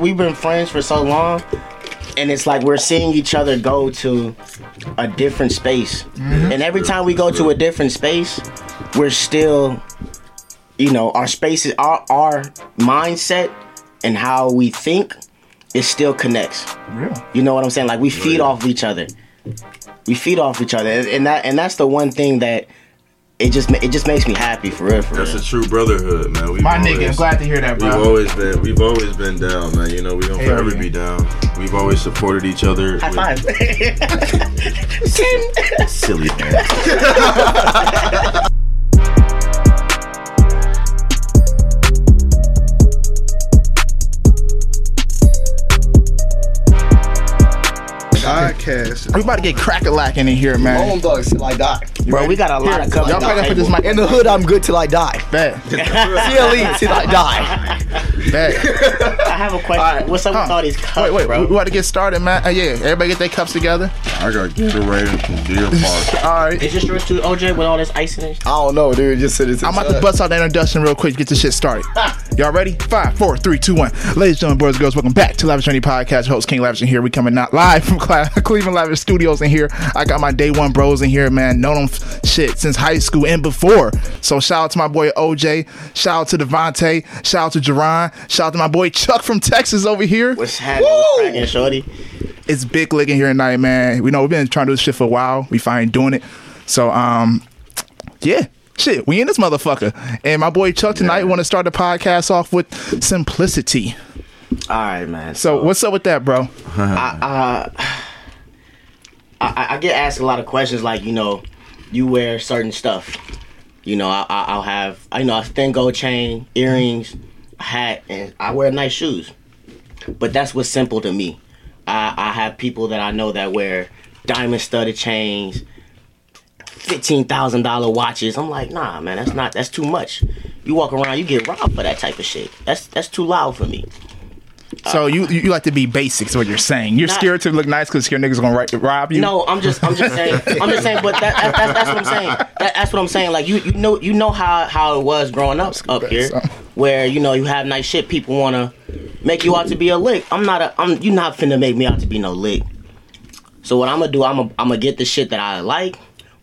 we've been friends for so long, and it's like we're seeing each other go to a different space, mm-hmm. and every time we go to a different space, we're still, you know, our spaces, our our mindset, and how we think, it still connects. Real. You know what I'm saying? Like we feed off each other. We feed off each other, and that and that's the one thing that it just it just makes me happy for real. For That's real. a true brotherhood, man. We've My nigga, always- I'm glad to hear that, bro. We've always been we've always been down, man. You know, we don't Hell forever yeah. be down. We've always supported each other. High with- five. Silly man. Podcast. We about to get crack a lacking in here, man. Home dogs till I die. Bro, we got a lot of cover. Y'all probably put this mic In the hood, I'm good till I die. back. CLE till I die. back. I have a question. Alright, What's up huh. with all these cups, Wait, wait, bro? we, we about to get started, man. Uh, yeah, everybody get their cups together. I got Gatorade from Deer Park. All right. Is this yours too, OJ, with all this ice in it? I don't know, dude. Just said it's. I'm about to bust out the introduction real quick to get this shit started. Y'all ready? Five, four, three, two, one. Ladies and gentlemen, boys and girls, welcome back to Lavish Journey Podcast. Your host King Lavish in here. We coming out live from Cla- Cleveland Lavish Studios in here. I got my day one bros in here, man. Known them shit since high school and before. So shout out to my boy OJ. Shout out to Devontae. Shout out to Jerron. Shout out to my boy Chuck from Texas over here. What's happening? What's cracking, shorty? It's big licking here tonight, man. We know we've been trying to do this shit for a while. We finally doing it. So um yeah. Shit, we in this motherfucker. And my boy Chuck tonight want to start the podcast off with simplicity. All right, man. So what's up with that, bro? I, I get asked a lot of questions like, you know, you wear certain stuff. You know, I, I, I'll have, I know, a thin gold chain, earrings, hat, and I wear nice shoes. But that's what's simple to me. I, I have people that I know that wear diamond studded chains, fifteen thousand dollar watches. I'm like, nah, man, that's not, that's too much. You walk around, you get robbed for that type of shit. That's that's too loud for me. So you you like to be basic, is what you're saying. You're Not- scared to look nice because your niggas gonna ri- rob you. No, I'm just, I'm just saying, I'm just saying, but that, that, that's, that's what I'm saying. That, that's what I'm saying. Like you, you know, you know how how it was growing up up here, where you know you have nice shit. People wanna make you out to be a lick. I'm not a, I'm, you not finna make me out to be no lick. So what I'm gonna do, I'm gonna, I'm gonna get the shit that I like,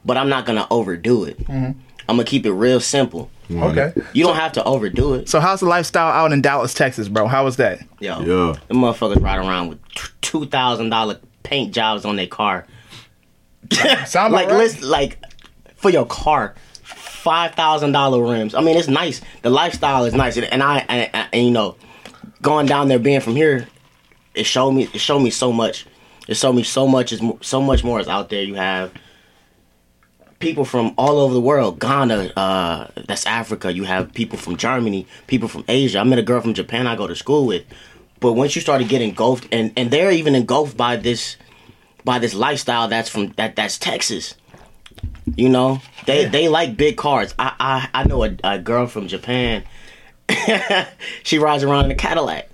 but I'm not gonna overdo it. Mm-hmm. I'm gonna keep it real simple. Okay. You don't have to overdo it. So how's the lifestyle out in Dallas, Texas, bro? How was that? Yo, Yeah. the motherfuckers ride around with two thousand dollar paint jobs on their car. Sound like about right? list like for your car five thousand dollar rims i mean it's nice the lifestyle is nice and, and I, and, and, and, you know going down there being from here it showed me it showed me so much it showed me so much is so much more is out there you have people from all over the world ghana uh that's africa you have people from germany people from asia i met a girl from japan i go to school with but once you started getting engulfed and and they're even engulfed by this by this lifestyle that's from that that's Texas. You know, they they like big cars. I I, I know a, a girl from Japan. she rides around in a Cadillac.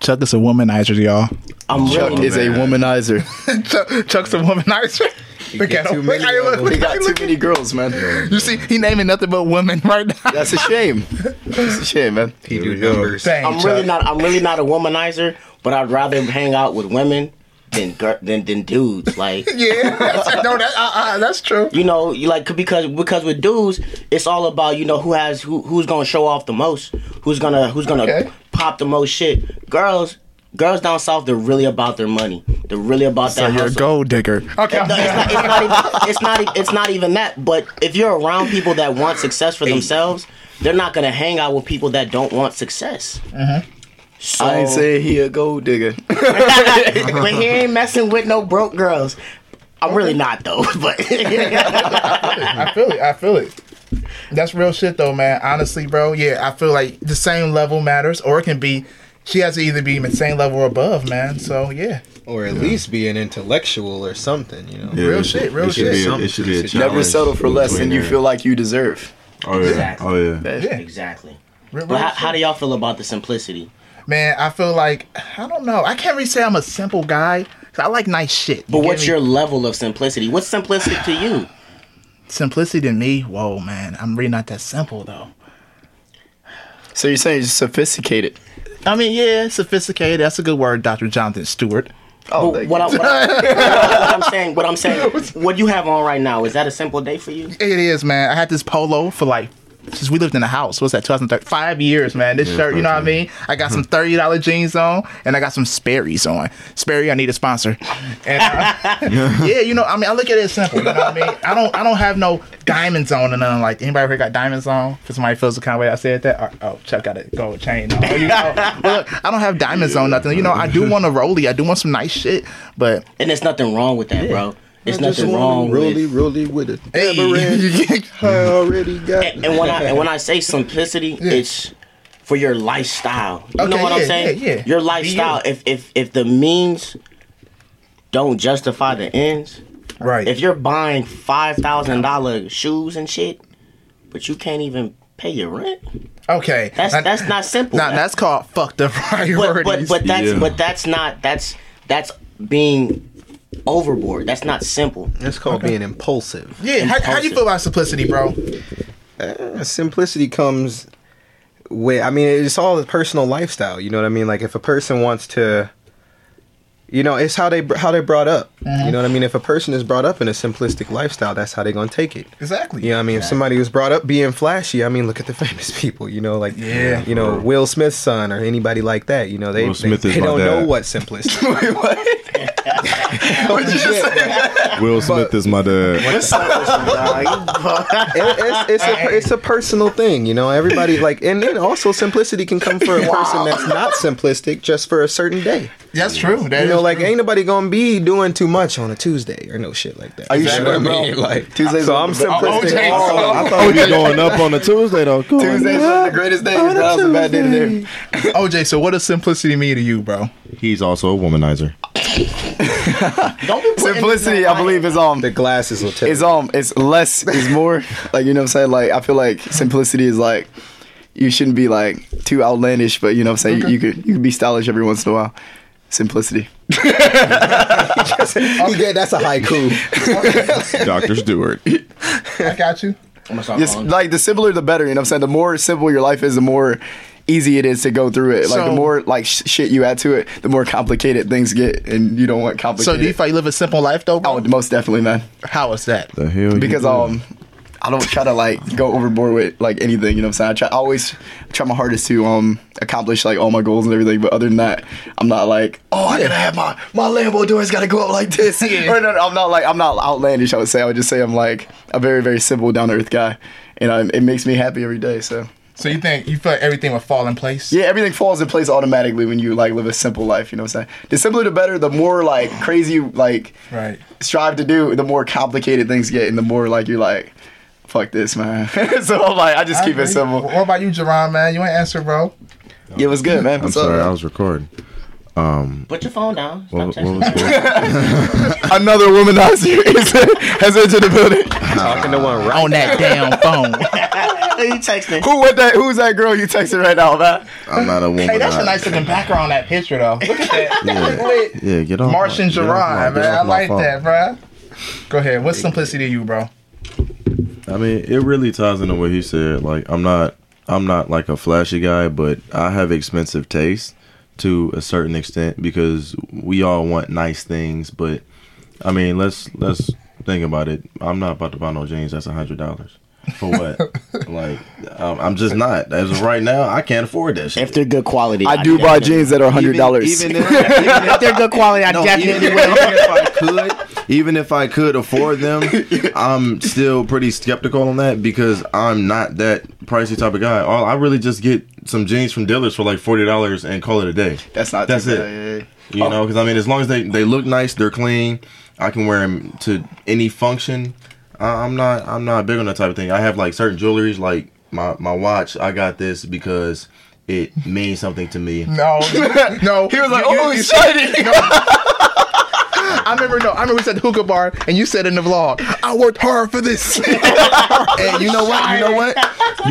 Chuck is a womanizer, y'all. I'm Chuck really is a womanizer. Chuck, Chuck's a womanizer. Look get at too him. many Look how he of look. them. Look He got he too many girls, man. You see, he naming nothing but women right now. That's a shame. That's a shame, man. He do numbers. Dang, I'm Chuck. really not I'm really not a womanizer, but I'd rather hang out with women than than than dudes. Like Yeah, that's, no, that, uh, uh, that's true. you know, you like because because with dudes, it's all about you know who has who who's gonna show off the most, who's gonna who's gonna Okay. pop the most shit. Girls, girls down south, they're really about their money. They're really about So that you're a gold digger. Okay, No, it's, not, it's, not even, it's not. It's not even that. But if you're around people that want success for themselves, they're not gonna hang out with people that don't want success. So, I ain't saying he a gold digger. but he ain't messing with no broke girls. I'm really not though. But I feel it. I feel it. That's real shit though, man. Honestly, bro. Yeah, I feel like the same level matters, or it can be. She has to either be the same level or above, man. So yeah, Or at least be an intellectual or something, you know. Yeah, Real shit, real it shit. Be a, it should be a challenge. Never settle for less than you feel like you deserve. Oh yeah. Exactly. Oh yeah. yeah. exactly. Real, But real how, how do y'all feel about the simplicity? man, I feel like I don't know. I can't really say I'm a simple guy. 'cause I like nice shit. But You what's me? your level of simplicity? What's simplicity to you? simplicity to me? Whoa, man, I'm really not that simple though. So you're saying you're sophisticated? I mean, yeah, sophisticated. That's a good word, Dr. Jonathan Stewart. Oh, But thank what, I, what, I, what I'm saying, what I'm saying, what you have on right now is that a simple day for you? It is, man. I had this polo for like since we lived in the house. What's that? 2013? Five years, man. This shirt, you know what I mean? I got some thirty dollar jeans on, and I got some Sperry's on. Sperry, I need a sponsor. And uh, yeah, you know, I mean, I look at it as simple. You know what I mean? I don't, I don't have no diamonds on and nothing like. Anybody ever got diamonds on? If somebody feels the kind of way I said that, or, oh, Chuck got a gold chain on. You know, but look, I don't have diamonds on nothing. You know, I do want a rollie. I do want some nice shit, but And there's nothing wrong with that, bro. There's I just nothing wanna wrong Rolly, with. rolly with it. Hey. I already got. And, and when I and when I say simplicity, it's for your lifestyle. You know Okay, what yeah, I'm saying? yeah, yeah. Your lifestyle. you. If if if the means don't justify the ends, right. if you're buying five thousand dollar shoes and shit, but you can't even pay your rent, okay, that's Now- that's not simple. Now, that's called fuck the but priorities. but but that's Yeah. but that's not that's that's being overboard. That's not simple. That's called being impulsive. yeah, how, how do you feel about simplicity, bro? Uh, simplicity comes with. I mean, it's all a personal lifestyle. You know what I mean? Like if a person wants to, you know, it's how they how they're brought up. You know what I mean? If a person is brought up in a simplistic lifestyle, that's how they're gonna take it. Exactly. You know what I mean? If somebody was brought up being flashy, I mean, look at the famous people, you know, like, Yeah. you know, Will Smith's son or anybody like that, you know, they, Will Smith they, is they my don't know what simplistic. Wait, what? What'd you just say? Will Smith is my dad. It- it's, it's, a, it's a personal thing, you know, everybody like, and then also simplicity can come for a person that's not simplistic just for a certain day. That's true. That You know, like true. ain't nobody gonna be doing too much on a Tuesday or no shit like that. Are you know sure, bro? Like, Tuesdays so I'm simplistic. Oh, okay, all- so- I thought we'd going up on a Tuesday though. Come on. Tuesdays are the greatest days. but That was a bad day today. OJ, so what does simplicity mean to you, bro? He's also a womanizer. Don't be Simplicity, I believe, is um, the glasses will tell. is um, it's less is more. Like you know, what I'm saying, like I feel like simplicity is like you shouldn't be like too outlandish, but you know, what I'm saying you could you could be stylish every once in a while. Simplicity. He get- that's a haiku. Dr. Stewart. I got you. I'm gonna start Just like the simpler, the better. You know, what I'm saying the more simple your life is, the more easy it is to go through it. Like So- the more like sh- shit you add to it, the more complicated things get, and you don't want complicated. So complicated. do you feel you live a simple life though, bro? oh, most definitely, man. How is that? The hell? because doing? um I don't try to like go overboard with like anything, you know what I'm saying? I try I always try my hardest to um accomplish like all my goals and everything, but other than that, I'm not like, oh I gotta have my my Lambo doors gotta go up like this. Yeah. Or no, no, I'm not like I'm not outlandish, I would say. I would just say I'm like a very, very simple, down to earth guy. And um, it makes me happy every day. So So you think you feel like everything will fall in place? yeah, everything falls in place automatically when you like live a simple life, you know what I'm saying? The simpler the better, the more like crazy you like Right. strive to do, the more complicated things get, and the more like you're like, fuck this, man. so I'm like, I just keep I it simple. What about you, Jerron, man? You ain't answer, bro. Yeah, it was good, man? I'm sorry, up? I was recording. Um, Put your phone down. Stop what, what texting. was good? Another womanizer is, has entered the building. Talking to one right. On that damn phone. you texting. Who what that? Who's that girl you texting right now, man? I'm not a woman. hey, that's a nice looking background on that picture, though. Look at that. Yeah. Yeah, get on. Martian my- get off my- man. I like phone. that, bro. Go ahead. What's simplicity to you, bro? I mean, it really ties into what he said. Like, I'm not, I'm not like a flashy guy, but I have expensive taste to a certain extent because we all want nice things. But I mean, let's let's think about it. I'm not about to buy no jeans. That's a hundred dollars for what? like, I'm, I'm just not. As of right now, I can't afford that shit. If they're good quality, I do buy jeans that are hundred dollars. Even, even if, even if If they're good quality, I No, definitely even, will. even if I could, even if I could afford them, I'm still pretty skeptical on that because I'm not that pricey type of guy. All I really just get some jeans from dealers for like forty dollars and call it a day. That's not. That's too it. bad, yeah, yeah. You know, because I mean, as long as they they look nice, they're clean. I can wear them to any function. I, I'm not I'm not big on that type of thing. I have like certain jewelries, like my my watch. I got this because it means something to me. No, no. He was like, You- "Oh, you- shiny." I I remember. No, I remember we said the hookah bar, and you said in the vlog, "I worked hard for this." And you know what? You know what?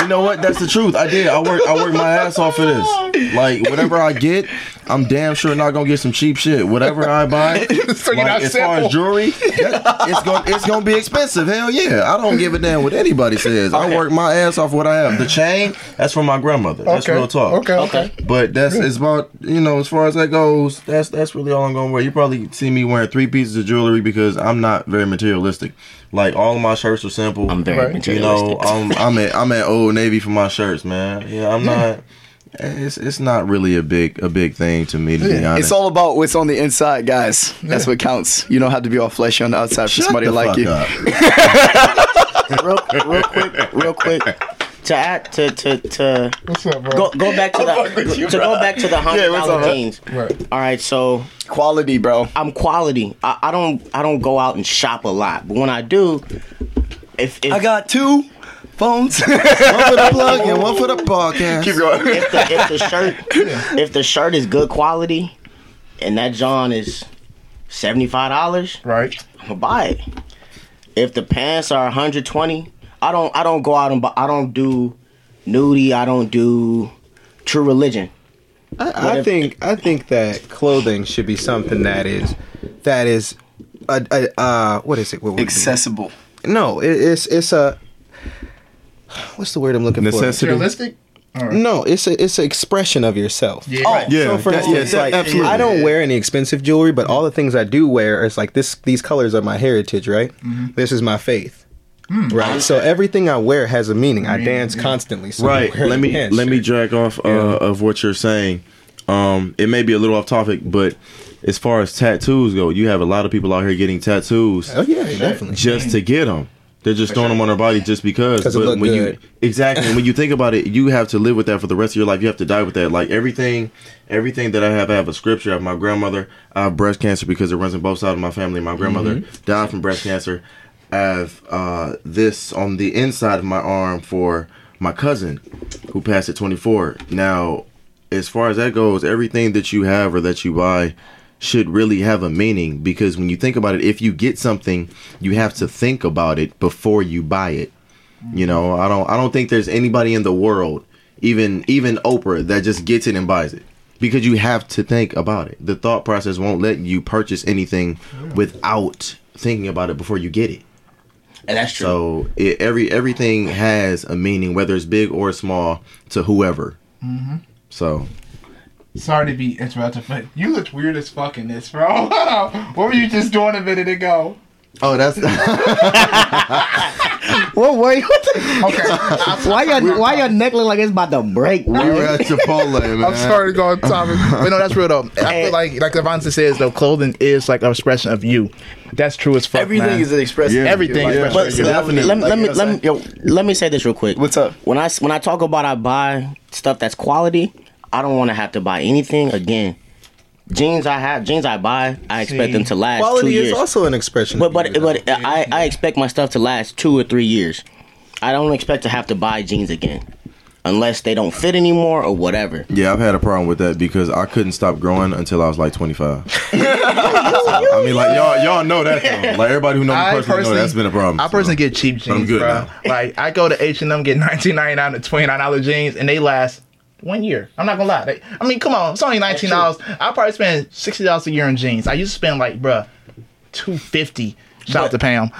You know what? That's the truth. I did. I work. I work my ass off for this. Like whatever I get, I'm damn sure not gonna get some cheap shit. Whatever I buy, So like, not as far simple. as jewelry, that- it's gonna it's gonna be expensive. Hell yeah! I don't give a damn what anybody says. I work my ass off what I have. The chain, that's from my grandmother. That's okay. real talk. Okay. Okay. But that's it's about you know as far as that goes. That's that's really all I'm gonna wear. You probably see me wearing three pieces of jewelry because I'm not very materialistic. Like all of my shirts are simple. I'm very Right. You know. I'm I'm at I'm at Old Navy for my shirts, man. Yeah, I'm not. It's it's not really a big a big thing to me to be honest. It's all about what's on the inside, guys. That's what counts. You don't have to be all fleshy on the outside for Shut somebody the to like fuck you. real, real quick, real quick. To add to to to What's up, bro? go go back to the to go back to the hundred Yeah, what's dollar up, man? jeans. Right. All right, so Quality, bro. I'm quality. I, I don't I don't go out and shop a lot, but when I do, if if, I got two phones. one for the plug and one for the podcast. Keep going. if the if the shirt if the shirt is good quality, and that John is seventy five dollars, Right. I'm gonna buy it. If the pants are 120, I don't I don't go out and buy, I don't do nudie. I don't do true religion. I, I think I think that clothing should be something that is that is a, a uh what is it? What would it? Accessible. No, it, it's it's a what's the word I'm looking Necessity. Realistic. for? No, it's a it's an expression of yourself. Yeah. Oh. Yeah, So for that- instance, yeah, like absolutely. I don't wear any expensive jewelry, but all the things I do wear is like this. These colors are my heritage, right? This is my faith, right? So everything I wear has a meaning. I dance constantly. So Right. Let me pants, let me drag off uh, of what you're saying. Um, it may be a little off topic, but as far as tattoos go, you have a lot of people out here getting tattoos Oh yeah, definitely. just to get them. They're just throwing them on their body just because. 'Cause it when good. you exactly when you think about it, you have to live with that for the rest of your life. You have to die with that. Like everything, everything that I have, I have a scripture. I have my grandmother. I have breast cancer because it runs in both sides of my family. My grandmother Mm-hmm. died from breast cancer. Have uh, this on the inside of my arm for my cousin who passed at 24. Now, as far as that goes, everything that you have or that you buy should really have a meaning because when you think about it, if you get something, you have to think about it before you buy it. You know, I don't I don't think there's anybody in the world, even even Oprah, that just gets it and buys it. Because you have to think about it. The thought process won't let you purchase anything without thinking about it before you get it. And that's true. So it, every everything has a meaning, whether it's big or small, to whoever. Mm-hmm. So Sorry to be interrupted, but you looked weird as fuck in this, bro. what were you just doing a minute ago? Oh, that's What were you? What the, Okay. why your why your neck look like it's about to break? we bro? were at Chipotle, man. I'm sorry to go on topic, but no, that's real though. I feel like, like Avanta says, though, clothing is like an expression of you. That's true as fuck. Everything man. is an expression. Yeah. Everything you. is But expression. let, definitely. let, me- let me let me yo, let me say this real quick. What's up? When I when I talk about I buy stuff that's quality, I don't want to have to buy anything again. Jeans I have, jeans I buy, I expect See, them to last two Quality is also an expression. but of but you, but I I expect my stuff to last two or three years. I don't expect to have to buy jeans again, unless they don't fit anymore or whatever. Yeah, I've had a problem with that because I couldn't stop growing until I was like 25. I mean, like y'all, y'all know that. Though. Like everybody who knows me I personally, know personally, that's been a problem. I so. personally get cheap jeans, I'm good bro. now. Like I go to H and M, get 19.99 to 29 dollar jeans, and they last one year. I'm not gonna lie. They, I mean, come on, it's only 19 dollars. I probably spend 60 dollars a year in jeans. I used to spend like, bruh, 250. Shout out to Pam.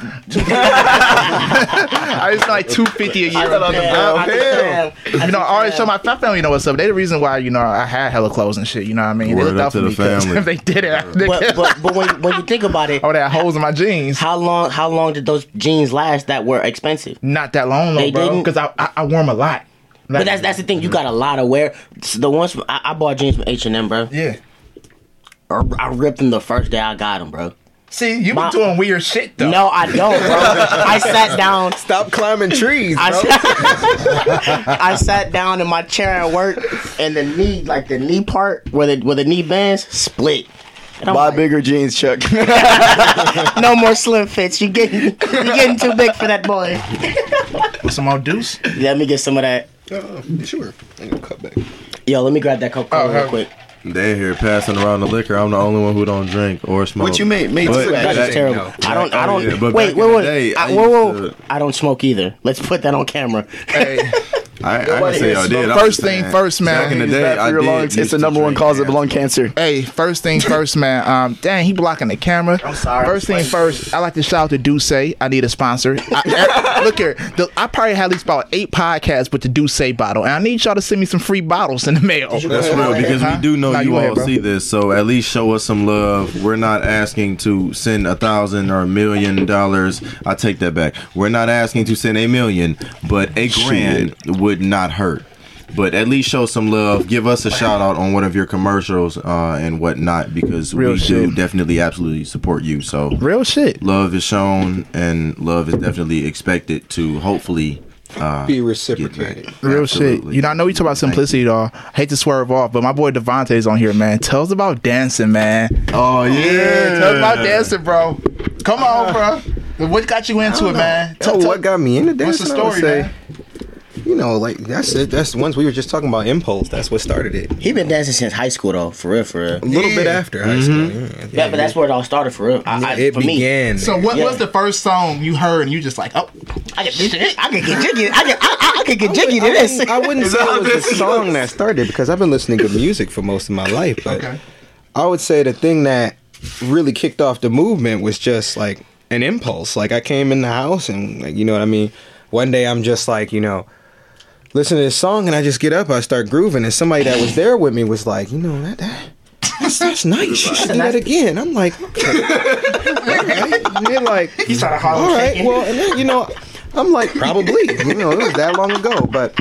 I used to like 250 a year on jeans. Damn. Oh, you know, I always show my fat family know what's up. They the reason why you know I had hella clothes and shit. You know what I mean? Word they looked up out for to me the 'cause family. if they did it, they But but but when when you think about it, oh, they had holes in my jeans. how long how long did those jeans last that were expensive? Not that long though, They bro. Because I, I I wore them a lot. But that's that's the thing. You got a lot of wear. The ones from, I, I bought jeans from H and M, bro. yeah. I, I ripped them the first day I got them, bro. See, you My- been doing weird shit though. No, I don't, bro. I sat down. Stop climbing trees, I bro. sat, I sat down in my chair at work, and the knee, like the knee part where the where the knee bands split. And I'm Buy like, bigger jeans, Chuck. no more slim fits. You getting you getting too big for that boy. With some more D'USSÉ. Let me get some of that. Uh, sure. I'm gonna cut back. Yo, let me grab that Coca Cola Oh, real hey. quick. They here passing around the liquor. I'm the only one who don't drink or smoke. What you made? Made But two that- That's actually. terrible. no. I don't. I Oh, don't. yeah, wait, back wait, wait. day, I, I whoa, whoa. to- I don't smoke either. Let's put that on camera. Hey, I, I didn't say y'all did. First thing saying, first, man. Back in the It's day, I did lungs. It's the number one cause of lung cancer. Hey, first thing first, man. Um, dang, he blocking the camera. I'm sorry. First thing first, I like to shout out to D'USSÉ. I need a sponsor. I, look here, the, I probably had at least about eight podcasts with the D'USSÉ bottle, and I need y'all to send me some free bottles in the mail. That's real because Huh? we do know Nah, you go ahead, all bro. see this, so at least show us some love. We're not asking to send a thousand or a million dollars. I take that back. We're not asking to send a million, but a grand would not hurt. But at least show some love. Give us a shout out on one of your commercials uh, and whatnot because Real we shit. do definitely absolutely support you. So Real shit. love is shown and love is definitely expected to hopefully uh, Be reciprocated. back. Real shit. You know, I know you talk about simplicity, though. hate to swerve off, but my boy Devontae's on here, man. Tell us about dancing, man. Oh yeah, Tell us about dancing, bro. Come on, bro. What got you into it, man? Oh, what got me into dancing? What's the story, say, man? You know, like that's it. That's the ones we were just talking about. Impulse. That's what started it. He been dancing since high school though, for real, for real. A little bit after high school. Mm-hmm. Yeah, Yeah, but that's where it all started for real. I, I, it for me, began. So, what Yeah. was the first song you heard and you just like, oh, I can, I can get jiggy. I can, I, I, I can get jiggy to I this. wouldn't, I wouldn't say it was the song that started because I've been listening to music for most of my life. But Okay. I would say the thing that really kicked off the movement was just like an impulse. Like I came in the house and like you know what I mean. One day I'm just like you know. Listen to this song and I just get up, I start grooving, and somebody that was there with me was like, you know that, that that's, that's nice. You should do that again. I'm like, okay. Alright. And they're like, he started all right, well, and then you know, I'm like, probably, you know, it was that long ago, but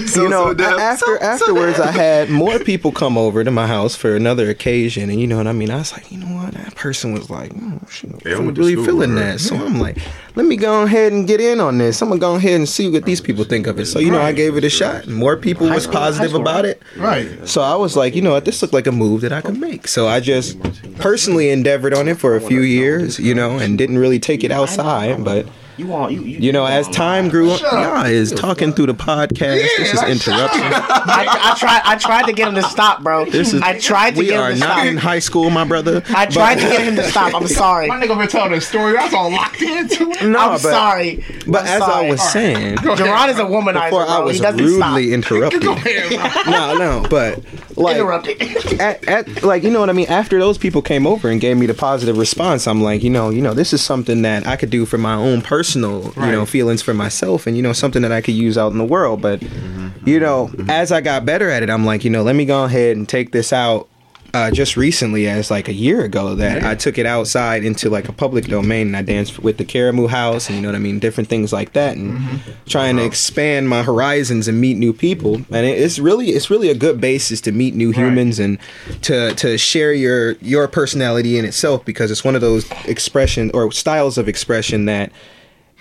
you know, so damn- after so- so afterwards, I had more people come over to my house for another occasion, and you know what I mean. I was like, you know what, that person was like, oh, she Yeah, I went to really school feeling with her. that. So I'm like, let me go ahead and get in on this. I'm gonna go ahead and see what these oh, people think of it. So you know, I gave it a shot. and More people was school- positive about it. right. So I was like, you know what, this looked like a move that I could make. So I just personally endeavored on it for a few years, you know, and didn't really take it outside. But You want you? You, you know, as time grew on, y'all is talking through the podcast. this is interruption. I, I tried. I tried to get him to stop, bro. This is I tried to we get are him to not stop. in high school, my brother. I tried to get him to stop. I'm sorry. My nigga over here telling the story. I was all locked into it. No, I'm but, sorry. But I'm as sorry. I was saying, Jerron is a womanizer, before bro. I he was doesn't stop. rudely interrupted. Ahead, no, no, but like Interrupted. at, at like you know what I mean. After those people came over and gave me the positive response, I'm like, you know, you know, this is something that I could do for my own personal, you know, feelings for myself, and you know, something that I could use out in the world. But mm-hmm. you know, mm-hmm. as I got better at it, I'm like, you know, let me go ahead and take this out. Uh, just recently, as like a year ago, that I took it outside into like a public domain, and I danced with the Karamu House, and you know what I mean, different things like that, and mm-hmm. trying to expand my horizons and meet new people. And it, it's really, it's really a good basis to meet new humans and to to share your your personality in itself because it's one of those expression or styles of expression that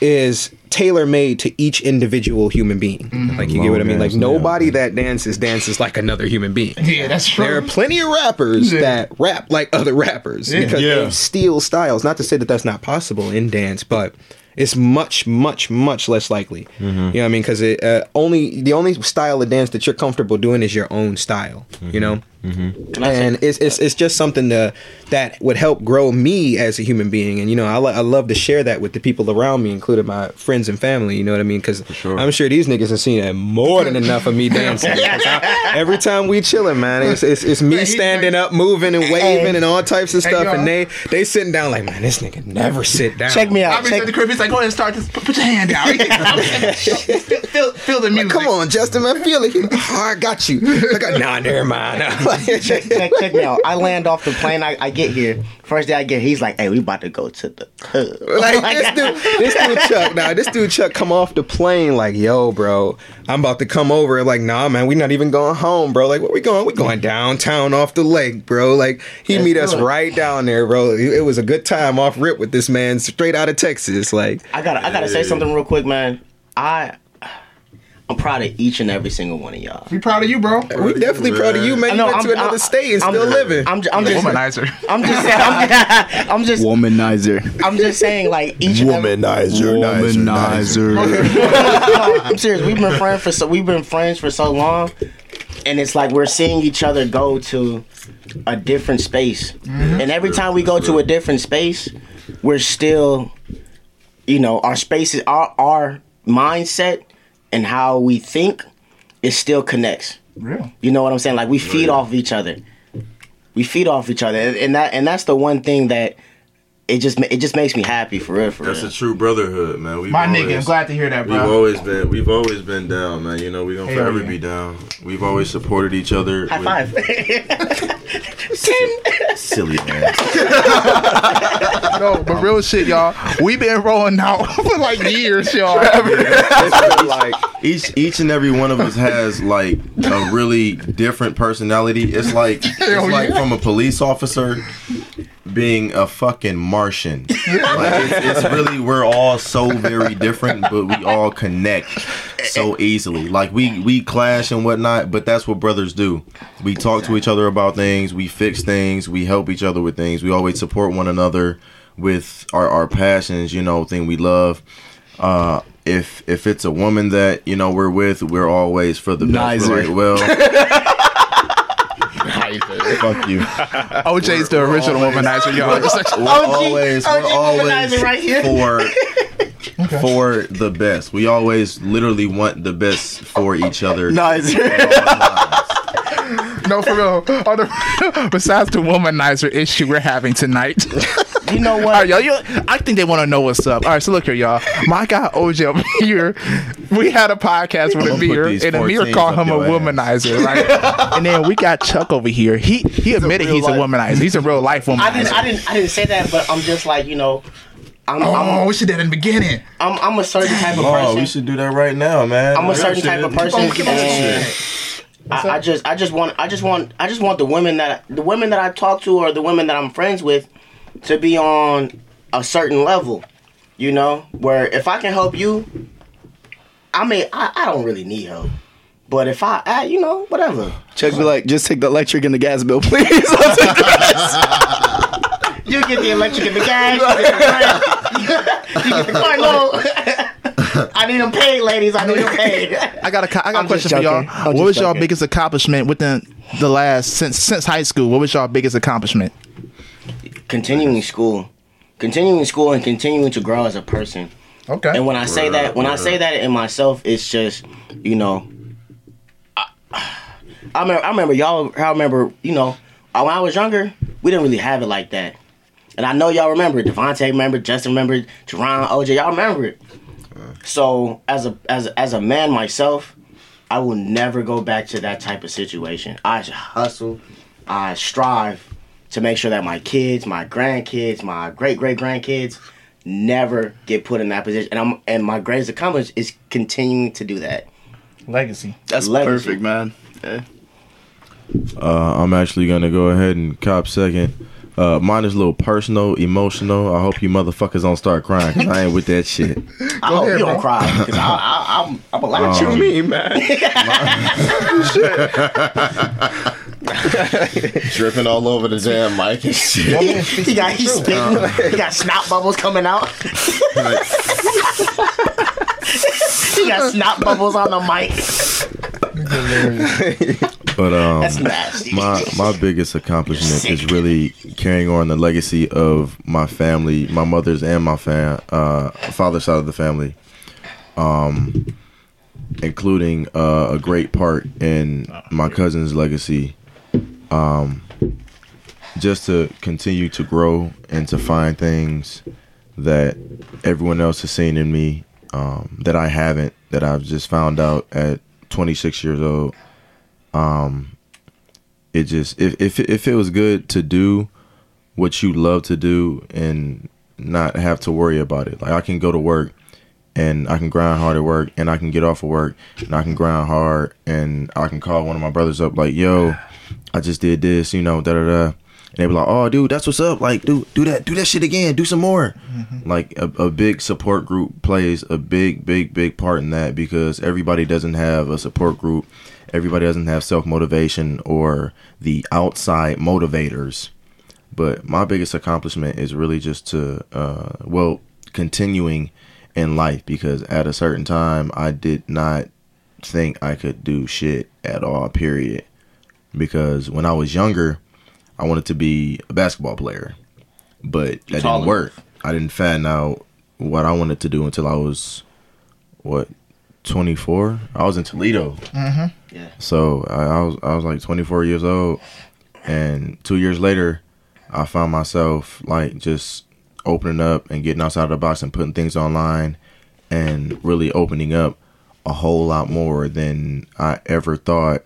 is tailor made to each individual human being. Like you get what I mean? Like Long ass, yeah. nobody that dances dances like another human being. Yeah, that's true. There are plenty of rappers Yeah. that rap like other rappers Yeah. because they steal styles. Not to say that that's not possible in dance, but it's much, much, much less likely. Mm-hmm. You know what I mean? Because it uh, only the only style of dance that you're comfortable doing is your own style. You know. Mm-hmm. And it's, it's it's just something to, that would help grow me as a human being, and you know I, lo- I love to share that with the people around me, including my friends and family. You know what I mean? Because sure. I'm sure these niggas have seen more than enough of me dancing. I- every time we chilling, man, it's it's, it's me standing up, moving and waving and all types of stuff, yo. and they they sitting down like, man, this nigga never sit down. Check me I out. be Check, at the crib. He's like, go ahead and start this. Put, put your hand down. feel, feel, feel the music. Come on, Justin, man, feel it. He- Oh, I got you. I got nah, never mind. check, check, check me out. I land off the plane. I, I get here. First day I get, he's like, "Hey, we about to go to the club." like this dude, this dude Chuck. Now this dude Chuck come off the plane like, yo, bro, I'm about to come over. Like, nah, man, we not even going home, bro. Like, where we going? We going downtown off the lake, bro. Like, he Let's meet us it. right down there, bro. It, it was a good time off rip with this man straight out of Texas. Like, I gotta, I gotta say something real quick, man. I, I'm proud of each and every single one of y'all. We proud of you, bro. we definitely proud of you, man. I You know, went I'm- to another I'm- state and I'm- still living. I'm, ju- I'm just, Womanizer. I'm just saying, I'm just, I'm just, Womanizer. I'm just saying, like each and every, Womanizer. I'm serious. We've been friends for so we've been friends for so long. and it's like we're seeing each other go to a different space, mm-hmm. and every time we go to a different space, we're still, you know, our spaces, our our mindset, and how we think, it still connects. Real. You know what I'm saying? Like we feed off each other. We feed off each other, and, and that and that's the one thing that it just it just makes me happy for real. For That's real. a true brotherhood, man. We've My always, nigga, I'm glad to hear that, bro. We've always been we've always been down, man. You know, we gonna Hell forever yeah. be down. We've always supported each other. High with- five. Ten. Silly man. No, but real shit, y'all. We've been rolling out for like years, y'all. It's like each each and every one of us has like a really different personality. It's like Hell it's like yeah. from a police officer being a fucking Martian. Like it's, it's really we're all so very different, but we all connect so easily. Like we we clash and whatnot, but that's what brothers do. We talk to each other about things, we fix things, we help each other with things. We always support one another with our, our passions, you know, thing we love. Uh if if it's a woman that, you know, we're with, we're always for the best. We're Nicer. like, well, fuck you. OJ's the original womanizer, y'all. It's like- We're OG always, OG we're always right here. for for the best. We always literally want the best for each other. Nice. No, for real. On the- besides the womanizer issue we're having tonight. You know what? right, y'all. You, I think they want to know what's up. All right, so look here, y'all. My guy OJ over here. We had a podcast with I'ma Amir, and Amir 14s called him a your ass. womanizer, right? and then we got Chuck over here. He he admitted real he's a womanizer. He's a real life womanizer. I didn't, I didn't, I didn't say that, but I'm just like you know, I'm, Oh, I'm, we should have in the beginning. I'm, I'm a certain type of person. Oh, person. we should do that right now, man. I'm a certain type of person, on, and shit. I, I just, I just want, I just want, I just want the women that, the women that I talk to or the women that I'm friends with, to be on a certain level. You know, where if I can help you, I mean, I, I don't really need help. But if I, I, you know, whatever. Chuck be like, just take the electric and the gas bill, please. I'll take the gas. You get the electric and the gas. You get the car. you get the car. No, I need them paid, ladies. I need them paid. I got a, co- I got a I'm question for y'all. I'm What just was y'all joking. biggest accomplishment within the last since since high school? What was y'all biggest accomplishment? continuing school, continuing school, and continuing to grow as a person. Okay. And when I say that, when I say that in myself, it's just you know. I, I remember, I remember y'all. I remember, you know, uh, when I was younger, we didn't really have it like that. And I know y'all remember. it. Devontae remembered. Justin remembered. Jerron, OJ, y'all remember it. So as a as as a man myself, I will never go back to that type of situation. I hustle. I strive to make sure that my kids, my grandkids, my great great grandkids never get put in that position. And I'm and my greatest accomplishment is continuing to do that. Legacy. That's Legacy. perfect, man. Yeah. Uh, I'm actually gonna go ahead and cop second. Uh, mine is a little personal, emotional. I hope you motherfuckers don't start crying because I ain't with that shit. I hope you don't cry because I, I, I'm I'm a lot Um, of you mean, man? Dripping all over the damn mic and shit. he got he's spitting. He got snot bubbles coming out. he got snot bubbles on the mic. But um, my my biggest accomplishment is really carrying on the legacy of my family, my mother's and my fam, uh, father's side of the family, um, including uh, a great part in my cousin's legacy. Um, just to continue to grow and to find things that everyone else has seen in me um, that I haven't, that I've just found out at 26 years old Um, it just if if if it was good to do what you love to do and not have to worry about it. Like I can go to work and I can grind hard at work and I can get off of work and I can grind hard and I can call one of my brothers up like, "Yo, I just did this, you know, da da da." And they be like, "Oh, dude, that's what's up. Like, do do that, do that shit again, do some more." Like a, a big support group plays a big, big, big part in that because everybody doesn't have a support group. Everybody doesn't have self motivation or the outside motivators. But my biggest accomplishment is really just to, uh, well, continuing in life because at a certain time I did not think I could do shit at all. Period. Because when I was younger, I wanted to be a basketball player, but that Tall didn't work. I didn't find out what I wanted to do until I was what 24. I was in Toledo. Mm-hmm. Yeah. So I, I was I was like 24 years old, and two years later, I found myself like just opening up and getting outside of the box and putting things online, and really opening up a whole lot more than I ever thought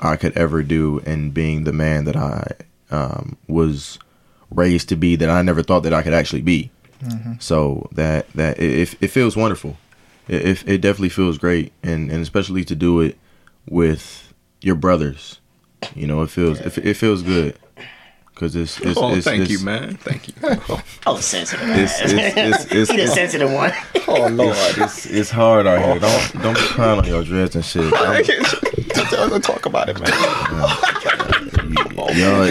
I could ever do, and being the man that I um, was raised to be that I never thought that I could actually be. So that that it, it, it feels wonderful. It, it it definitely feels great, and and especially to do it with your brothers. You know, it feels it, it feels good because it's, it's Oh, it's, thank it's, you, man. Thank you. Oh, sensitive. It's it's it's, it's, he the sensitive one. oh Lord. it's, it's hard out here. Don't don't be crying on your dress and shit. Talk about it, man. Yo,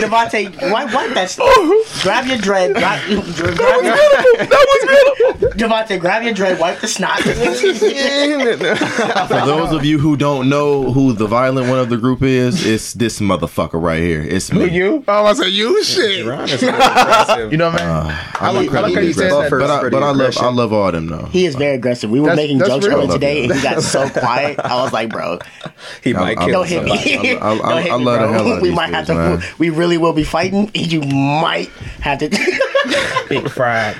Devontae, wipe, wipe that stuff. grab your dread. Grab, grab your, Devontae, grab your dread. Wipe the snot. for those of you who don't know who the violent one of the group is, it's this motherfucker right here. It's me. You? Oh, I said you shit. Ron is pretty aggressive. You know, man. Uh, I like, I like how you said that. But I, but I love. I love all of them though. he is very aggressive. We were That's- making that's jokes real. earlier today, and he got so quiet. I was like, bro, He might I- I- kill don't hit somebody. me. I- I- Don't I- hit I me, love the bro. hell out of We these might have to. man. We really will be fighting. You might have to. Big fried.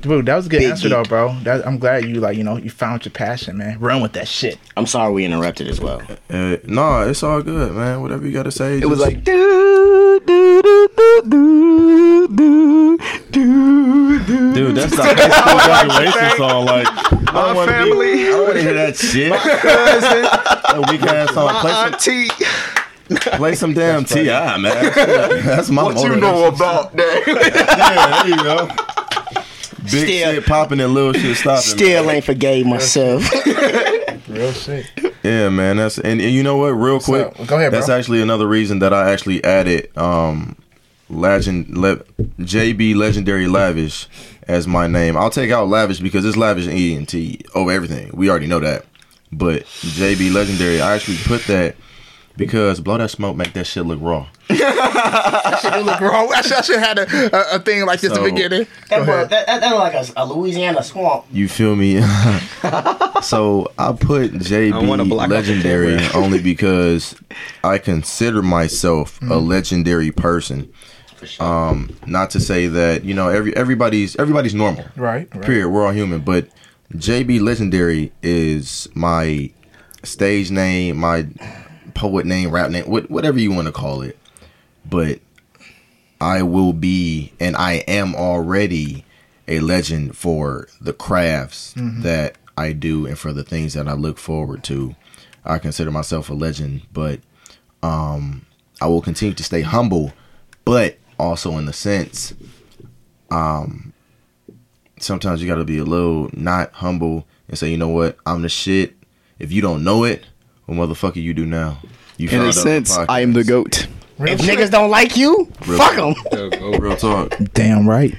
Dude, that was a good Big answer though, bro. That, I'm glad you like, you know, you found your passion, man. Run with that shit. I'm sorry we interrupted as well. Uh, no, it's all good, man. Whatever you got to say. It was like do do do do do do do. dude, that's the high school graduation song. Like, I don't want to family. I don't want to hear that shit. My Cousin, That weak ass song. Play some, auntie. Play some damn T.I., man. That's my What you know about that? Yeah, there you go. Big Still- shit popping and little shit stopping. Still ain't forgave myself. Real shit. Yeah, man. That's and, and you know what? Real quick, up? Go ahead, That's bro. actually another reason that I actually added um, legend le, JB Legendary Lavish as my name. I'll take out Lavish because it's Lavish and E and T over everything. We already know that. But JB Legendary, I actually put that because blow that smoke make that shit look raw. It look wrong. I should, I should have had a, a, a thing like this at So- the beginning. That, bro, that, that, that like a, a Louisiana swamp. You feel me? so I put I wanna block JB out the legendary only because I consider myself a legendary person. For sure. Um, not to say that you know every everybody's everybody's normal. Right, right. Period. We're all human, but JB legendary is my stage name, my poet name, rap name, what, whatever you want to call it. But I will be, and I am already a legend for the crafts that I do and for the things that I look forward to. I consider myself a legend, but um, I will continue to stay humble, but also in the sense, um, sometimes you got to be a little not humble and say, you know what, I'm the shit. If you don't know it, what motherfucker you do now? You In a sense, I am the goat. Real if shit. niggas don't like you, Real fuck shit. them. Real talk. Damn right.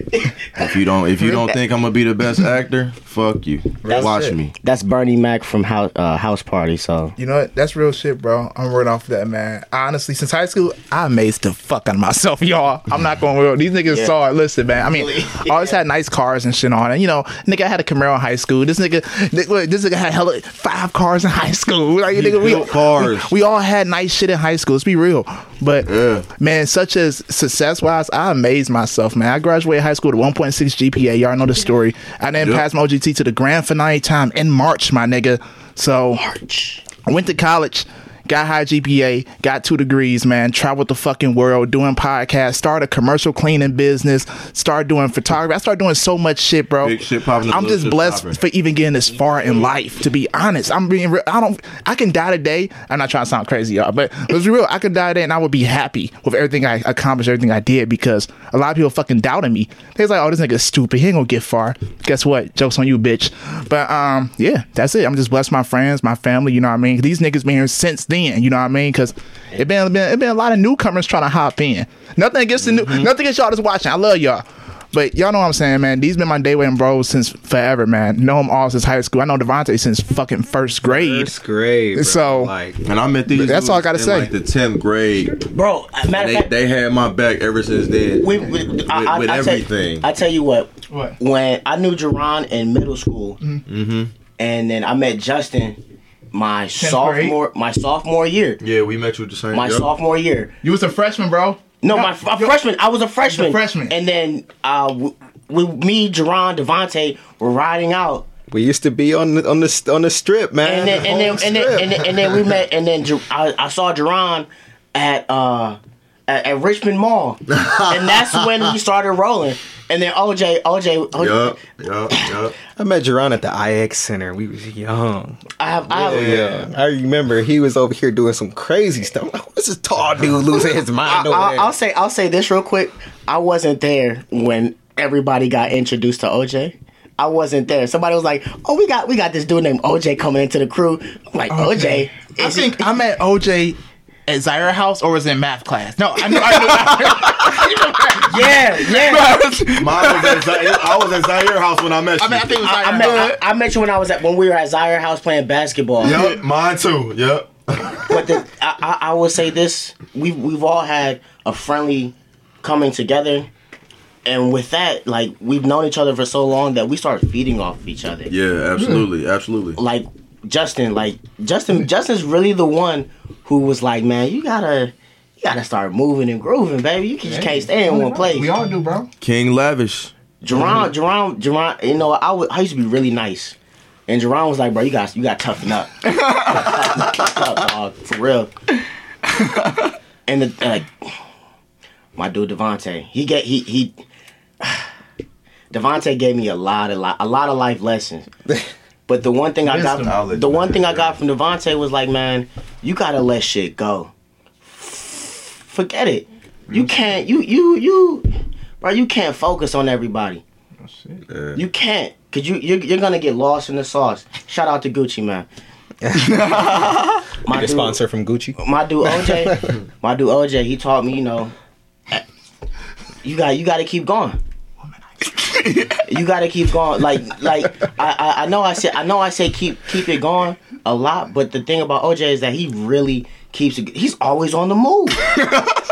If you don't, if you don't think I'm gonna be the best actor, fuck you. Watch it. me. That's Bernie Mac from House uh, House Party. So You know what? That's real shit, bro. I'm right off that, man. Honestly, since high school, I amazed the fuck out of myself, y'all. I'm not going real. These niggas Yeah. saw it. Listen, man. I mean, I always had nice cars and shit on it. You know, nigga I had a Camaro in high school. This nigga, th- look, this nigga had hella five cars in high school. Like, nigga, we, cars. We, we all had nice shit in high school. Let's be real. But Yeah. man, such as success wise, I amazed myself, man. I graduated high school with 1.6 GPA. Y'all know the story. I didn't Yep. pass my OGT to the grand finale time in March, my nigga. So I went to college, got high GPA, got two degrees, man, traveled the fucking world doing podcasts, started a commercial cleaning business, started doing photography. I started doing so much shit, bro. Big shit I'm just blessed popping. for even getting this far in life, to be honest. I'm being real. I don't, I can die today. I'm not trying to sound crazy, y'all, but let's be real. I could die today and I would be happy with everything I accomplished, everything I did because a lot of people fucking doubted me. They was like, oh, this nigga's stupid. He ain't gonna get far. Guess what? Joke's on you, bitch. But, um, yeah, that's it. I'm just blessed my friends, my family, you know what I mean? These niggas been here since then, you know what I mean? Because it been, been, it been a lot of newcomers trying to hop in. Nothing against the new, nothing against y'all that's watching. I love y'all. But y'all know what I'm saying, man. These been my day one bros since forever, man. Know them all since high school. I know Devontae since fucking first grade. First grade. bro. So- like And I met these. That's all I gotta dudes say. Like the tenth grade, bro. Matter they, fact, they had my back ever since then. we, we, with, I, I, with I everything. Tell, I tell you what, What? when I knew Jerron in middle school, mm-hmm. and then I met Justin my sophomore my sophomore year. Yeah, we met you at the same. My yep. sophomore year. You was a freshman, bro. No, my, my freshman. I was a freshman. freshman. And then uh, w- we, me, Jerron, Devontae were riding out. we used to be on the on the on the strip, man. and then and then The and then, and then and then we met and then Jer- I, I saw Jerron at uh at, at Richmond Mall, and that's when we started rolling. And then OJ, OJ, OJ Yup, yup, yup. I met Jerron at the IX Center. We was young. I have, I have, Yeah, I remember he was over here doing some crazy stuff. I'm like, what's this tall dude losing his mind over I, there? I'll say, I'll say this real quick. I wasn't there when everybody got introduced to OJ. I wasn't there. Somebody was like, "Oh, we got we got this dude named OJ coming into the crew." I'm like, Okay. OJ, I is he- think I met OJ at Zaire House or was it in math class? No, I knew. I knew. yeah, yeah. Mine was at Zaire, I was at Zaire House when I met you. I mean, I think it was I, Zaire I met I, I met you when I was at when we were at Zaire House playing basketball. Yep, mine too. Yep. But the, I, I, I will say this: we've we've all had a friendly coming together, and with that, like we've known each other for so long that we start feeding off of each other. Yeah, absolutely, absolutely. Like Justin, like Justin, Justin's really the one who was like, man, you gotta. You gotta start moving and grooving, baby. You just can't stay in one place. We all do, bro. King Lavish. Jerron, Jerron, Jerron. You know, I would, I used to be really nice, and Jerron was like, "Bro, you got, you got to toughen up, toughen up, for real." and the, uh, my dude Devontae, he get he he. Devontae gave me a lot of li- a lot of life lessons. But the one thing I got, Knowledge, the one thing I got from Devontae was like, man, you gotta let shit go. Forget it. You can't. You you you, bro. You can't focus on everybody. Yeah. You can't, cause you you're, you're gonna get lost in the sauce. Shout out to Gucci Mane. my a dude, sponsor from Gucci. my dude OJ, my dude OJ, he taught me, you know, you got you got to keep going. you got to keep going. Like like I, I I know I said I know I say keep keep it going a lot, but the thing about OJ is that he really keeps it. He's always on the move.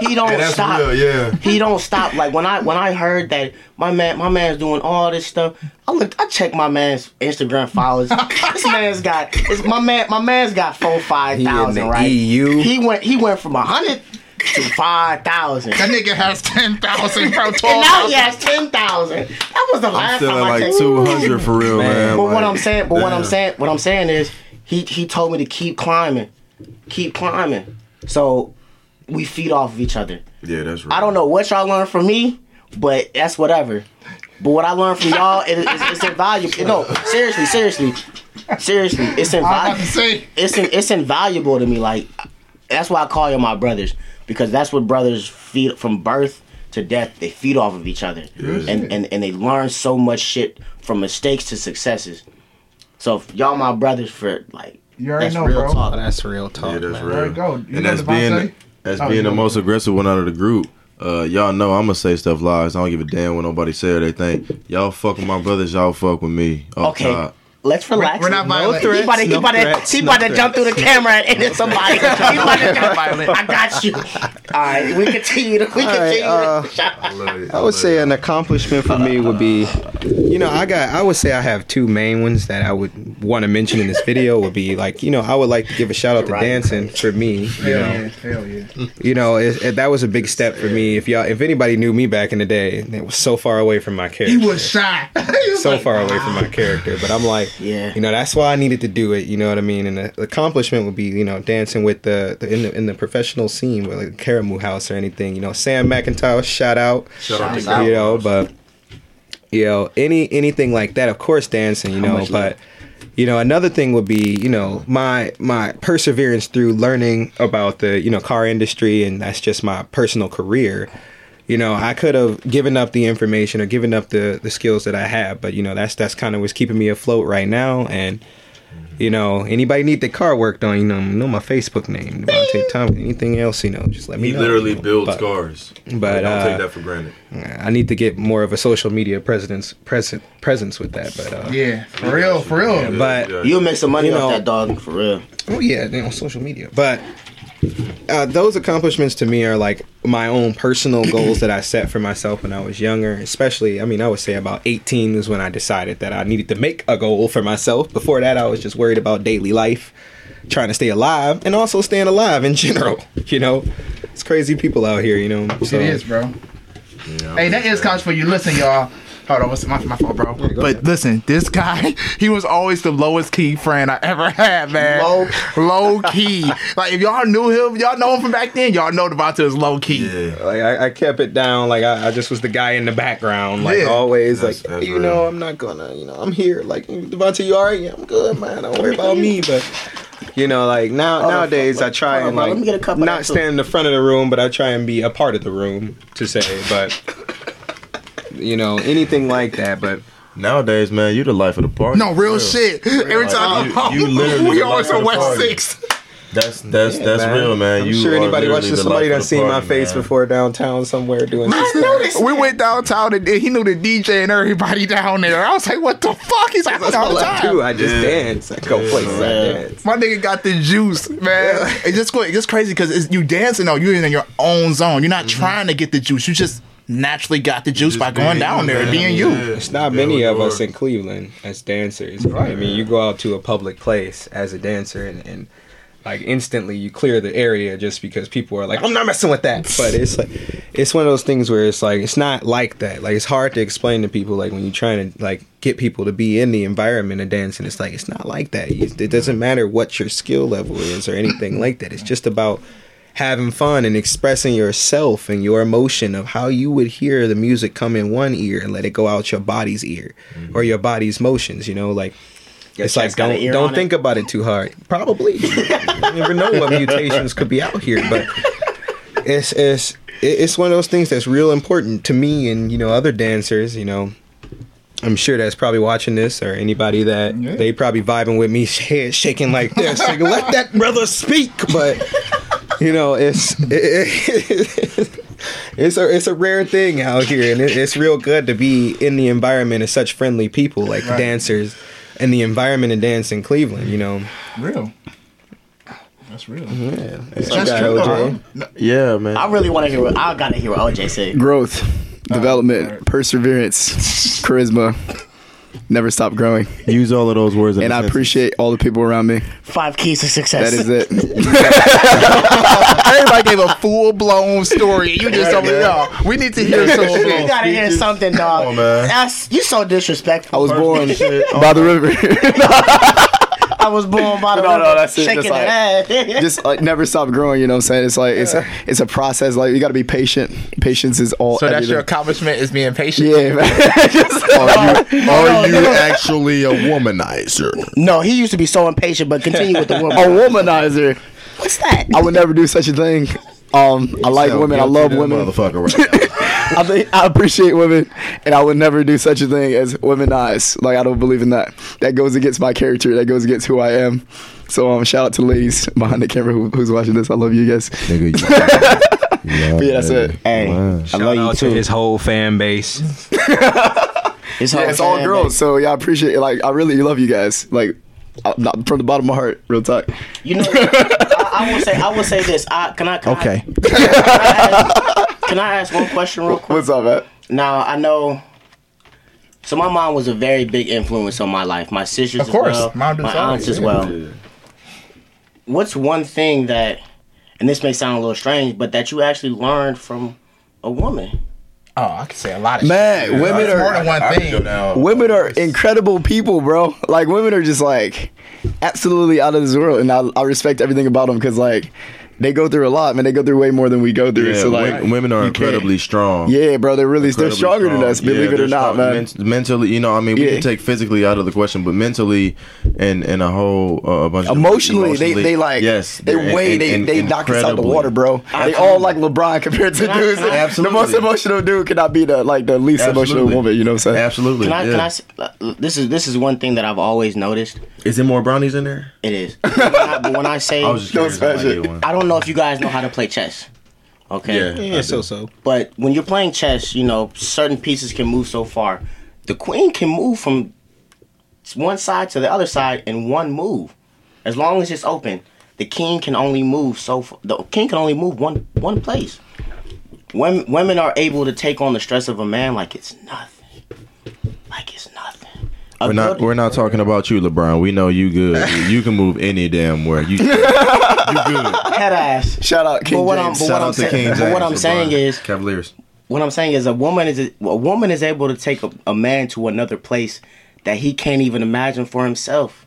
He don't stop real, yeah. he don't stop. Like when I when I heard that my man my man's doing all this stuff, I looked I checked my man's Instagram followers. this man's got my man my man's got four five thousand right. EU. He went he went from a hundred to five thousand. That nigga has ten thousand, bro. And Twelve now he has ten thousand. That was the I'm last still time at I like checked. two hundred for real, man. But what I'm saying, but what I'm saying, what I'm saying is, he he told me to keep climbing, keep climbing. So we feed off of each other. Yeah, that's right. I don't know what y'all learned from me, but that's whatever. But what I learned from y'all, it, it's, it's invaluable. No, seriously, seriously, seriously, it's I was about to invaluable. say. It's in, it's invaluable to me. Like that's why I call you my brothers because that's what brothers feed from birth to death. They feed off of each other, and, and and they learn so much shit from mistakes to successes. So if y'all my brothers for like You already that's know, real bro. Oh, talk. that's real talk. Yeah, that's man. real. There you go. You and that's being as Oh, being the know. most aggressive one out of the group. Uh, y'all know I'm gonna say stuff lies. I don't give a damn what nobody say or they think. Y'all fuck with my brothers. Y'all fuck with me. Okay. top. Let's relax. we're not No violent. He about to, he No about to, threats, he no about to jump through the camera and hit somebody. he about to jump. violent. I got you. All right, we continue. To, we All right, continue. uh, I would say an accomplishment for me would be, you know, I got. I would say I have two main ones that I would want to mention in this video. Would be like, you know, I would like to give a shout out to dancing for me. You Hell know, yeah. Hell yeah. you know, it, it- that was a big step for me. If y'all, if anybody knew me back in the day, it was so far away from my character. He was shy. He was so like, far away from my character. But I'm like, Yeah. you know, that's why I needed to do it. You know what I mean? And the, the accomplishment would be, you know, dancing with the, the in the in the professional scene, with like Caramoo House or anything. You know, Sam McIntyre, shout out. Shout out to You know, but you know, any anything like that, of course, dancing. You know, much but. You know, another thing would be, you know, my my perseverance through learning about the, you know, car industry and that's just my personal career you know i could have given up the information or given up the the skills that i have but you know that's that's kind of what's keeping me afloat right now and You know, anybody need their car worked on? You know, know my Facebook name, Devontae Thompson. Anything else? You know, just let me He know. literally builds But- cars. but, I don't uh, take that for granted. I need to get more of a social media presence present presence with that. But uh, Yeah, for real, for real. but Yeah. You'll make some money You off that dog for real. Oh yeah, you know, social media. But uh, those accomplishments to me are like my own personal goals that I set for myself when I was younger. Especially, I mean, I would say about 18 is when I decided that I needed to make a goal for myself. Before that, I was just worried about daily life, trying to stay alive, and also staying alive in general. You know, it's crazy people out here. You know, so it is, bro. Yeah, Hey, that is college for you. Listen, y'all. Hold on, what's my, my fault, bro? but listen, this guy, he was always the lowest key friend I ever had, man. Low- low key. like if y'all knew him, y'all know him from back then. Y'all know Devontae is low key. Yeah. Like I, I kept it down. Like I, I just was the guy in the background. Like Yeah. always. That's- like that's you real. know, I'm not gonna. You know, I'm here. Like Devontae, you alright? Yeah, I'm good, man. Don't worry about me. But you know, like now nowadays, I try hold on, and like Let me get a cup of not stand in the front of the room, but I try and be a part of the room to say. But you know, anything like that. But Nowadays, man, you the life of the party. No, real shit. Every Like, time you- I'm home, you literally we the always life of on West. Six. That's that's yeah, that's real, man. I'm you sure anybody literally watching somebody life done of the seen my face man. before downtown somewhere doing some stuff. We went downtown and he knew the DJ and everybody down there. I was like, what the fuck? He's like, That's all all the I time. do. I just Yeah. dance. I go places. I Yeah. dance. My nigga got the juice, man. It's just it's just crazy because you dancing though. You're in your own zone. You're not mm-hmm. trying to get the juice. You just naturally got the juice by going down there and being you. It's not Yeah, many of us in Cleveland as dancers. right? I mean, you go out to a public place as a dancer and, and like instantly you clear the area just because people are like, I'm not messing with that. But it's like, it's one of those things where it's like, it's not like that. Like, it's hard to explain to people, like, when you're trying to, like, get people to be in the environment of dancing, it's like, it's not like that. It doesn't matter what your skill level is or anything like that. It's just about having fun and expressing yourself and your emotion of how you would hear the music come in one ear and let it go out your body's ear mm-hmm. or your body's motions you know like Your it's like chest got an don't don't think it? about it too hard probably you never know what mutations could be out here but it's it's it's one of those things that's real important to me and you know other dancers you know I'm sure that's probably watching this or anybody that Yeah. they probably vibing with me head shaking like this like let that brother speak but you know it's it, it's a it's a rare thing out here and it, it's real good to be in the environment of such friendly people like Right. dancers and the environment of dance in Cleveland you know Real. That's real. yeah That's got true, OJ. No, Yeah, man. I really want to hear what I gotta hear what OJ say. Growth, development, alright. perseverance, charisma. Never stop growing. Use all of those words. And I sentence. appreciate all the people around me. Five keys to success. That is it. Everybody gave a full blown story. You just over there. We need to hear some You gotta hear something, dog. on, man. That's you so disrespectful. I was born Shit. by the oh river. I was born by the No, no, river, that's it. shaking That's that ass. Just like never stop growing. You know what I'm saying? It's like it's a, it's a process. Like you got to be patient. Patience is all. So that's your accomplishment is being patient. Yeah, man. Just- Are you, are you actually a womanizer? no, he used to be so impatient, but continue with the woman. a womanizer. What's that? I would never do such a thing. Um, I like women. I love women. Motherfucker, right. I think I appreciate women, and I would never do such a thing as womanize. Like I don't believe in that. That goes against my character. That goes against who I am. So um, shout out to the ladies behind the camera who, who's watching this. I love you guys. Nigga, you, But yeah, that's it. Hey, Wow. I Shout love you out to too. his whole fan base. His Yeah, whole it's all girls. base. So yeah, I appreciate. it. Like I really love you guys. Like not- from the bottom of my heart, real talk. You know, I, I will say, I will say this. I, can I? Can Okay. I, can, I ask, can I ask one question real quick? What's up, man? Now I know. So my mom was a very big influence on my life. My sisters, Of course. as well, my always, aunts as yeah. well. What's one thing that, and this may sound a little strange, but that you actually learned from a woman? Oh, I can say a lot of Man, shit. women are- more than one I thing. feel now. Women are incredible people, bro. Like women are just like absolutely out of this world, and I, I respect everything about them because like they go through a lot, man. They go through way more than we go through. Yeah, so like, wo- women are incredibly strong. Yeah, bro, they're really they're incredibly stronger than us. Believe Yeah, it or not, strong. man. Ment- mentally, you know, I mean, we Yeah. can take physically out of the question, but mentally and and a whole uh, a bunch of Emotionally, they they like yes, they they're way in- they in- they knock us out the water, bro. They all like LeBron compared to dudes. can I- the most emotional dude cannot be the like the least emotional woman. You know what I'm saying? Absolutely. Can I? yeah. Can I? s- uh, This is this is one thing that I've always noticed. Is there more brownies in there? It is. But when I, but when I say, I was just Don't curious. I smash it. get one. I don't know if you guys know how to play chess. Okay. Yeah. Yeah, so so. But when you're playing chess, you know certain pieces can move so far. The queen can move from one side to the other side in one move, as long as it's open. The king can only move so. f- The king can only move one one place. Women women are able to take on the stress of a man like it's nothing. Like it's nothing. A We're not. We're not talking about you, LeBron. We know you good. You, you can move any damn where. You, you good. head ass. Shout out King But what I'm- James. but Shout what out to saying- King James. but what I'm saying is- Cavaliers. what I'm saying is a woman is a, a woman is able to take a, a man to another place that he can't even imagine for himself.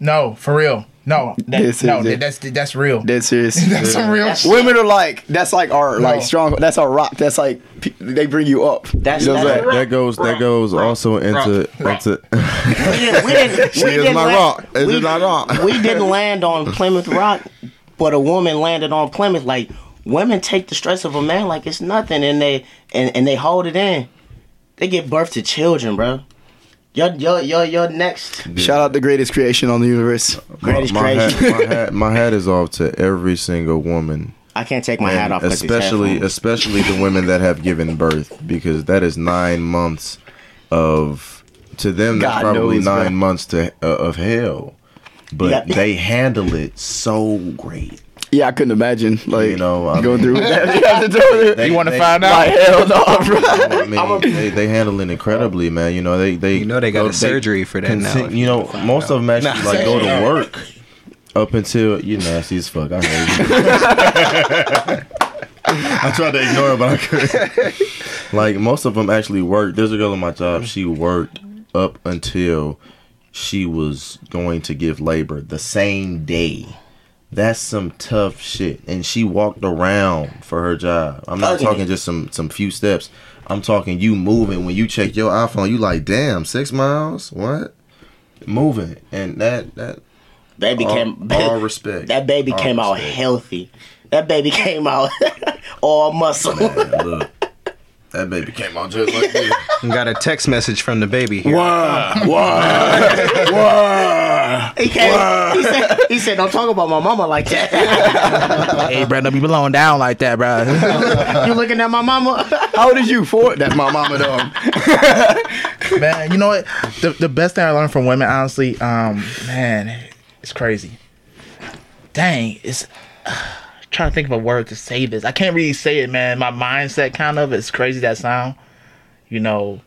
No, for real. No, that, This no, that, that's that's real. Dead serious. That's some real shit. Women are like that's like our like strong. That's our rock. That's like they bring you up. That's- you know that's saying? That goes. That goes also into into. We we didn't, She we is didn't my land- rock. Is we, it not rock? we didn't land on Plymouth Rock, but a woman landed on Plymouth. Like women take the stress of a man like it's nothing, and they and, and they hold it in. They give birth to children, bro. Your your your your next Shout out the greatest creation on the universe. greatest my, hat, creation. my hat. My hat is off to every single woman. I can't take my hat And off. 'cause these especially especially the women that have given birth because that is nine months of to them that's God probably knows, nine bro. months to uh, of hell but Yep. they handle it so great Yeah, I couldn't imagine like You know, I going mean- through that. You have to do it. They- You want to find out? Like hell no, bro. I mean, they, they handle it incredibly, man. You know, they they You know they got go- a surgery for that now. You know, most of them actually like go to work up until you nasty as fuck. I hate you. I tried to ignore it, but I couldn't. Like most of them actually work. There's a girl in my job. She worked up until she was going to give labor the same day. That's some tough shit. And she walked around for her job. I'm not talking just some some few steps. I'm talking you moving. When you check your iPhone, you like, damn, six miles? What? Moving. And that that baby all, came. all respect. That baby All came out healthy. That baby came out all muscle. Man, look. That baby came out just like this. Got a text message from the baby here. he came. He said, "He said, don't talk about my mama like that. Hey, bro, don't be blowing down like that, bro. you looking at my mama? How old is you? Four? That's my mama though. man, you know what? The, the best thing I learned from women, honestly, um, man, it's crazy. Dang, it's trying to think of a word to say this. I can't really say it, man. My mindset kind of it's crazy that sound. You know,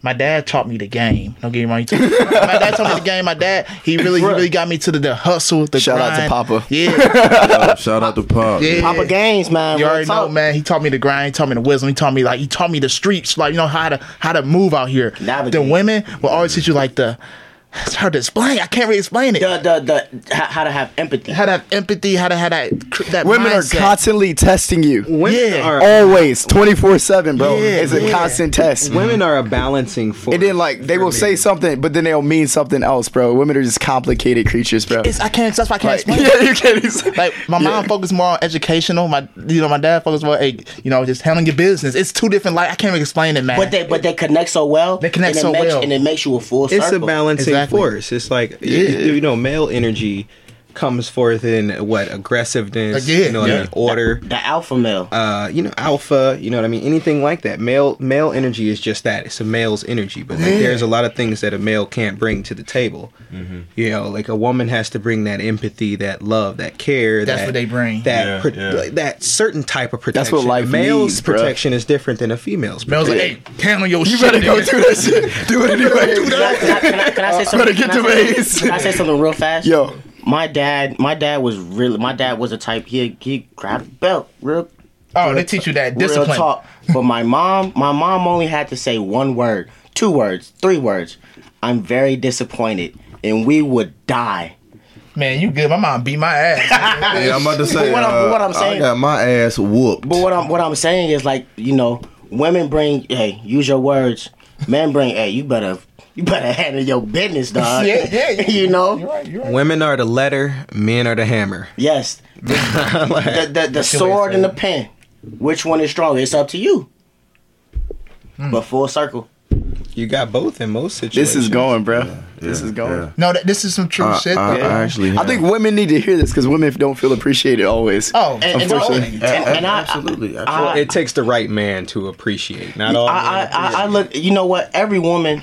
my dad taught me the game. Don't get me wrong. taught- my dad taught me the game. My dad, he really, he really got me to the, the hustle, the Shout out to. Papa. Yeah, shout out to Papa. yeah. Papa Games, man. You already know, talk. man. He taught me the grind. He taught me the wisdom. He taught me like he taught me the streets, like you know how to how to move out here. Navigate. The women will always teach you like the. It's hard to explain. I can't really explain it. The, the, the, how, how to have empathy. How to have empathy. How to have that. that Women mindset. are constantly testing you. Women Yeah. are Always, twenty four seven, bro. Yeah, it's a yeah. constant test. women are a balancing force. And then like they for will say something, but then they'll mean something else, bro. Women are just complicated creatures, bro. It's, I can't. That's why I can't Like, explain. yeah, you can't. Even, Like my mom focused more on educational. My you know my dad focused more, hey, you know, just handling your business. It's two different. Like I can't even explain it, man. But they but they connect so well. They connect and it so makes, well. and it makes you a full it's circle. a balancing Exactly. Force. It's like you, you know, male energy comes forth in what aggressiveness, yeah, you know, what I mean, order. The alpha male. uh, you know, alpha, you know what I mean? Anything like that. Male male energy is just that. It's a male's energy. But like, Yeah. there's a lot of things that a male can't bring to the table. Mm-hmm. You know, like a woman has to bring that empathy, that love, that care. That's that, what they bring. That Yeah, pro- yeah. like, that certain type of protection. That's what life a male's needs, bruh. protection is different than a female's. Mel's like, protection. hey, handle your you shit. better go nigga. do that shit. Do it anyway. Do that. can I, can I, can I say something? Better get can, I the say, can I say something real fast? Yo. My dad, my dad was really, my dad was a type. He he grabbed the belt, real. Oh, they teach you that real discipline. talk. But my mom, my mom only had to say one word, two words, three words. I'm very disappointed, and we would die. Man, you good. My mom beat my ass. Yeah, I'm about to say. But what I'm- uh, what I'm saying- I got my ass whooped. But what I'm what I'm saying is like you know, women bring hey, use your words. Men bring hey, you better you better handle your business, dog. Yeah, yeah, yeah. you know. You're right. You're right. Women are the letter, men are the hammer. Yes. The the, the, the sword and the pen. Which one is stronger? It's up to you. Hmm. But full circle. You got both in most situations. This is going, bro. This Yeah, is going. yeah. No, that, this is some true I, shit. I, though. I actually. I think women need to hear this because women don't feel appreciated always. oh, And, and, unfortunately. and, and I, absolutely. I, absolutely. It takes the right man to appreciate. Not all. I, I, I, I look. You know what? Every woman,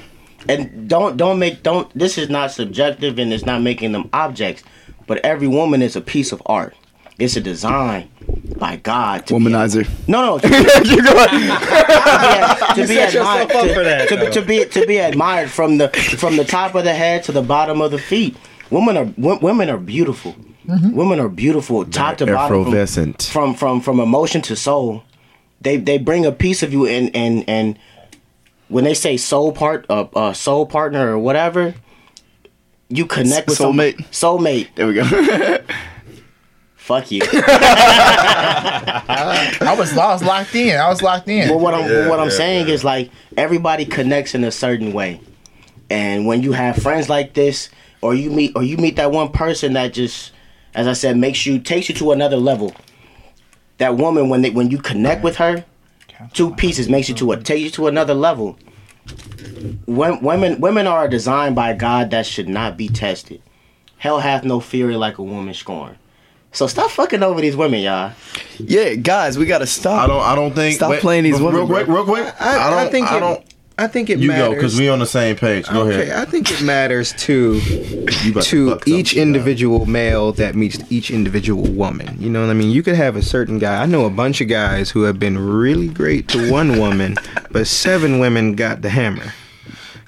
and don't don't make don't. This is not subjective, and it's not making them objects. But every woman is a piece of art. It's a design by God. To be- Womanizer. no, no. To, Keep going. to be admired, to, that, to, to be to be admired from the from the top of the head to the bottom of the feet. Women are wo- women are beautiful. Mm-hmm. Women are beautiful, top to bottom. from- effervescent. from from from emotion to soul they they bring a piece of you and and and when they say soul part uh, uh soul partner or whatever you connect with some- Soulmate. soulmate There we go. fuck you I was I was locked in. I was locked in. but what i'm Yeah, what i'm yeah, saying yeah. is like everybody connects in a certain way and when you have friends like this or you meet or you meet that one person that just as i said makes you takes you to another level that woman when they when you connect with her two pieces makes you to a take you to another level. Wom- Women women are designed by God that should not be tested. Hell hath no fury like a woman scorned. So stop fucking over these women, y'all. yeah, guys, we gotta stop. I don't. I don't think. Stop playing these real women, quick, real quick. I, I don't. I think I don't. I think it You matters. go because we on the same page. Go okay, ahead. I think it matters to to each individual male that meets each individual woman. You know what I mean? You could have a certain guy. I know a bunch of guys who have been really great to one woman, but seven women got the hammer.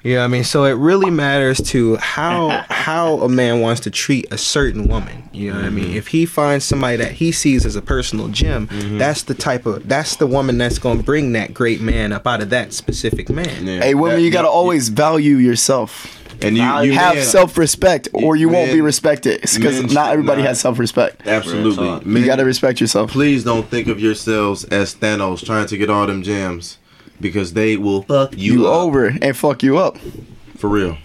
You know what I mean? So it really matters to how how a man wants to treat a certain woman. You know what I mean? Mm-hmm. If he finds somebody that he sees as a personal gem, mm-hmm. that's the type of that's the woman that's going to bring that great man up out of that specific man. Yeah. Hey, women, That- you gotta always value yourself. and you, you Have men- self-respect, or you won't be respected. Because not everybody not- has self-respect. Absolutely. Real. Men, You gotta respect yourself. please don't think of yourselves as Thanos trying to get all them gems because they will fuck you, You over and fuck you up for real.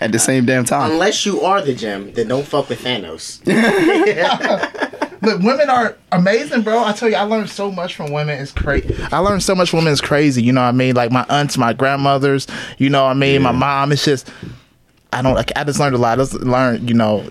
at the same damn time. Unless you are the gem, then don't fuck with Thanos. Look, women are amazing, bro. I tell you, I learned so much from women. It's crazy. I learned so much from women. It's crazy. You know what I mean? Like my aunts, my grandmothers. You know what I mean? My mom. It's just, I don't. Like, I just learned a lot. I just learned, you know.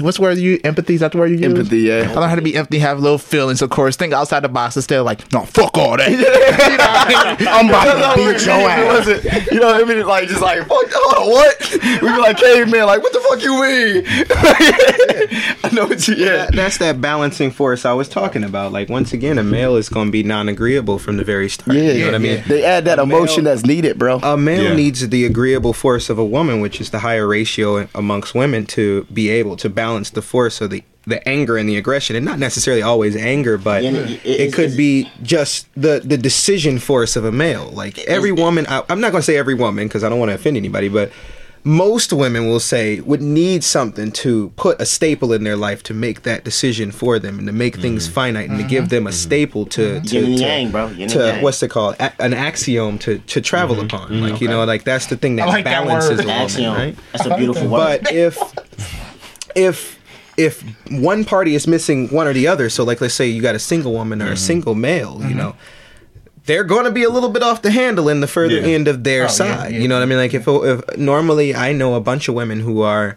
What's where word you empathy? Is that the word you use? Empathy, yeah. I learned how to be empathy, have little feelings, of course. Think outside the box instead of like, no, fuck all that. I'm about to beat your ass. You know what I mean? Like just like fuck. Oh, what? We be like caveman. Like what the fuck you mean? I know what you. Yeah. That- that's that balancing force I was talking about. Like once again, a male is going to be non-agreeable from the very start. Yeah, you know what I mean. They add that A emotion male- that's needed, bro. A male Yeah. needs the agreeable force of a woman, which is the higher ratio amongst women, to be able to balance the force of the the anger and the aggression, and not necessarily always anger, but Yeah, it- it, it's- could it's- be just the the decision force of a male. Like every woman, I, I'm not going to say every woman because I don't want to offend anybody, but most women will say would need something to put a staple in their life to make that decision for them and to make things mm-hmm. finite and to give mm-hmm. them a mm-hmm. staple to to, Yin to- yang, bro. Yin to yang. what's it called A- an axiom to to travel upon like you know like that's the thing that like balances word. a woman Axiom. right That's a beautiful word. but if if if one party is missing one or the other so like let's say you got a single woman or a mm-hmm. single male you mm-hmm. know they're going to be a little bit off the handle in the further Yeah. end of their oh, yeah, side yeah. you know what i mean like if, if normally i know a bunch of women who are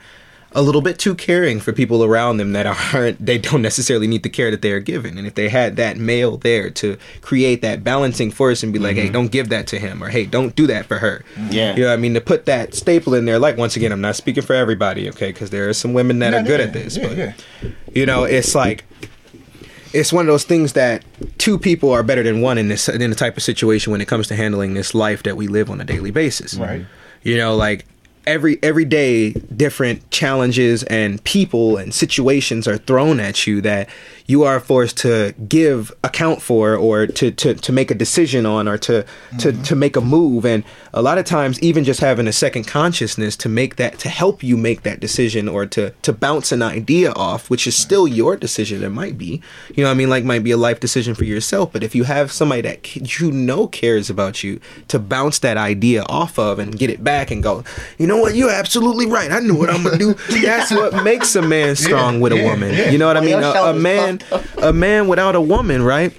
a little bit too caring for people around them that aren't they don't necessarily need the care that they're given and if they had that male there to create that balancing force and be like hey mm-hmm. don't give that to him or hey don't do that for her Yeah. you know what i mean to put that staple in there like once again i'm not speaking for everybody okay because there are some women that Yeah, are good yeah, at this yeah, but yeah. you know it's like it's one of those things that two people are better than one in this in the type of situation when it comes to handling this life that we live on a daily basis Right. you know like every every day different challenges and people and situations are thrown at you that you are forced to give account for or to to, to make a decision on or to, to mm-hmm. to make a move. And a lot of times even just having a second consciousness to make that to help you make that decision or to to bounce an idea off which is still your decision it might be. You know what i mean? Like might be a life decision for yourself. But if you have somebody that you know cares about you to bounce that idea off of and get it back and go you know what? You're absolutely right. I knew what i'm gonna do. That's what makes a man strong with a woman. You know what i mean? a, a shoulders a man without a woman right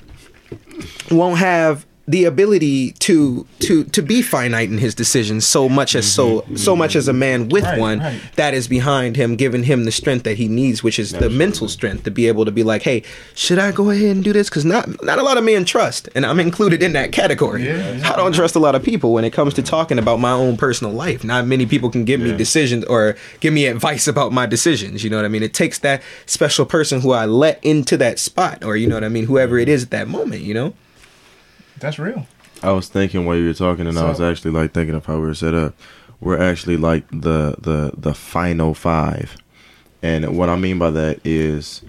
won't have the ability to to to be finite in his decisions so much as so mm-hmm. so much as a man with Right, one right. that is behind him giving him the strength that he needs which is the mental strength to be able to be like hey should i go ahead and do this? Because not not a lot of men trust and i'm included in that category. I don't trust a lot of people when it comes to talking about my own personal life. Not many people can give me decisions or give me advice about my decisions you know what i mean? It takes that special person who i let into that spot or you know what i mean whoever it is at that moment you know That's real. I was thinking while you were talking, and I was actually like thinking of how we were set up. We're actually like the the the final five, and what I mean by that is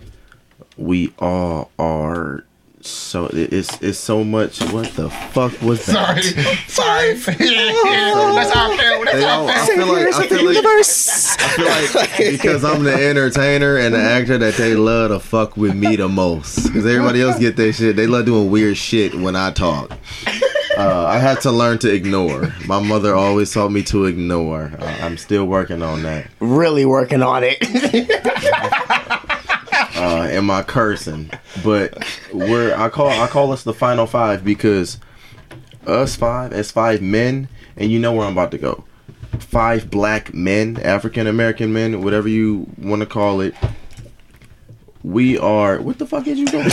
we all are. So it's it's so much. What the fuck was that? Sorry. Sorry. yeah, that's how I feel. That's They how all- I I feel. feel like I feel like I feel like because I'm the entertainer and the actor that they love to fuck with me the most. Because everybody else get their shit. They love doing weird shit when I talk. Uh, I had to learn to ignore. My mother always taught me to ignore. Uh, I'm still working on that. Really working on it. Uh, am I cursing? But we're I call I call us the final five because us five as five men, and you know where I'm about to go. Five black men, African American men, whatever you want to call it. We are. What the fuck is you doing?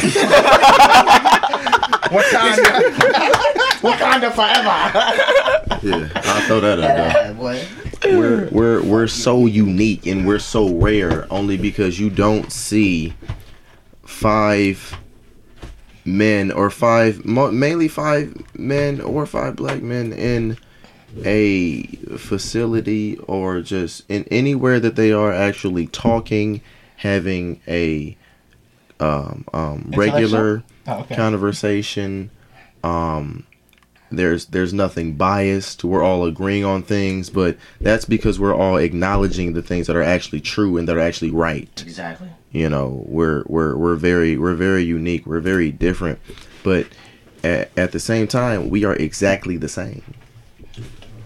Wakanda. Wakanda forever. yeah, I'll throw that out Though. we're we're we're so unique and we're so rare only because you don't see five men or five mainly five men or five black men in a facility or just in anywhere that they are actually talking having a um, um, regular Oh, okay. conversation um there's there's nothing biased. We're all agreeing on things but that's because we're all acknowledging the things that are actually true and that are actually right. Exactly. you know we're we're we're very we're very unique. We're very different. But at, at the same time we are exactly the same.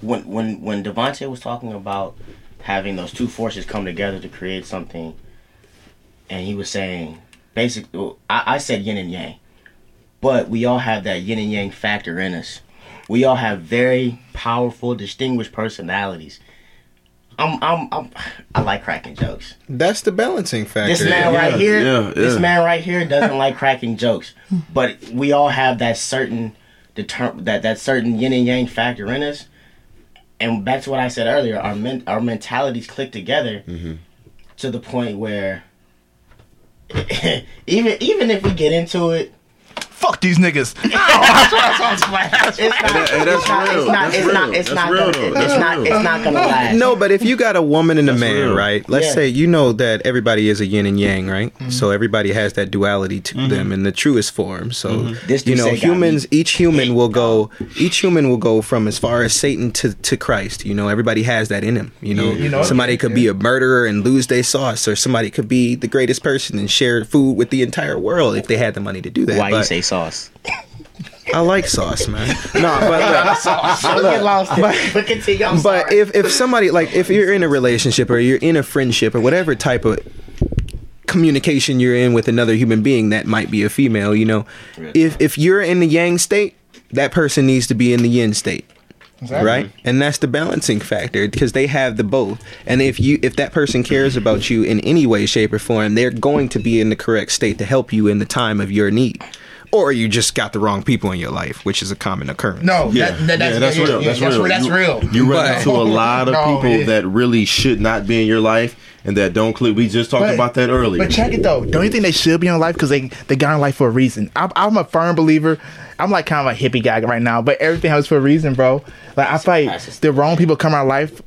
When when when Devontae was talking about having those two forces come together to create something, and he was saying, basically, I, I said yin and yang, but we all have that yin and yang factor in us. We all have very powerful, distinguished personalities. I'm, I'm, I'm I like cracking jokes. That's the balancing factor. This man Yeah, right here, yeah, yeah. this man right here doesn't like cracking jokes, but we all have that certain deter- that that certain yin and yang factor in us. And back to what I said earlier, our men- our mentalities click together Mm-hmm. to the point where even even if we get into it, Fuck these niggas. Oh, that's what I was like. That's it's not. Hey, that's it's not. real. It's not. That's It's real. not. It's That's not. real, Gonna, it's That's not. real. It's not gonna last. No, but if you got a woman and a That's man, real. right? Let's Yeah. say you know that everybody is a yin and yang, right? Mm-hmm. So everybody has that duality to mm-hmm. them in the truest form. So mm-hmm. This you know, humans. Each human will go. Each human will go from as far as Satan to to Christ. You know, everybody has that in him. You know, you know, somebody yeah, could be a murderer and lose their sauce, or somebody could be the greatest person and share food with the entire world if they had the money to do that. Why you say sauce? I like sauce, man. no, but look, Don't get lost. in it. But continue. I'm but sorry. if if somebody like if you're in a relationship or you're in a friendship or whatever type of communication you're in with another human being that might be a female you know if if you're in the yang state that person needs to be in the yin state right and that's the balancing factor because they have the both and if you if that person cares about you in any way shape or form they're going to be in the correct state to help you in the time of your need or you just got the wrong people in your life which is a common occurrence No, Yeah, that, that, that's, yeah, that's yeah, real. yeah, That's that's real. real. That's You- real. You run But- into a lot of No, people yeah. that really should not be in your life and that don't click. We just talked But- about that earlier. But check it though. Don't you think they should be in life because they they got in life for a reason? I'm, I'm a firm believer. I'm like kind of a hippie guy right now, but everything happens for a reason, bro. Like I feel like That's just- the wrong people come in our life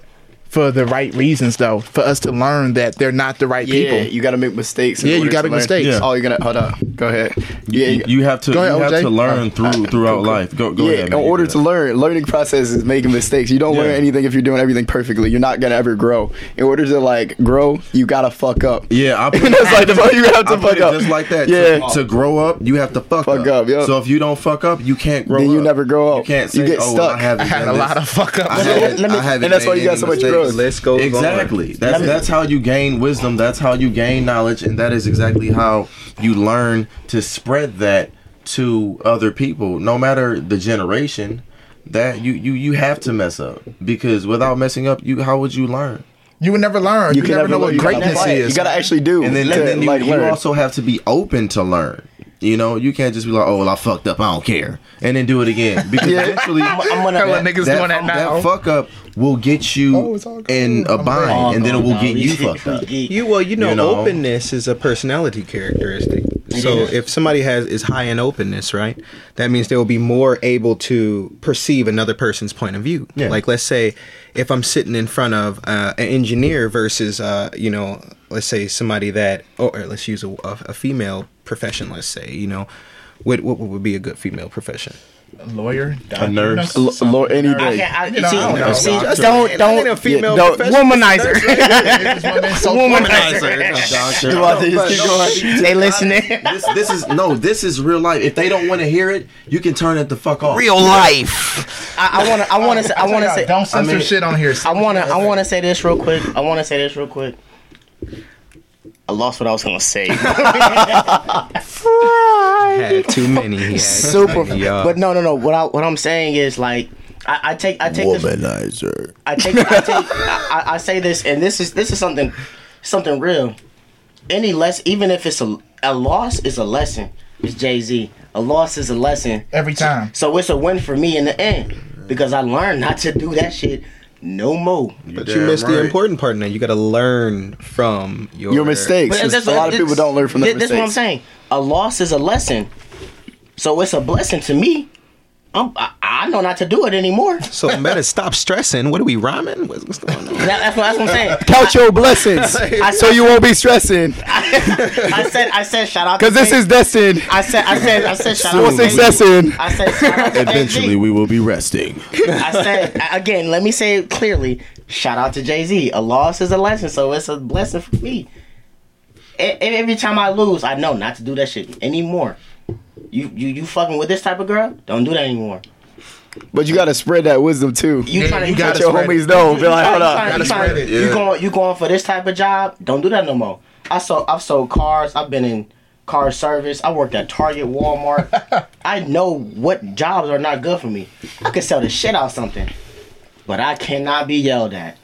for the right reasons, though. For us to learn that they're not the right Yeah, people. you gotta make mistakes. Yeah, you gotta make mistakes. Yeah. Oh, you're gonna hold up. Go ahead. Yeah, You, you have to Go ahead, you have OJ. to learn oh, through throughout life. Go go yeah, ahead. in man, you order to learn, learning process is making mistakes. You don't learn anything if you're doing everything perfectly. You're not gonna ever grow. In order to like grow, you gotta fuck up. Yeah, I put, That's like the you have to I fuck up. just like that. Yeah. To, to grow up, you have to fuck, Fuck up, yep. So if you don't fuck up, you can't grow Then up. you never grow up. You up. can't You get oh, stuck. I I had a lot of fuck ups. I haven't, Let me- and that's why you got so much mistakes. Growth. List goes on. Exactly. That's that's how you gain wisdom. That's how you gain knowledge, and that is exactly how you learn to spread that to other people. No matter the generation, that you you you have to mess up because without messing up, you how would you learn? You would never learn. You, can never know learn. what greatness fight. is. You gotta actually do. And then, to, and then you, like, you also have to be open to learn. You know, you can't just be like, "Oh, well, I fucked up. I don't care," and then do it again because eventually, I'm gonna. Hella niggas doing that now. That fuck up will get you Oh, it's in a I'm bind, Oh, and then it will no, get you fucked up. You well, you know, You know? openness is a personality characteristic. So is. if somebody has is high in openness, right, that means they will be more able to perceive another person's point of view. Yeah. Like let's say if I'm sitting in front of uh, an engineer versus uh, you know, let's say somebody that, or, or let's use a, a, a female profession. Let's say you know, what what would be a good female profession? A lawyer, doctor, nurse. you know, L- Lord, any I day. can't. I, You know, see, I don't know. see, Doctor. don't don't a female don't- profession. womanizer. Womanizer. Doctor. You want to just keep going? they listening. this, this is no, this is real life. If they don't want to hear it, you can turn it the fuck off. Real life. I want to. I want to. I want to say. Don't censor I mean- shit on here. I want to. I want to say this real quick. I want to say this real quick. I lost what I was gonna say. Had too many. He had Super. many, y'all. But no, no, no. What I what I'm saying is like I, I take I take this Womanizer. I take I take I, I say this and this is this is something something real. Any less even if it's a a loss is a lesson. It's Jay Z. A loss is a lesson. every time. So it's a win for me in the end because I learned not to do that shit no more. But you missed the important part now. You got to learn from your, Your mistakes. But Just a lot of people don't learn from their That's mistakes. what I'm saying. A loss is a lesson. So it's a blessing to me. I'm, I, I know not to do it anymore. That, So better stop stressing. What are we rhyming? What's, what's going on? that's, what, that's what I'm saying. Count your blessings I, so you won't be stressing. I said I said shout out Because this Jay- is destined I said I said I said shout out to success Jay-Z. in. I said shout out to Eventually, we will be resting. I said again. Let me say it clearly. Shout out to Jay Z. A loss is a lesson, so it's a blessing for me. Every time I lose, I know not to do that shit anymore. You you you fucking with this type of girl? Don't do that anymore. But you gotta spread that wisdom too. You Yeah, trying to you you gotta your spread homies it. know. Be like, hold you up. you trying- spread it. You going you going for this type of job? Don't do that no more. I sold I've sold cars. I've been in car service. I worked at Target, Walmart. I know what jobs are not good for me. I could sell the shit out of something, but I cannot be yelled at.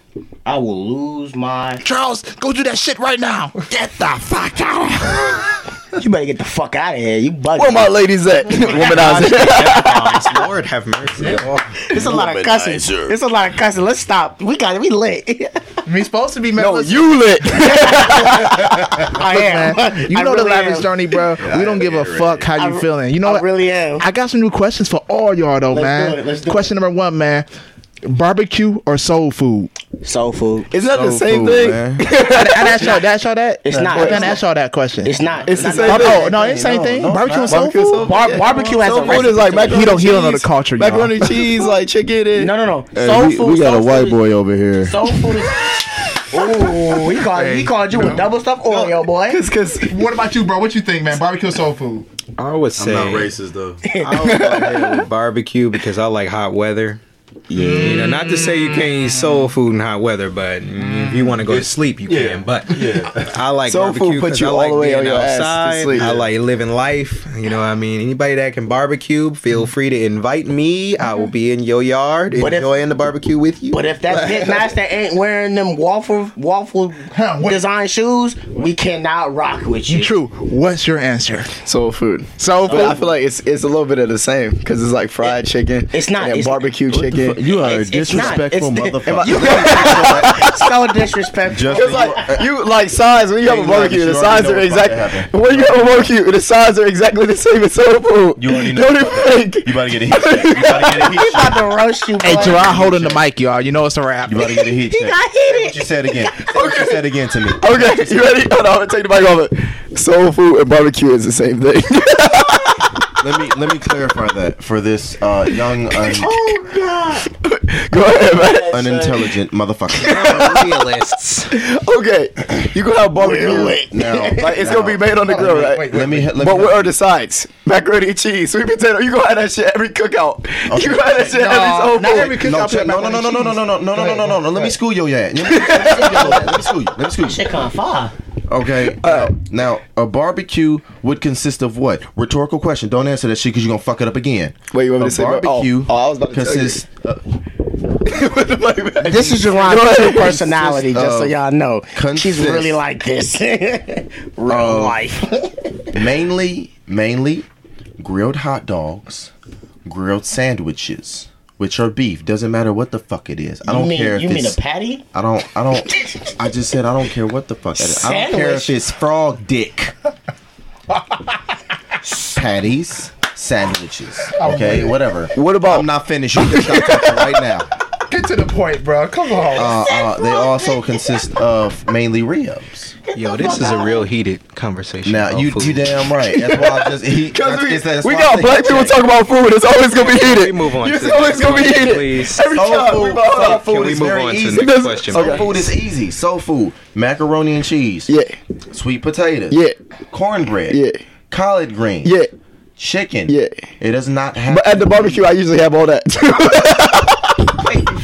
I will lose my. Charles, go do that shit right now. Get the fuck out! you better get the fuck out of here. You bugging. Where my ladies at? Womanizer. Lord have mercy. Oh. It's a lot of cussing. Womanizer. It's a lot of cussing. Let's stop. We got it. We lit. We supposed to be No, you lit. I am. Man, you I know the really lavish am. journey, bro. We don't give a fuck how you I- feeling. You know I what? really am. I got some new questions for all y'all though, Let's man. do it, let's do Question number one, man. Barbecue or soul food? Soul food. Isn't that the same food, thing? I, I asked y'all, asked y'all that. It's not. I It's didn't not. ask y'all that question. It's not. It's the not- same not- oh, thing. Oh no, it's the same No, thing. no, Barbecue and soul Barbecue food. soul food. Bar- Yeah. barbecue has Soul a food is like to it. macaroni He don't- he don't know the culture, y'all. Macaroni and cheese, like chicken. And, No, no, no. Hey, soul we, food. we got a white boy over here. Is, soul food is. Ooh, he called he called you a double stuffed Oreo boy. Cause, cause What about you, bro? What you think, man? Barbecue soul food? I would say I'm not racist though. I would go barbecue because I like hot weather. Yeah. You know, not to say you can't eat soul food in hot weather, but mm, if you want to go to sleep, you Yeah. can. But Yeah. I like Soul food barbecue because I like being on your ass to outside. sleep. I like living life. You know what I mean? Anybody that can barbecue, feel free to invite me. I will be in your yard But if- enjoying the barbecue with you. But if that pit master ain't wearing them waffle waffle Huh, design shoes, we cannot rock with you. True. What's your answer? soul food. Soul But I feel like it's it's a little bit of the same because it's like fried chicken. It's not. and It's- barbecue chicken. Again. You are a It's- it's not. disrespectful It's- motherfucker. so disrespectful. Just It's like you like sides when you have a barbecue, the you sides are know what's about to exactly when you have a barbecue, the sides are exactly the same as soul food. You already know. Don't even think. You about to get a heat check. You about to get a heat He check. about to roast you, Hey, boy. Gerard holding the mic, y'all. You know it's a wrap. You about to get a heat check. got Say heated. what you said again. Say what you said again to me. Okay, you ready? Hold on, take the mic off it. Soul food and barbecue is the same thing. Let me let me clarify that for this uh, young un- Oh God. Go ahead, man. unintelligent motherfucker. Realists. Okay, you gonna have barbecue. Now, Like it's gonna be made on the grill, right? let me let me. But what are the sides? Macaroni and cheese, sweet potato. You gonna have that shit every cookout. You gonna have that shit every No, soul not food. every no, cookout. check, no, no, no, no, no, no, no, no, no, no, no, no, no, no. Let me school your ass. Let me school your ass. Let me school you. Let me school you. Shit on fire. Okay. Uh, now, a barbecue would consist of what? Rhetorical question. Don't answer that shit because you're gonna fuck it up again. Wait, you want me a to say barbecue Oh, oh, I was about to tell you. consists. uh, This is Jerron's true personality, just so y'all know. She's really like this. Real of- life. mainly, mainly, grilled hot dogs, grilled sandwiches, which your beef. Doesn't matter what the fuck it is. I don't mean, care if you mean a patty? I don't. I don't. I just said I don't care what the fuck it is. I don't care if it's frog dick. Patties, sandwiches. Oh, okay, whatever. What about- I'm not finished. You can stop talking right now. Get to the point, bro. Come on. Uh, uh, they also consist of mainly ribs. Yo, this is a real heated conversation. Now about you food. you damn right. That's why I just he. Because that's- we, that's we got black people check. talking about food. It's always gonna be heated. we move on It's to the always next gonna be question, heated. please. Every Soul time. food, we soul food Can we is move very on to the easy. next Does- question? okay. Soul food is easy. Soul food, macaroni and cheese. Yeah, Sweet potatoes. Yeah. Cornbread. Yeah. Collard greens. yeah. Chicken. Yeah. It does not have. But at the barbecue, I usually have all that.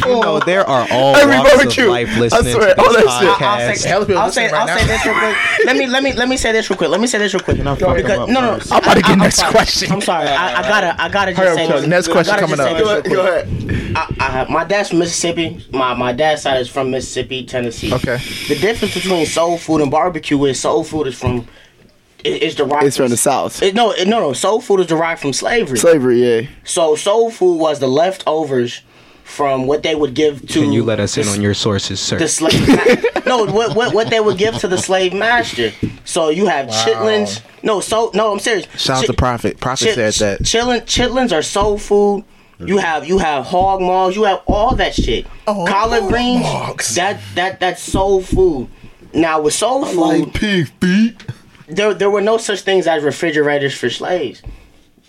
You know, oh. there are all Every walks barbecue. of life I listening swear, to all this that shit. I'll podcast. say, Hell, people I'll say, listening I'll right say this real quick. Let me, let me, let me say this real quick. Let me say this real quick. I'll Because, up no, no, first. I- I'm about to I- get I'm next question. I'm sorry. I, I gotta, I gotta just Hurry say Chuck. this. Next question coming up. Go ahead. quick. Go ahead. I, I, my dad's from Mississippi. My my dad's side is from Mississippi, Tennessee. Okay. The difference between soul food and barbecue is soul food is from is, is derived. It's from the south. It, no, it, no, no. Soul food is derived from slavery. Slavery, yeah. so soul food was the leftovers from what they would give to. Can you let us in the- on your sources, sir? the slave ma- no what, what what they would give to the slave master so you have chitlins no so no i'm serious Shout out Chi- to Prophet. Prophet chi- said that. chillin, chitlins are soul food you mm-hmm. have you have hog maws you have all that shit Oh, collard greens maws. that that that's soul food now with soul food pig feet. there there were no such things as refrigerators for slaves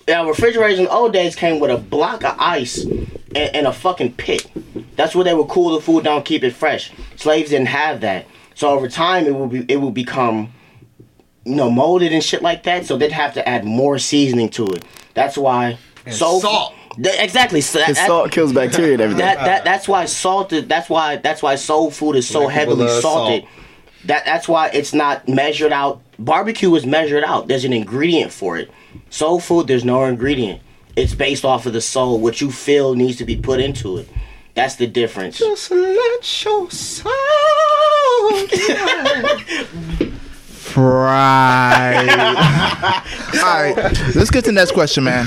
now refrigerators in the old days came with a block of ice and, and a fucking pit. That's where they would cool the food down, keep it fresh. Slaves didn't have that, so over time it will be it will become, you know, molded and shit like that. So they'd have to add more seasoning to it. That's why soul salt. Th- exactly. So that, Because that- salt kills bacteria and everything. that, that that's why salted. That's why that's why soul food is so Black people heavily salted. salt. That that's why it's not measured out. Barbecue is measured out. There's an ingredient for it. Soul food, there's no ingredient. It's based off of the soul. What you feel needs to be put into it. That's the difference. Just let your soul. Right. All right. Let's get to the next question, man.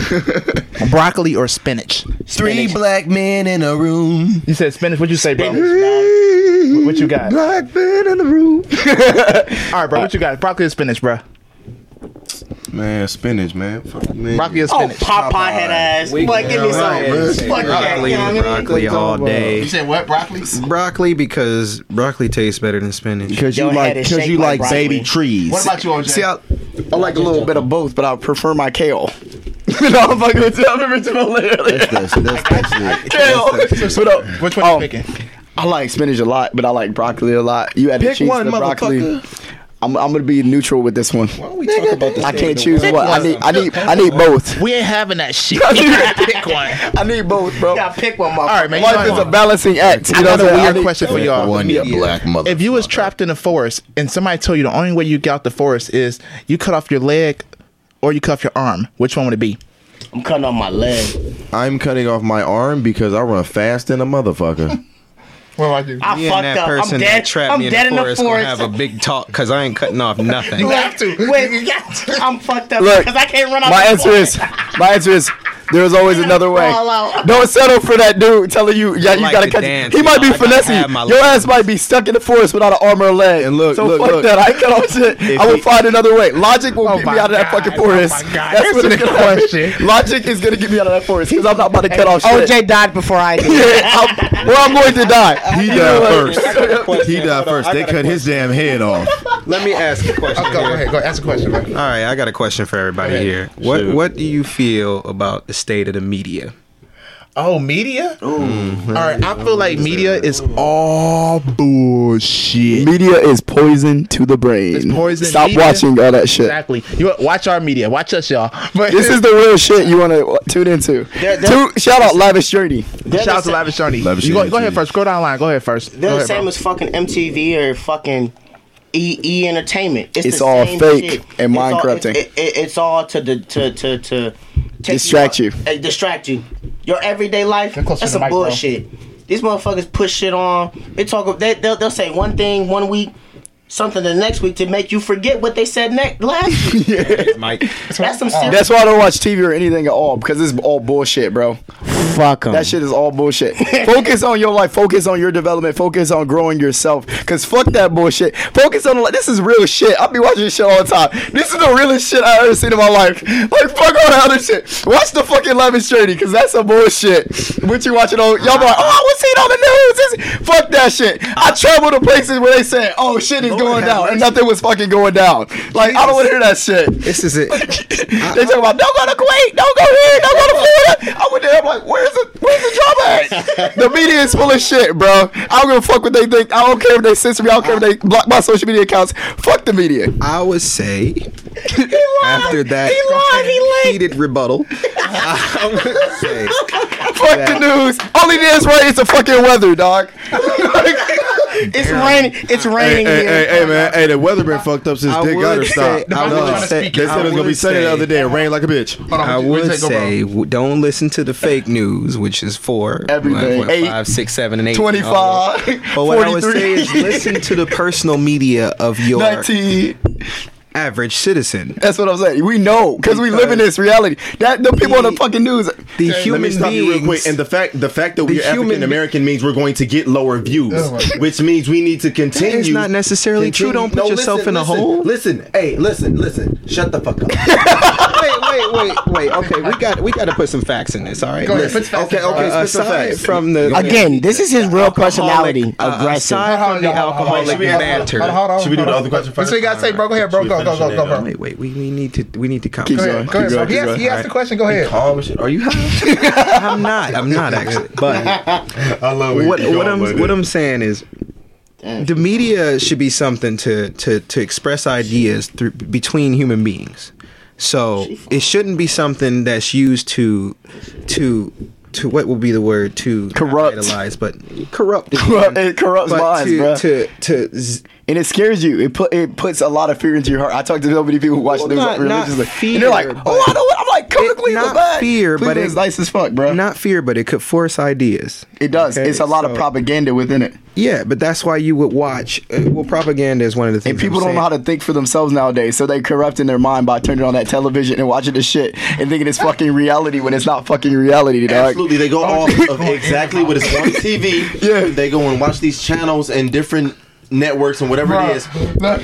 Broccoli or spinach? Three Spinach. black men in a room. You said spinach. What'd you say, bro? Spinach. What you got? Black men in the room. All right, bro. What you got? Broccoli or spinach, bro? Man, spinach, man. Fuck, man. Broccoli or spinach? Oh, spinach? Popeye head ass. Boy, give me some. Fuck yeah, broccoli, you know I mean? broccoli all day. You said what? Broccoli? Broccoli because broccoli tastes better than spinach. Because you like, because you like like baby trees. What about you, OJ? See, I, I like a little bit of both, but I prefer my kale. no, I'm fucking with you. I remember Chipotle earlier. That's, that's, that's, that's it. Kale. What up? Which one Um, you picking? I like spinach a lot, but I like broccoli a lot. You add the Pick cheese one, to the broccoli. Motherfucker. I'm, I'm gonna be neutral with this one. Why don't we talk about this? I can't choose what. I need. I need. I need both. We ain't having that shit. I need- Pick one. I need both, bro. You gotta pick one, All right, man. Life is a balancing act. I You know got a what I'm? I weird question for y'all. One, you black mother. If you was trapped in the forest and somebody told you the only way you get out the forest is you cut off your leg or you cut off your arm, which one would it be? I'm cutting off my leg. I'm cutting off my arm because I run fast in a motherfucker. What about you? I Me fucked and that up. person I'm that dead. trapped I'm me in dead the in the forest gonna have a big talk because I ain't cutting off nothing. You have to. Wait, you got to. I'm fucked up Look, because I can't run out. My the answer forest. is. My answer is. There's always another way. Fall. Don't settle for that dude telling you, yeah, you like gotta to catch. dance, he might know, be I finessing you. Your ass might be stuck in the forest without an arm or a leg. And look, so look, fuck look. that. I cut off shit. I will he- find another way. Logic will Oh get me out of that God. fucking Oh forest. my God. That's what's Answer gonna the happen. question. Logic is gonna get me out of that forest because I'm not about to cut off shit. OJ died before I did. Yeah, I'm, well, I'm going to die. He died first. He died first. They cut his damn head off. Let me ask a question. Oh, go, go ahead. Go ahead. Ask a question, man. All right, I got a question for everybody here. What What do you feel about the state of the media? Oh, media? Mm-hmm. All right, I feel like media is all bullshit. Media is poison to the brain. It's poison. Stop Media- watching all that shit. Exactly. You watch our media. Watch us, y'all. But This is the real shit you want to tune into. They're- they're- Two, shout out Lavish Journey. Shout out to Lavish Journey. Lavish You go, go ahead first. Scroll down line. Go ahead first. They're Go the ahead, same bro. as fucking MTV or fucking E E Entertainment. It's the all same fake shit. and mind corrupting. It, it, it's all to the to to to take Distract you. uh, distract you. Your everyday life. That's to some mic, bro. bullshit. These motherfuckers push shit on. They talk. They they'll, they'll say one thing one week, something the next week to make you forget what they said next last week. Mike, That's some serious. That's why I don't watch TV or anything at all because it's all bullshit, bro. fuck 'em. That shit is all bullshit. Focus on your life. Focus on your development. Focus on growing yourself. Cause fuck that bullshit. Focus on like this is real shit. I be watching this shit all the time. This is the realest shit I ever seen in my life. Like fuck all that other shit. Watch the fucking Lavish Journey, cause that's some bullshit. What you watching on? Y'all be like, oh, I was seeing on the news. This- Fuck that shit. I travel to places where they say, oh, shit is going down, and nothing was fucking going down. Like I don't want to hear that shit. this is it. They talk about don't go to Kuwait, don't go here, don't go to Florida. I went there, I'm like, where's the where's the drama at? the media is full of shit, bro. I don't give a fuck what they think. I don't care if they censor me. I don't care if they block my social media accounts. Fuck the media. I would say after that He lied, he heated rebuttal, I would say Fuck the news. Only thing that's right is the fucking weather, dog. It's raining. It's raining hey, here. hey, hey, man. Hey, the weather been fucked up since I Dick would Goddard say- stopped. I No, would say- they said it was I gonna be would sunny the other day. It rained like a bitch. On, I would say, go, bro. say w- don't listen to the fake news, which is for Everything. what, Eight, five, six, seven, and eight. 25, But what I would say is listen to the personal media of your 19. Average citizen. That's what I'm saying. We know because we live in this reality. That the people on the The- fucking news. The Let human me stop you real quick. beings. And the fact, the fact that we're human African American means we're going to get lower views, Oh which means we need to continue. is not necessarily true. Don't put yourself in a listen, hole. Listen, hey, listen, listen. Shut the fuck up. wait, wait, wait, wait. Okay, we got we got to put some facts in this. All right. Go ahead, Listen, put facts okay, in, okay, uh, spit some aside facts. from the Again, this is his real personality. uh, aggressive. aside from the Hold on, hold on, alcoholic Should we banter. Hold on, hold on, Should we do hold the other question That's what you gotta say, bro. Go ahead, bro. Should Go, go, go, go, bro. Wait, wait. We, we need to we need to come. Keep Go ahead, go ahead, bro. Keep He going, asked, he asked the question. Go ahead. Calm. Are you high? I'm not. I'm not actually. But I love when what what I'm what. I'm saying is the media should be something to to to express ideas through between human beings. So it shouldn't be something that's used to to to what would be the word to Corrupt. idolize, but corrupt. Corrupt- it corrupts but minds, to, bruh. to to and it scares you. It put it puts a lot of fear into your heart. I talk to so many people who watch Well, the news not- not religiously, and they're like, "Oh, I don't know. I'm like, "Come to It- Cleveland, not man." fear, but it's nice as fuck, bro. not fear, but it could force ideas. it does. Okay, it's a lot of propaganda within it, Yeah, but that's why you would watch. Uh, well, propaganda is one of the things. and people I'm don't know how to think for themselves nowadays. So they corrupt in their mind by turning on that television and watching the shit and thinking it's fucking reality when it's not fucking reality, dog. Absolutely, they go off of exactly what is on TV. Yeah. they go and watch these channels and different networks and whatever it is.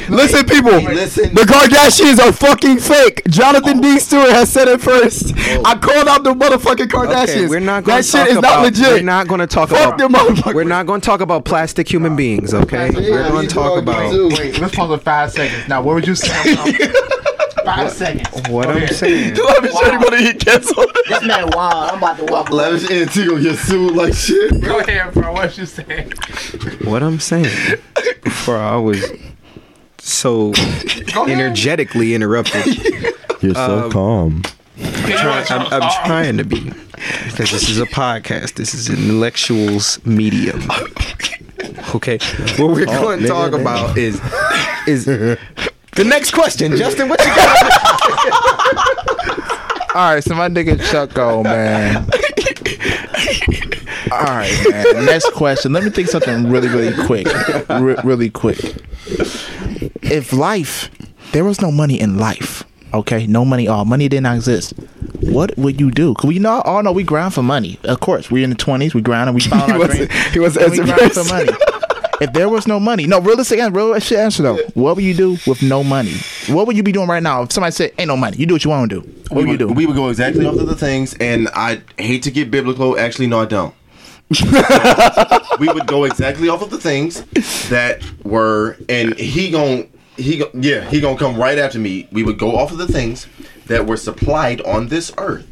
Listen, people. Listen. The Kardashians are fucking fake. Jonathan D. Stewart has said it first. Oh. I called out the motherfucking Kardashians. Okay, we're not going that shit is about. not legit. We're not going to talk Fuck them about. motherfuckers. We're not going to talk about plastic human beings. Okay, we're going to talk about Wait, let's pause for five seconds. Now, what would you say? five seconds. what I'm saying. Let me show you what he canceled. This man wild. I'm about to walk away. Lavish NT gonna get sued like shit. Go ahead, bro. What you saying? What I'm saying. Before I was so energetically interrupted. You're so um, calm. I'm, I'm trying to be because this is a podcast. This is an intellectuals medium. Okay, what we're going to talk about is is the next question. Justin, what you got? All right, so my nigga Chucko, man. All right, man. Next question. Let me think something really, really quick. Re- really quick. If life, there was no money in life, okay? No money, all money did not exist. what would you do? Cause we know all know we grind for money. Of course, we're in the twenties. We grind and we found He our dream. he wasn't and we grind for money. If there was no money, no realistic, an- real shit answer though. What would you do with no money? What would you be doing right now if somebody said, "Ain't no money"? You do what you want to do. What would you do? We would go exactly off of the things, and I hate to get biblical. Actually, no, I don't. we would go exactly off of the things that were, and he gon' he go, yeah he gonna come right after me. We would go off of the things that were supplied on this earth.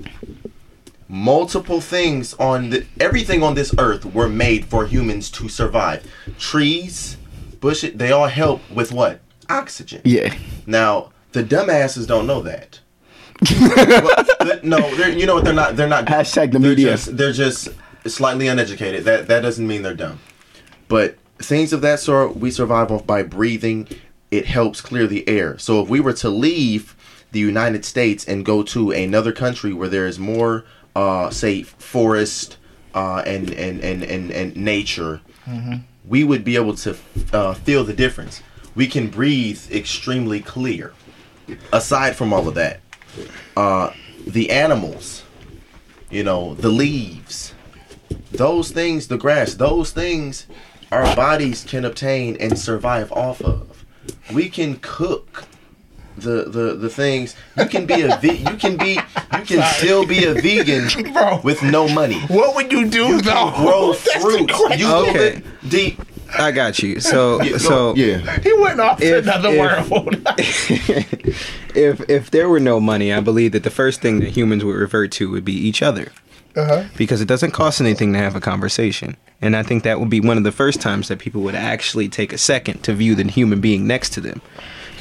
Multiple things on the everything on this earth were made for humans to survive. Trees, bushes, they all help with what? Oxygen. Yeah. Now, the dumbasses don't know that. Well, th- no, they're, you know what? They're not. They're not. Hashtag the they're media. Just, they're just slightly uneducated. That that doesn't mean they're dumb. But things of that sort, we survive off by breathing. It helps clear the air. So if we were to leave the United States and go to another country where there is more, uh, say, forest uh, and, and and and and nature, we would be able to uh, feel the difference. We can breathe extremely clear. Aside from all of that, uh, the animals, you know, the leaves, those things, the grass, those things, our bodies can obtain and survive off of. We can cook the the the things. You can be a ve- you can be you can still be a vegan Bro. with no money. What would you do You though? can grow That's fruit. You Okay. okay. deep. I got you. So Yeah, so yeah. He went off to If- another if- world. if if there were no money, I believe that the first thing that humans would revert to would be each other. uh-huh. because it doesn't cost anything to have a conversation. And I think that would be one of the first times that people would actually take a second to view the human being next to them.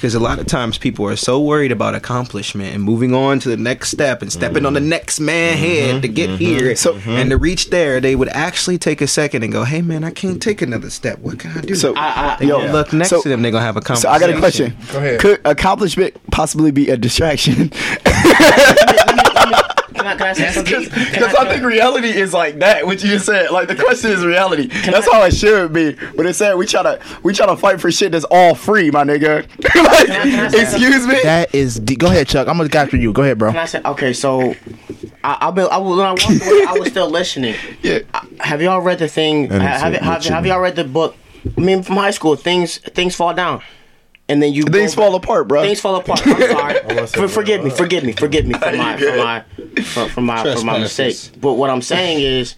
Because a lot of times people are so worried about accomplishment and moving on to the next step and stepping on the mm-hmm. next man head to get mm-hmm. here. So and to mm-hmm. reach there, they would actually take a second and go, "Hey man, I can't take another step. What can I do?" So, I- I- they yo, gonna look next so- to them. They're gonna have a conversation So. I got a question. Go ahead. Could accomplishment possibly be a distraction? Can I, can I say something? Because I think reality is like that. What you just said, like the question is reality. That's how it should be. But it said we try to we try to fight for shit that's all free, my nigga. like, can I say excuse me. That is. De- Go ahead, Chuck. I'm gonna go after you. Go ahead, bro. Can I say okay? So, I, I've been. I, was- when I walked away, I was still listening. Yeah. Have y'all read the thing? Have, have, have, have y'all read the book? I mean, from high school, things things fall down, and then you Things go fall apart, bro. Things fall apart. I'm sorry. For, forgive me. Forgive me. Forgive me for my for my for, for my for my mistake. But what I'm saying is,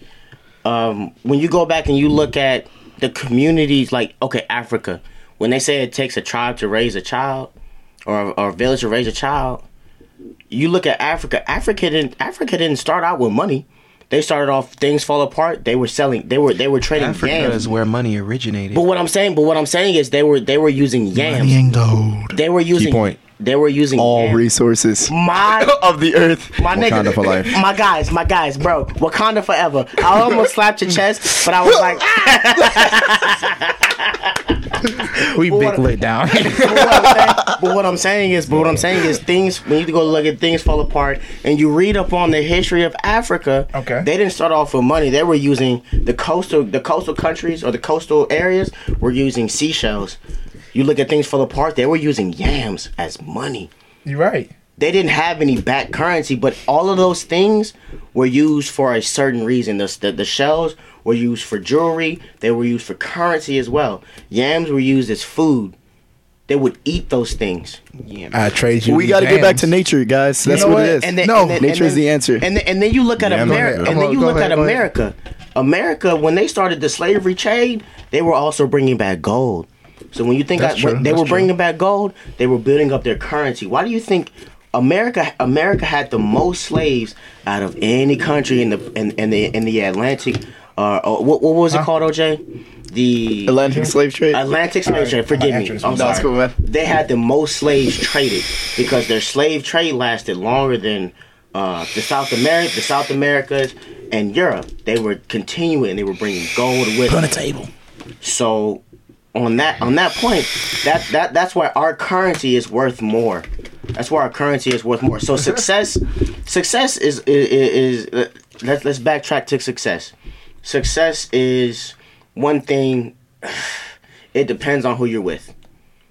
um, when you go back and you look at the communities, like okay, Africa, when they say it takes a tribe to raise a child, or or a village to raise a child, you look at Africa. Africa didn't Africa didn't start out with money. They started off things fall apart. They were selling. They were they were trading Africa yams. is where money originated. But what I'm saying, but what I'm saying is they were they were using yams. Money and gold. They were using Key point. They were using all yams. resources My of the earth. my Wakanda nigga, for life. my guys, my guys, bro, Wakanda forever. I almost slapped your chest, but I was like, We big what- lit down. but, what I'm saying, but what I'm saying is, but what I'm saying is, things we need to go look at things fall apart, and you read up on the history of Africa. Okay. They didn't start off with money. They were using the coastal, the coastal countries or the coastal areas were using seashells. You look at things fall apart. They were using yams as money. You're right. they didn't have any back currency, but all of those things were used for a certain reason. The, the, the shells were used for jewelry, they were used for currency as well. Yams were used as food. They would eat those things. I trade you. We got to get back to nature, guys. That's know what, what? it is. And then, No, and then, nature and is the answer. And then, and then you look at Yeah, America. And then you look ahead, at. America. America, when they started the slavery trade, they were also bringing back gold. So when you think That's that, when they that's were true. bringing back gold, they were building up their currency. Why do you think America America had the most slaves out of any country in the in, in the in the Atlantic? Uh, uh, what, what was it called, OJ? The Atlantic slave trade. Atlantic slave trade. Forgive me. I'm sorry. cool, man. They had the most slaves traded because their slave trade lasted longer than uh, the South America, the South Americas, and Europe. They were continuing. They were bringing gold with on the them. table. So on that on that point, that that that's why our currency is worth more. That's why our currency is worth more. So success, success is is, is let's let's backtrack to success. Success is one thing. It depends on who you're with.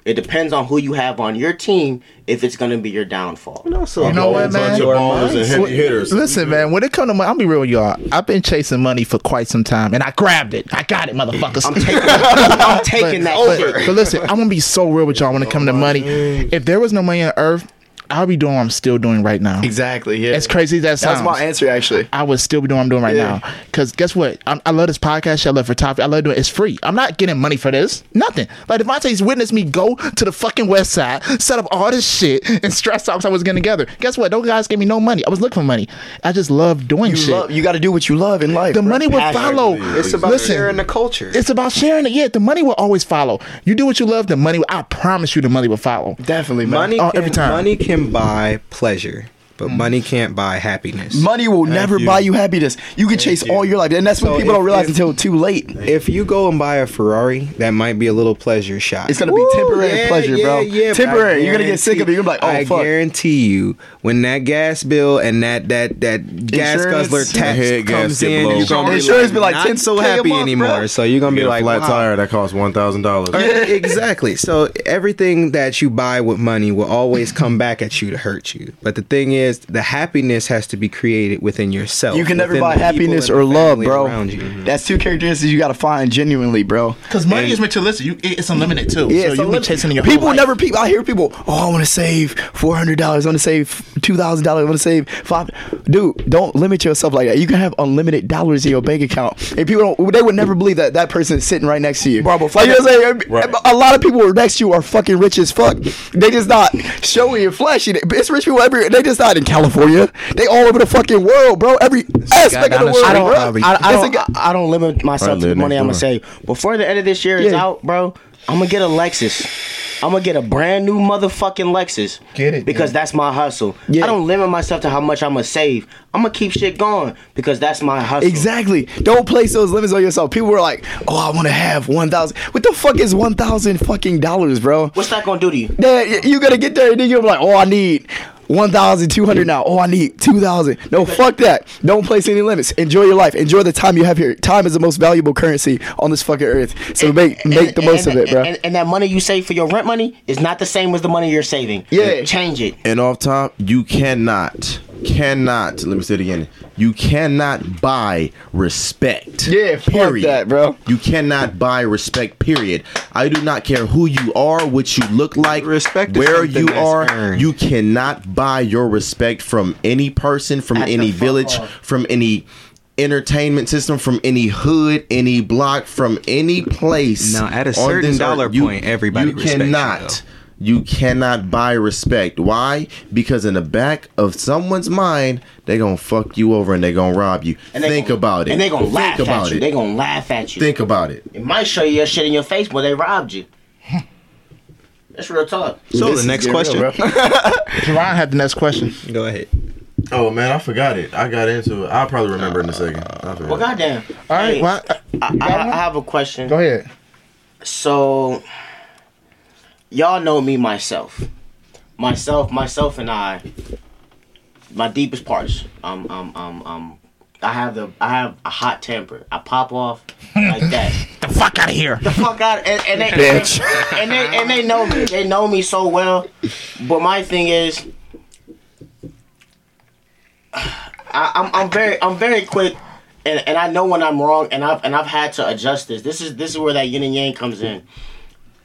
It depends on who you have on your team if it's gonna be your downfall. Also, You know A what, man? bunch of and hitters. Listen, man. When it come to money, I'll be real with y'all. I've been chasing money for quite some time, and I grabbed it. I got it, motherfuckers. I'm taking, I'm taking that but, shit. but listen, I'm gonna be so real with y'all when it comes to money. If there was no money on earth, I'll be doing what I'm still doing right now. Exactly. Yeah. As crazy as that That's my answer, actually. I would still be doing what I'm doing right Yeah. now. Because guess what? I'm, I love this podcast. shit. I love photography. I love doing it. It's free. I'm not getting money for this. Nothing. Like Devontae's witnessed me go to the fucking West Side, set up all this shit, and stress out 'cause I was getting together. Guess what? Those guys gave me no money. I was looking for money. I just love doing You shit. love. You got to do what you love in life. the bro. money will Passion. follow. It's about Listen, sharing the culture. It's about sharing it. Yeah, the money will always follow. You do what you love, the money. Will, I promise you, the money will follow. Definitely, man. money, Oh, can, every time. money can buy pleasure, but Mm. money can't buy happiness. Money will never you. buy you happiness. You can chase all your life, and that's what So people if- don't realize if- until too late. If you go and buy a Ferrari, that might be a little pleasure shot. It's gonna be temporary pleasure, bro. but Temporary. You're gonna get sick of it. You're gonna be like, oh I fuck. guarantee you, when that gas bill and that that that gas Insurance, guzzler tax head gas comes get in, blown. you're gonna be Insurance like, be like not 10K so a happy month, anymore. bro. So you're gonna Get be a like, flat wow. tire that costs one thousand dollars. exactly. So everything that you buy with money will always come back at you to hurt you. But the thing is, the happiness has to be created within yourself. You can never buy happiness or love, family bro. Around you. That's two characteristics you gotta find genuinely, bro. Because money is materialistic. You, it's unlimited too. Yeah, so it's you be unlimited. chasing your people whole life. never. People, I hear people. Oh, I want to save four hundred dollars. I want to save two thousand dollars. I want to save five. Dude, don't limit yourself like that. You can have unlimited dollars in your bank account, and people don't. They would never believe that that person is sitting right next to you. Bro, but like you know what I'm saying? Right. A lot of people next to you are fucking rich as fuck. They just not showing you flashy. It's rich people every. They just not in California. They all over the fucking world, bro. Every aspect of the the world, I don't, bro. I, I don't, guy- I, I don't limit myself to the money I'm gonna next save. Before the end of this year is Yeah. out, bro, I'm gonna get a Lexus. I'm gonna get a brand new motherfucking Lexus. Get it, because man. that's my hustle. Yeah. I don't limit myself to how much I'm gonna save. I'm gonna keep shit going because that's my hustle. Exactly. Don't place those limits on yourself. People were like, "Oh, I want to have one thousand. What the fuck is one thousand fucking dollars, bro? What's that gonna do to you? Then you gotta get there, and then you're like, "Oh, I need one thousand two hundred now. Oh, I need two thousand. No, fuck that. Don't place any limits. Enjoy your life. Enjoy the time you have here. Time is the most valuable currency on this fucking earth. So make make And- the most and- of it, bro. And, and that money you save for your rent money is not the same as the money you're saving. Yeah. change it. And off top, you cannot, cannot. Let me say it again. You cannot buy respect. Yeah, fuck that, bro. You cannot buy respect. Period. I do not care who you are, what you look like, Respect where you are. earned. You cannot buy your respect from any person, from At any village, off. from any entertainment system, from any hood, any block, from any place. Now, at a certain dollar you- point, everybody you respects you, cannot. You cannot buy respect. Why? Because in the back of someone's mind, they gonna fuck you over and they gonna rob you. And Think gonna- about it. And they gonna Think laugh about at you. it. They gonna laugh at you. Think about it. It might show you your shit in your face, but they robbed you. That's real talk. So This the next question. real, bro. Had the next question. Go ahead. Oh man, I forgot it. I got into it. I'll probably remember in a second. Well, goddamn. All right, Hey, well, uh, I, I, I have a question. Go ahead. So, y'all know me myself. Myself, myself, and I. My deepest parts. Um, um, um, um. I have the. I have a hot temper. I pop off like that. The fuck out of here. the fuck out and, and they Bitch. and they and they know me. They know me so well. But my thing is, I, I'm I'm very I'm very quick, and, and I know when I'm wrong, and I've and I've had to adjust this. This is this is where that yin and yang comes in.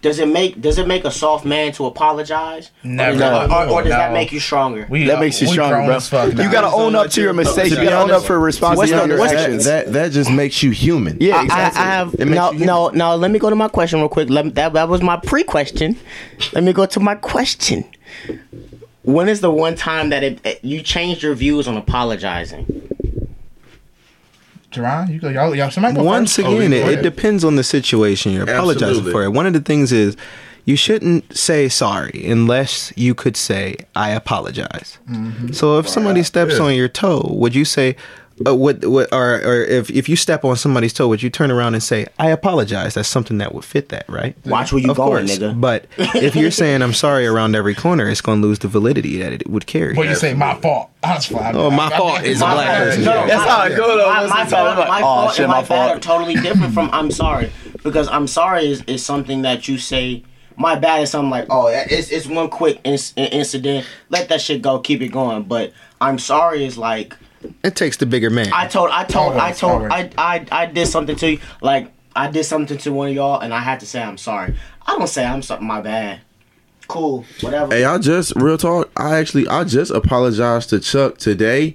Does it make does it make a soft man to apologize? Never. Or, does that, or, or does that make you stronger? We, That makes you stronger, bro. as fuck now. You gotta own up to your mistakes. You be gotta own up for responsibility what's the- your what's the- that that just makes you human. Yeah, I, I, exactly. I have It makes no, you no, no. Let me go to my question real quick. Let me, that that was my pre-question. Let me go to my question. When is the one time that it, it- you changed your views on apologizing? Jerron, you go. Y'all, y'all somebody go Once first. again, go it, it depends on the situation you're apologizing Absolutely. for. It. One of the things is you shouldn't say sorry unless you could say I apologize. Mm-hmm. So if somebody steps Yeah. on your toe, would you say? Uh, what, what, or, or if, if you step on somebody's toe, would you turn around and say, I apologize? That's something that would fit that, right? Watch where you Of going, course. nigga. But if you're saying I'm sorry around every corner, it's going to lose the validity that it would carry. What you say? My fault. That's fine. Oh, my fault is a black person. No, no, That's how I go, though. My, Most my of the fault, like, my "Oh, fault, shit, and my my fault." are totally different from I'm sorry because I'm sorry is, is something that you say my bad is something like, oh, it's it's one quick inc- incident. Let that shit go. Keep it going. But I'm sorry is like It takes the bigger man. I told I told Oh, I told. I, I I did something to you. Like I did something to one of y'all, and I had to say I'm sorry. I don't say I'm sorry. My bad. Cool. Whatever. Hey, I just real talk. I actually I just apologized to Chuck today,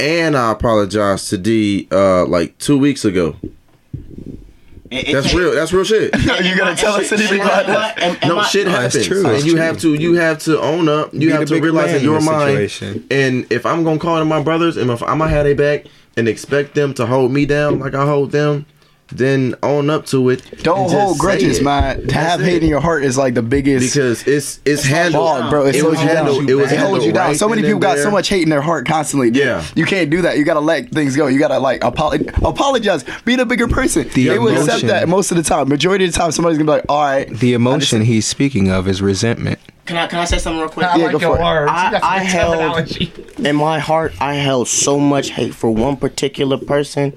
and I apologized to D uh like two weeks ago. It- it That's takes- real. That's real shit. You gonna tell us anything and about that? and- and no my- shit Oh, that's happens, true, and you true. have to you have to own up. You Be have to realize man in your in mind. situation. And if I'm gonna call them my brothers, and if I'm gonna have their back and expect them to hold me down like I hold them, then own up to it. Don't hold grudges, it. man. To have hate in your heart is like the biggest because it's it's handled, Dog, bro. It, It slows was you down. handled. It was it holds handled you down. right so many people and got so much hate in their heart constantly. dude. Yeah. you can't do that. You gotta let things go. You gotta like apolo- apologize. Be the bigger person. The they will accept that most of the time. Majority of the time, somebody's gonna be like, "All right." the emotion he's speaking of is resentment. Can I can I say something real quick? I Yeah, like go your for it. words. I- You got some I held- in my heart, I held so much hate for one particular person.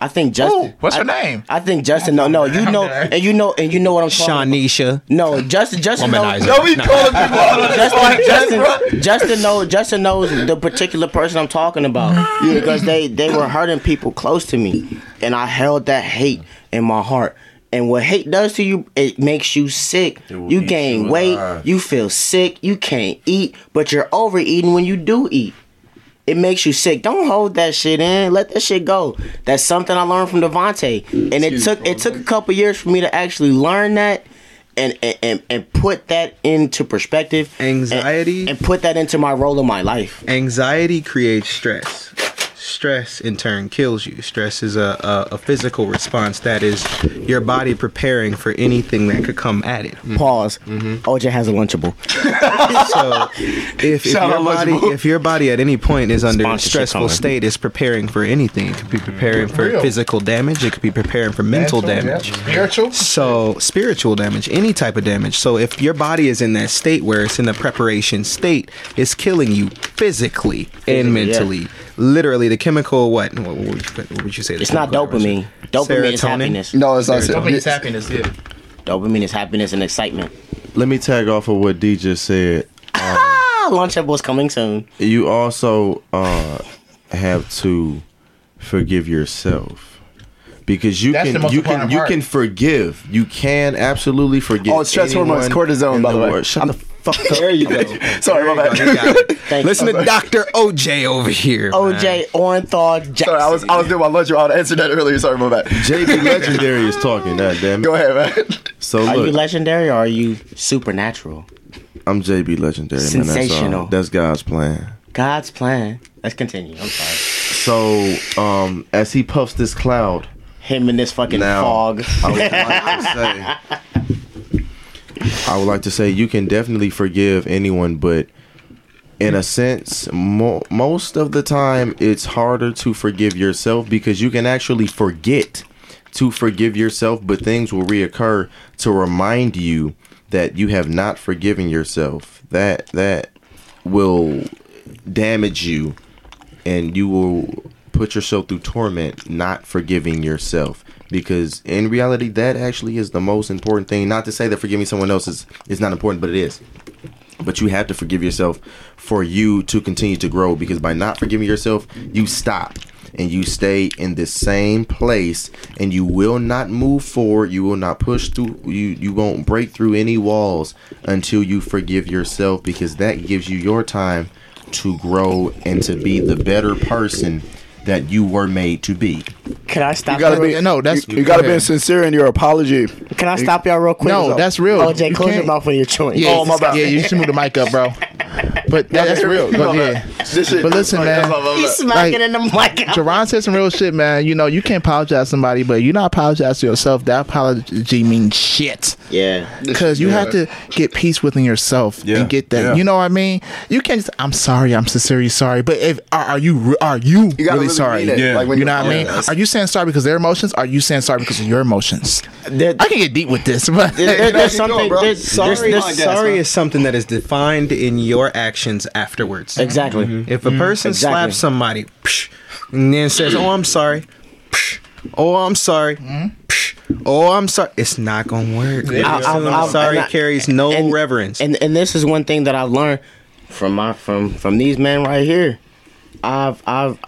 I think Justin. Ooh, what's her name? I think Justin. No, no, you know, and you know, and you know what I'm talking. about. Shanisha. No, Justin. Justin knows. Womanizer. Don't be calling people out Justin. Justin, Justin knows. Justin knows the particular person I'm talking about because they they were hurting people close to me, and I held that hate in my heart. And what hate does to you, it makes you sick. You gain you weight. alive. You feel sick. You can't eat, but you're overeating when you do eat. It makes you sick. Don't hold that shit in. Let that shit go. That's something I learned from Devontae. And it took it took a couple years for me to actually learn that and and, and, and put that into perspective. and- Anxiety? And, put that into my role in my life. Anxiety creates stress. Stress in turn kills you. Stress is a, a, a physical response that is your body preparing for anything that could come at it. Pause. Mm-hmm. OJ has a lunchable. So if, if your out body Lunchable. if your body at any point is under a stressful coming. state, it's preparing for anything. It could be preparing for Real. physical damage. It could be preparing for mental damage. Spiritual. So spiritual damage, any type of damage. So if your body is in that state where it's in the preparation state, it's killing you physically and yeah. Mentally. Literally, the chemical what? What would you, what would you say? It's not chemical was? dopamine. Dopamine is Serotonin? happiness. No, it's not. Dopamine is happiness. Yeah. Dopamine is happiness and excitement. Let me tag off of what D just said. Ah, Lunchables coming soon. You also uh, have to forgive yourself because you That's the can most you can important you part. can forgive. You can absolutely forgive. Oh, stress hormones, anyone cortisone, by the way. Shut I'm- the fuck up. There you go. Sorry, my There you bad. go, you got it. Thank Listen to Doctor OJ over here. OJ Orenthal Jackson. Sorry, I was I was doing my lunch. I would answer that earlier. Sorry, my bad. JB Legendary is talking. God damn it. Go ahead, man. So Are you legendary or are you supernatural? I'm JB Legendary. Man. That's, Sensational. all. That's God's plan. God's plan. Let's continue. I'm sorry. So, um, as he puffs this cloud, Him in this fucking Now, fog. I would like to say, I would like to say you can definitely forgive anyone, but in a sense, mo- most of the time, it's harder to forgive yourself because you can actually forget to forgive yourself, but things will reoccur to remind you that you have not forgiven yourself. That that will damage you and you will put yourself through torment not forgiving yourself because in reality that actually is the most important thing. Not to say that forgiving someone else is, is not important but it is. But you have to forgive yourself for you to continue to grow because by not forgiving yourself you stop and you stay in the same place and you will not move forward. You will not push through you you won't break through any walls until you forgive yourself because that gives you your time to grow and to be the better person that you were made to be Can I stop You gotta y'all? be No, that's- you, you gotta go be sincere in your apology. Can I stop y'all real quick? No, that's real. OJ, You close your can't- mouth when you're chewing. Yeah, Oh, my bad. Yeah, you should move the mic up, bro. But that, that's real. But yeah. But listen, man. He's smacking Like, in the mic. Jerron said some real shit, man. You know, you can't apologize to somebody, but you not apologize to yourself. That apology means shit. Yeah. Because you have to get peace within yourself Yeah, and get that. yeah. You know what I mean? You can't. Just, I'm sorry. I'm sincerely sorry. But if are, are you are you, You really, really sorry? mean it. Yeah. Like when You know what I mean? that's- Are you saying sorry because of their emotions? Are you saying sorry because of your emotions? There- I can get deep with this, but there- there there's you go, something. bro. there's, Sorry, there's, there's, sorry is something that is defined in your actions afterwards. exactly. Mm-hmm. If a mm-hmm. person Exactly. slaps somebody psh, and then says, "Oh, I'm sorry," psh, "Oh, I'm sorry," mm-hmm. psh, Oh, I'm sorry. It's not gonna work. I- I'm, I- I- sorry. I- carries no and- reverence. And and this is one thing that I've learned from my from from these men right here. I've I've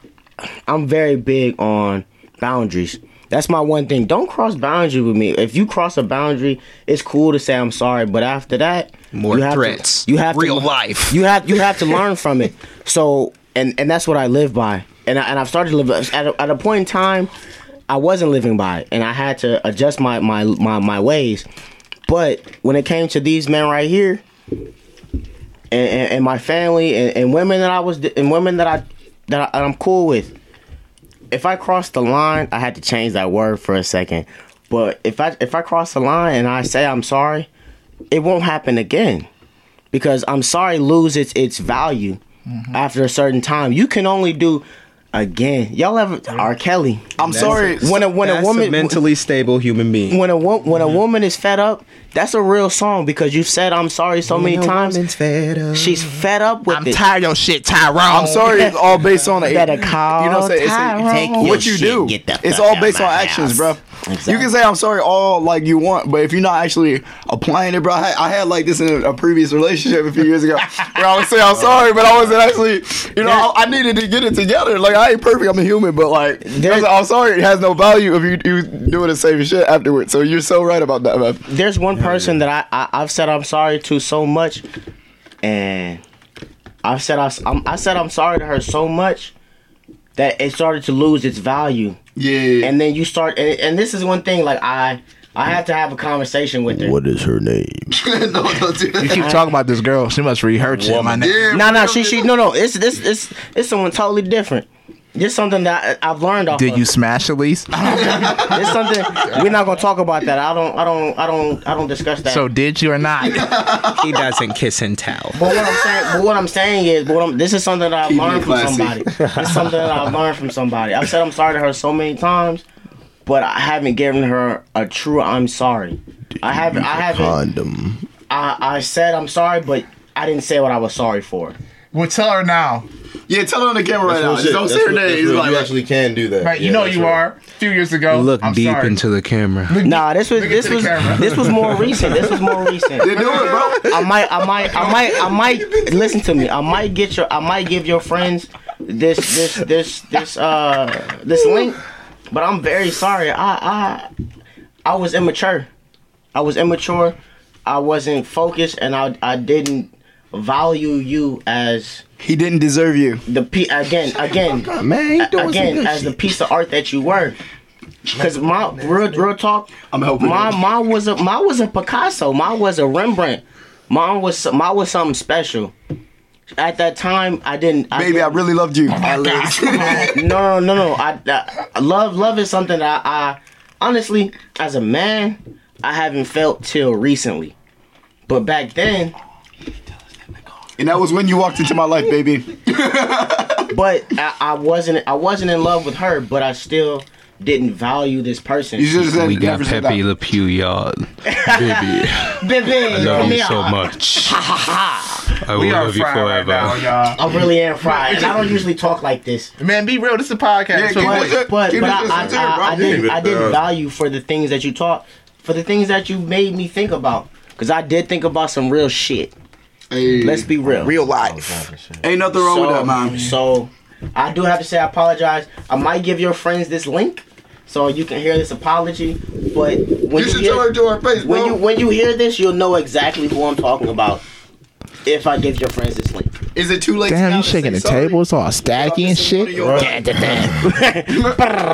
I'm very big on boundaries. That's my one thing. Don't cross boundary with me. If you cross a boundary, it's cool to say I'm sorry, but after that, More you have threats. To, you have Real to, life. You have you have to learn from it. So and and that's what I live by. And I, and I've started to live at a, at a point in time. I wasn't living by it, and I had to adjust my my my, my ways. But when it came to these men right here, and, and, and my family, and, and women that I was, and women that I that I, I'm cool with, if I cross the line, I had to change that word for a second. But if I if I cross the line and I say I'm sorry, it won't happen again, because I'm sorry lose its its value mm-hmm. after a certain time. You can only do again. Y'all ever R. Kelly? I'm sorry. When a when a That's woman mentally stable human being. when a wo- when a mm-hmm. woman is fed up, that's a real song because you've said I'm sorry so many times. She's fed up with it. I'm it. tired of your shit, Tyrone. I'm sorry. It's all based on a, Better call You know, what I'm saying? It's a- Take your what you shit, do. get the It's all based on actions, house. bro. Exactly. You can say I'm sorry all like you want, but if you're not actually applying it, bro, I, I had like this in a, a previous relationship a few years ago where I would say I'm sorry, but I wasn't actually, you know, I, I needed to get it together. Like I ain't perfect, I'm a human, but like There- I'm sorry, it has no value if you you doing the same shit afterwards. So you're so right about that, man. There's one person that I, I I've said I'm sorry to so much, and I've said I, am I said I'm sorry to her so much that it started to lose its value. Yeah. And then you start, and, and this is one thing. Like I I have to have a conversation with her. What is her name? no, don't do You keep talking about this girl. She must read her shit, my name. Yeah, No, no, bro. she, she, no, no. It's this, it's, it's someone totally different. It's something that I, I've learned off. Did of. you smash Elise? It's something we're not gonna talk about that. I don't, I don't, I don't, I don't discuss that. So did you or not? he doesn't kiss and tell. but what I'm saying, but what I'm saying is, but what I'm, this is something that I've Keep learned from classy. somebody. It's something that I've learned from somebody. I've said I'm sorry to her so many times, but I haven't given her a true I'm sorry. I haven't, I haven't. Condom. I, I said I'm sorry, but I didn't say what I was sorry for. Well, tell her now. Yeah, tell her on the camera right now. That's Just don't that's say her name. It's like- you actually can do that. Right, you Yeah, know you right. are. A few years ago. Look I'm deep sorry. into the camera. Nah, this was this was this was more recent. This was more recent. Yeah, do it, bro. I might, I might, I might, I might. Listen to me. I might get your, I might give your friends this, this, this, this, uh, this link. But I'm very sorry. I, I, I was immature. I was immature. I wasn't focused, and I, I didn't value you as He didn't deserve you. the pe again, again, Man, he doing some again good as the piece of art that you were. Cause my real, real talk, I'm helping my him. mine was a mine was a Picasso. Mine was a Rembrandt. Mine was mine was something special. At that time, I didn't. I Baby, I didn't- really loved you. no, no, no, no. I, I love love is something that I honestly, as a man, I haven't felt till recently. But back then, and that was when you walked into my life, baby. but I, I wasn't I wasn't in love with her, but I still didn't value this person. You should have said We got never Pepe that. Le Pew, y'all. Baby, Baby, I love you so much. I will We are love you fried right now, y'all. I really am fried, and I don't usually talk like this. Man, be real. This is a podcast. Yeah, So keep it- But but, but it I, I, sincere. I, I didn't I didn't value for the things that you taught, for the things that you made me think about. Cause I did think about some real shit. Hey, Let's be real. real life. ain't nothing wrong with that, man. So I do have to say I apologize. I might give your friends this link so you can hear this apology. But when You you, should hear, to her face, when bro. you when you hear this, you'll know exactly who I'm talking about. If I give your friends this link. Is it too late? Damn, now you shaking the sorry? table. It's all stacky and shit.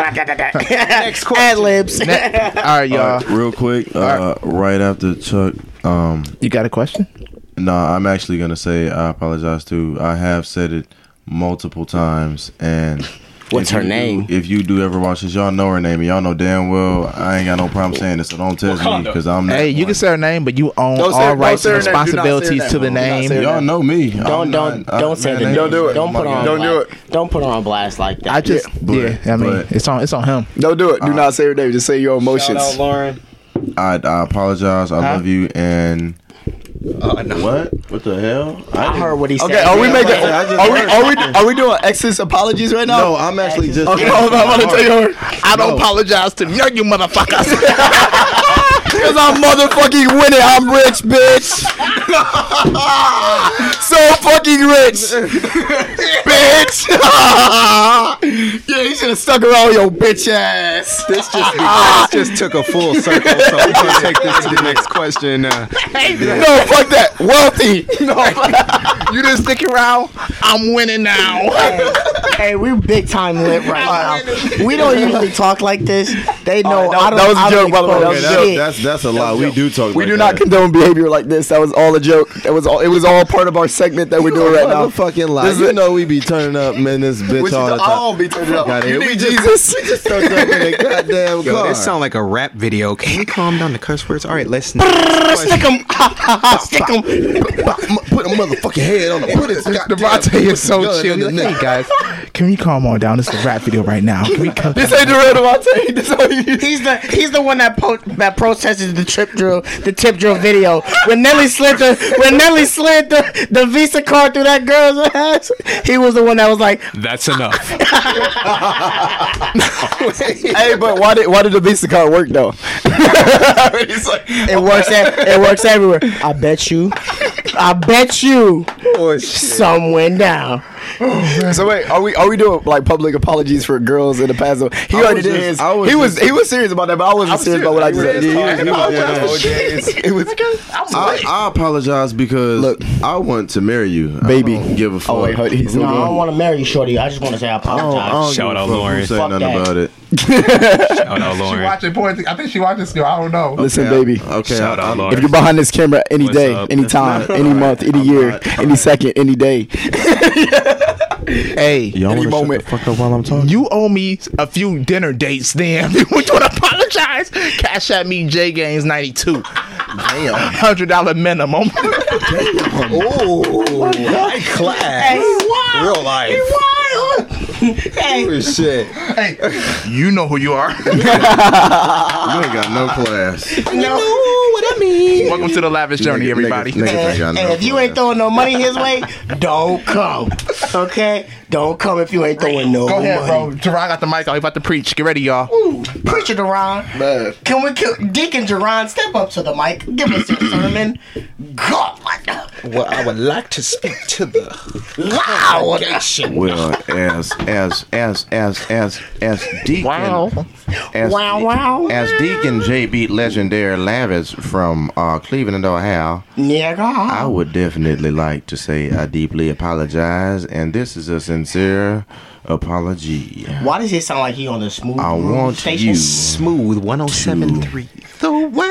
Next Ad libs. All right, y'all. Uh, real quick, uh, right after Chuck, um, You got a question? Nah, I'm actually gonna say I apologize too. I have said it multiple times, and What's her name? Do, if you do ever watch this, y'all know her name, y'all know damn well I ain't got no problem saying this, so don't test me because I'm. Not Hey, you one. can say her name, but you own Don't all don't rights and her name. Do not say her responsibilities to the name. say her Y'all know me. Don't I'm don't not- don't say man, the name. Don't do it. Don't put on Don't do blast. Don't put her on blast like that. I just, but- yeah, I mean, but- it's on, it's on him. Don't do it. Do uh, not say her name. Just say your Shout emotions. out Lauren. I, I apologize. I love you, and Uh, oh, no. What? What the hell? I heard what he said. Okay, are we Yeah, making? I Are we are we are we doing exes apologies right now? No, I'm actually just. Okay, hold on, I'm gonna tell you. I don't apologize to none of you motherfuckers. Cause I'm motherfucking winning. I'm rich, bitch. so fucking rich, bitch. yeah, you should have stuck around with your bitch ass. This just this just took a full circle, so we're gonna take this to the next question. Uh, No, fuck that. Wealthy. No, you didn't stick around. I'm winning now. Hey, we big time lit right now. We don't usually talk like this. They oh, know. that- I don't. that was a I don't joke, by the way. That expose That- shit. that's that's a lie. We do talk. We like do not that. condone behavior like this. That was all a joke. That was all. It was all part of our segment that we're doing right now. Fucking lie. This is You know we be turning up, man. This bitch What you all the time. don't be turning up. Got it. You We need just- Jesus. We just turned up in a goddamn yo, car. this sound like a rap video. Can we calm down the curse words? All right, let's. Stick 'em. Stick 'em. Put a motherfucking head on the. Put his goddamn. Devontae is so chill. in He's like, hey guys, can we calm on down? This is a rap video right now. Can we come? This ain't the real Devontae. This all you. He's the he's the one that po- that protested the trip drill the tip drill video when Nelly slid the when Nelly slid the, the Visa card through that girl's ass. He was the one that was like, That's enough. hey, but why did why did the Visa card work though? He's like, it works at, it works everywhere. I bet you, I bet you, Oh, shit. some went down. Oh, so wait, are we are we doing like public apologies for girls in the past? He I already was did just- his. I was he was just- he was serious about that, but I wasn't serious about what I said. Yeah, he was- he was- It was I, I apologize because Look. I want to marry you, I Baby. don't give a fuck. Oh wait, hold, he's No, I don't want to marry you, shorty. I just want to say I I don't, I apologize. don't Shout out fuck Lauren. Say Fuck nothing that. about it. Oh no, She Lauren. watching porn. I think she watching still. I don't know. Listen, Okay, baby. Okay, Shout out, I'm- Lauren. If you're behind this camera any What's day, up? any time, any month, any year, any second, any day, Hey, Y'all Any wanna shut moment. the fuck up while I'm talking? you owe me a few dinner dates. Damn, you want to apologize? Cash at me, J Games ninety two. Damn. Hundred dollar minimum. Oh, high class. Real life. Hey, Oh, shit. hey, you know who you are. You ain't got no class. no, what I mean. Welcome to the lavish journey, everybody. niggas- niggas ain't got And if you ain't throwing no money his way, don't come. Okay? Don't come if you ain't throwing no Go ahead, bro. money. Teron got the mic. I'm about to preach. Get ready, y'all. Preacher Duran. Can we kill Deacon Duran? Step up to the mic. Give us your sermon. God, Well, I would like to speak to the loud. Well, as as as as as as Deacon, Wow. as, Wow, wow. as Deacon JB Legendary Lavis from uh, Cleveland, and Ohio, yeah, I would definitely like to say I deeply apologize, and this is a sincere apology. Why does it sound like he on the smooth I want station? you. smooth 1073. The way.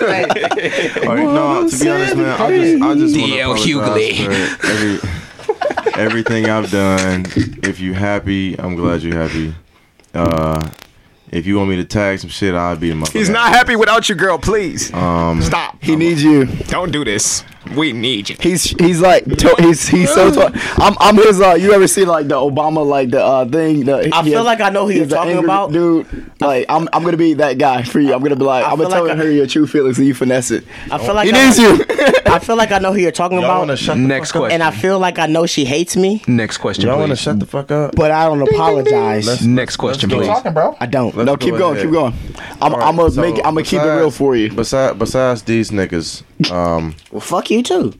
All right, no, to be honest, man, I just I just DL want to Hughley. apologize for every, everything I've done. If you happy, I'm glad you're happy. Uh, if you want me to tag some shit, I'll be in my. He's not happy without you, girl. Please Um, stop. he needs you. Don't do this. We need you. He's he's like to, he's he's so. To, I'm I'm his. Uh, you ever see like the Obama like the uh thing? The, I feel has- like I know who he's you're talking about. dude. Like I'm I'm gonna be that guy for you. I'm gonna be like I I'm gonna tell like I- her your true feelings and you finesse it. I feel like He I, needs you. I feel like I know who you're talking y'all about. want to the Next fuck up? question. and I feel like I know she hates me, Next question, Y'all want to shut the fuck up? but I don't apologize. Let's- Next question, let's go. please. Talking, bro. I don't. Let's no, go keep going, ahead. keep going. I'm All I'm gonna so make it. I'm gonna keep it real for you. Besides, besides these niggas, um, Well, fuck you too.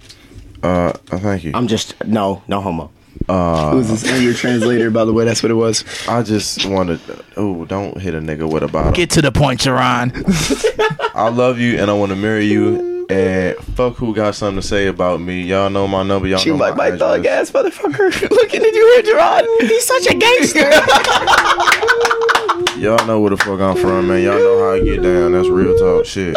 uh, uh, thank you. I'm just no, no homo. it was this angry translator, by the way. That's what it was. I just wanted. Oh, don't hit a nigga with a bottle. Get to the point, Teron. I love you and I want to marry you. And fuck who got something to say about me. Y'all know my number. Y'all She know like my my thug ass motherfucker. Looking at you, here, Gerard. He's such a gangster. Y'all know where the fuck I'm from, man. Y'all know how I get down. That's real talk shit.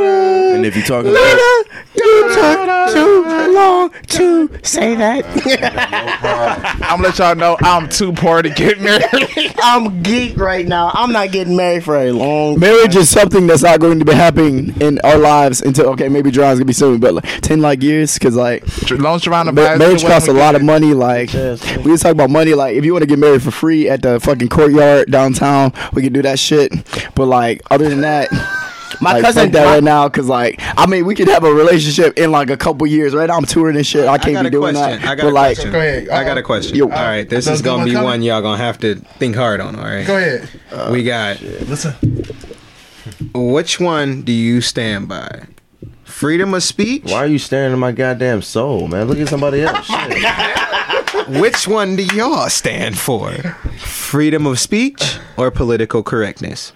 and if you talking about You took too long to say that. I'm gonna let y'all know I'm too poor to get married. I'm geek right now. I'm not getting married for a long. Marriage is something that's not going to be happening in our lives until okay, maybe John's gonna be soon, but like ten like years, because like Lone Survivor ma- marriage costs a lot of money. Like we just talk about money. Like if you want to get married for free at the fucking courtyard downtown, we can do that shit. But like other than that. My like, cousin fuck that my- right now, cause like I mean we could have a relationship in like a couple years. Right now I'm touring and shit. I I can't got be doing question. that. I got but a like, question. Go ahead. I got a uh, question. Yo. all right, this is gonna be coming? one y'all gonna have to think hard on. All right. Go ahead. Uh, we got Listen. which one do you stand by? Freedom of speech. why are you staring at my goddamn soul, man? Look at somebody else. Shit. Which one do y'all stand for? Freedom of speech or political correctness?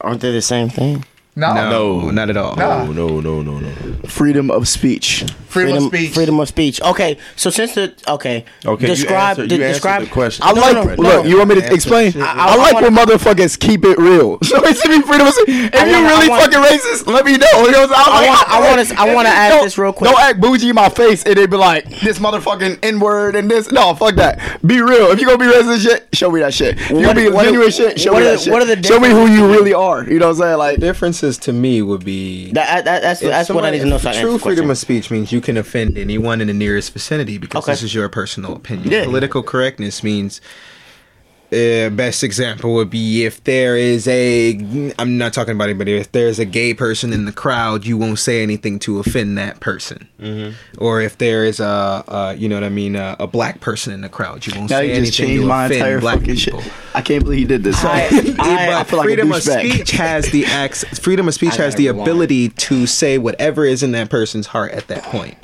Aren't they the same thing? No. No. not at all. Nah. No, no, no, no, no. freedom of speech. Freedom, of speech. Freedom of speech. Okay, so since the okay, Okay, describe you answered, de- you answered describe the question. I like. no, no, look, no. you want me to Answer explain? shit. I, I- I like wanna- when motherfuckers keep it real. So it's to be freedom of speech. If I you wanna- really wanna- fucking racist, let me know. You know I'm I saying? wanna- I wanna- I wanna ask this real quick. Don't act bougie in my face and they be like this motherfucking n word and this. No, fuck that. Be real. If you gonna be racist shit, show me that shit. You What- gonna be what are- genuine shit, show what me are that shit. what are the show me who you really are. You know what I'm saying? Like Differences to me would be that, that that's that's what I need to know. So I can True freedom of speech means you can offend anyone in the nearest vicinity because Okay. this is your personal opinion. Yeah. Political correctness means. Uh, best example would be if there is a I'm not talking about anybody if there's a gay person in the crowd you won't say anything to offend that person Mm-hmm. or if there is a, uh you know what I mean a, a black person in the crowd you won't now say you anything just changed to my offend entire black fucking people. shit. I can't believe he did this. I- I, I feel like a freedom of speech has the access. Freedom of speech I has the gotta ability to say whatever is in that person's heart at that point.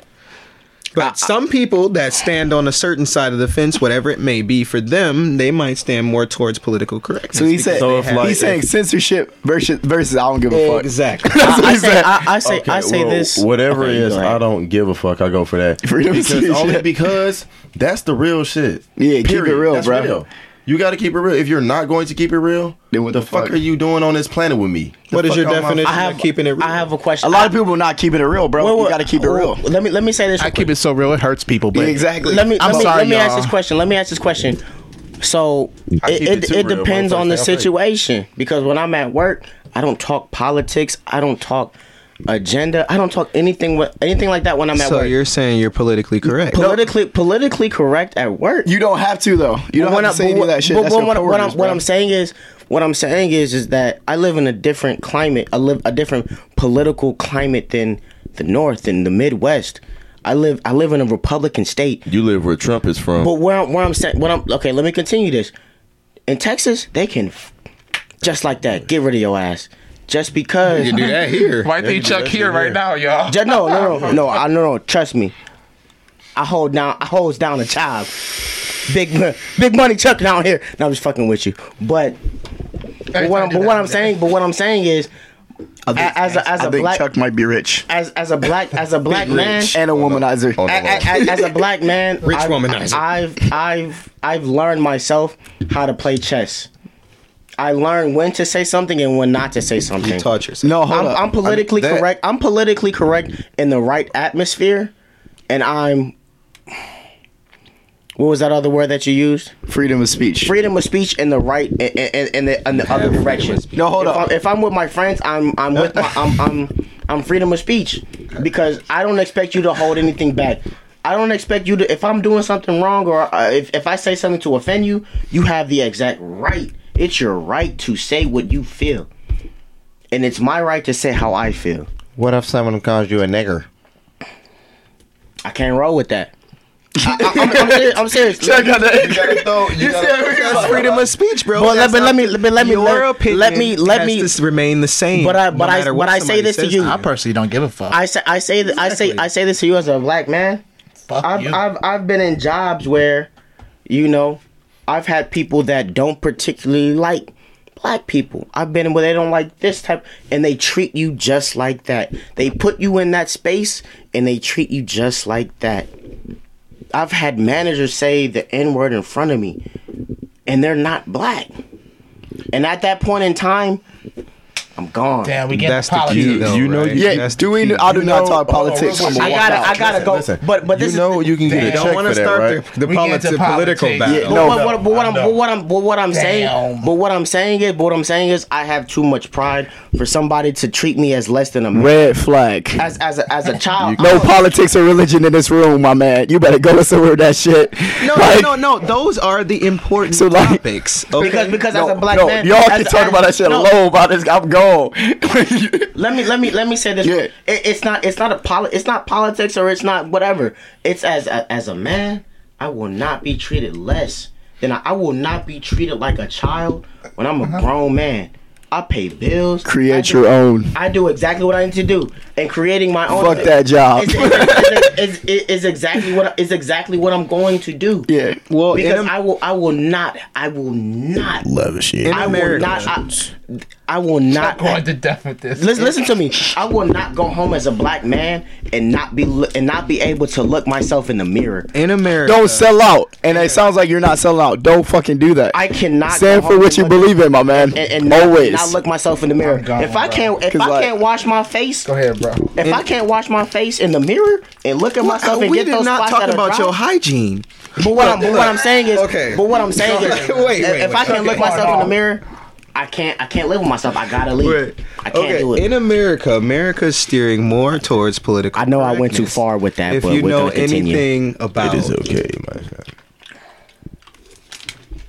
But some people that stand on a certain side of the fence, whatever it may be for them, they might stand more towards political correctness. So he said So if, like, he's saying censorship versus versus I don't give a fuck. exactly. That's what I he say, said. I, I say, Okay, I say well, this. Whatever Okay, it you is, go ahead. I don't give a fuck. I go for that. Freedom because only because that's the real shit. Yeah, keep it real, That's bro. You got to keep it real. If you're not going to keep it real, Then what the, the fuck, fuck? are you doing on this planet with me? The What is your definition? I have of keeping it real. I have a question. A lot of people are not keeping it real, bro. Well, you got to keep it well, real. Let me let me say this. I real keep it so real it hurts people. But exactly. Let me I'm let me, sorry, let me ask y'all. this question. Let me ask this question. So it, it, it it depends on the situation because when I'm at work, I don't talk politics. I don't talk agenda. I don't talk anything with anything like that when I'm at so work. So you're saying you're politically correct. politically politically correct at work. You don't have to though. You don't When have I- to say any of that shit. but That's what, your what, what I'm, coworkers, what. I'm saying is, what I'm saying is, is that I live in a different climate. I live a different political climate than the North and the Midwest. I live I live in a Republican state. You live where Trump is from. But where I'm, where I'm saying, what I'm okay. Let me continue this. In Texas, they can just like that get rid of your ass just because. you do that here. Why think Chuck here right now, y'all? Just, no, no, no, no. I no, no. Trust me. I hold down. I holds down a child. Big, mo- big money Chuck down here. No, I'm just fucking with you. But, but what I'm, but what I'm saying, but what I'm saying is, think, a- as a- as I a think black- Chuck might be rich as as a black as a black man, and a womanizer. On the a- a- a- as a black man, Rich I've, womanizer. I've I've I've learned myself how to play chess. I learned when to say something and when not to say something. You taught yourself. No, hold I'm, up. I'm politically I mean, that- correct. I'm politically correct in the right atmosphere, and I'm. What was that other word that you used? Freedom of speech. Freedom of speech in the right in, in, in the, in the other freedom of direction. No, hold if up. I'm, if I'm with my friends, I'm I'm with my I'm I'm I'm freedom of speech because I don't expect you to hold anything back. I don't expect you to if I'm doing something wrong or uh, if if I say something to offend you, you have the exact right. It's your right to say what you feel, and it's my right to say how I feel. what if someone calls you a nigger? I can't roll with that. I, I, I'm, I'm serious. I'm serious. Chuck got that. You gotta throw. You That's freedom of speech, bro. But let- That's but let not- me- but let me- your let- opinion let me- let has me- to remain the same. But I- no but I- but I say this to you. I personally don't give a fuck. I say I say that I say I say this to you as a black man. Fuck I've you. I've I've been in jobs where, you know, I've had people that don't particularly like black people. I've been where they don't like this type and they treat you just like that. They put you in that space and they treat you just like that. I've had managers say the N word in front of me and they're not black. And at that point in time, I'm gone. Damn, we get That's the politics. key, though. You know right? Yeah, That's the do we? key. I do You not know- talk oh, politics. oh, I'm I gotta, out. I gotta go. Listen, but but this you know is, you can get Damn. a Don't check want for to that, start right? the, the We get politics, into political politics. battle. Yeah, But, No, but, what, but what I'm, but what I'm, but what I'm saying, but what I'm saying is, but what I'm saying is, I have too much pride for somebody to treat me as less than a man. Red flag. As as a, as a child, No politics or religion in this room, my man. You better go somewhere with that shit. No, Like, no, no, no. Those are the important So, like- topics. Okay? because because No, as a black man, y'all as can a- talk about that shit alone. About this, I'm Oh. gone. Let me let me let me say this. Yeah. It, it's not it's not a poli- it's not politics or it's not whatever. It's as a, as a man, I will not be treated less than I, I will not be treated like a child when I'm a uh-huh. grown man. I pay bills. Create do- your own. I do exactly what I need to do, and creating my own. Fuck that job. Is, is, is, is, is exactly what is exactly what I'm going to do. Yeah. Well, because Am- I will I will not I will not Love shit. In I will America. not I, I will not Going to death with this. Listen, listen to me. I will not go home as a black man and not be and not be able to look myself in the mirror. in America, Don't sell out. And it sounds like you're not selling out. Don't fucking do that. I cannot Stand for what you believe in, my man. and, and not, Always. not look myself in the mirror. Gone, if I bro. can't, if 'Cause, I like- can't wash my face, Go ahead, bro. if I can't wash my face in the mirror and look at myself and we get did those not spots talk that are about dry, your hygiene. But what I'm, but what I'm saying is, Okay. But what I'm saying is, Wait, wait, if, if wait. I can't look myself in the mirror, I can't, I can't live with myself. I gotta leave. Wait. I can't okay, do it. in America, America's steering more towards political. I know I went too far with that, If but you we're know anything about, It is okay, man.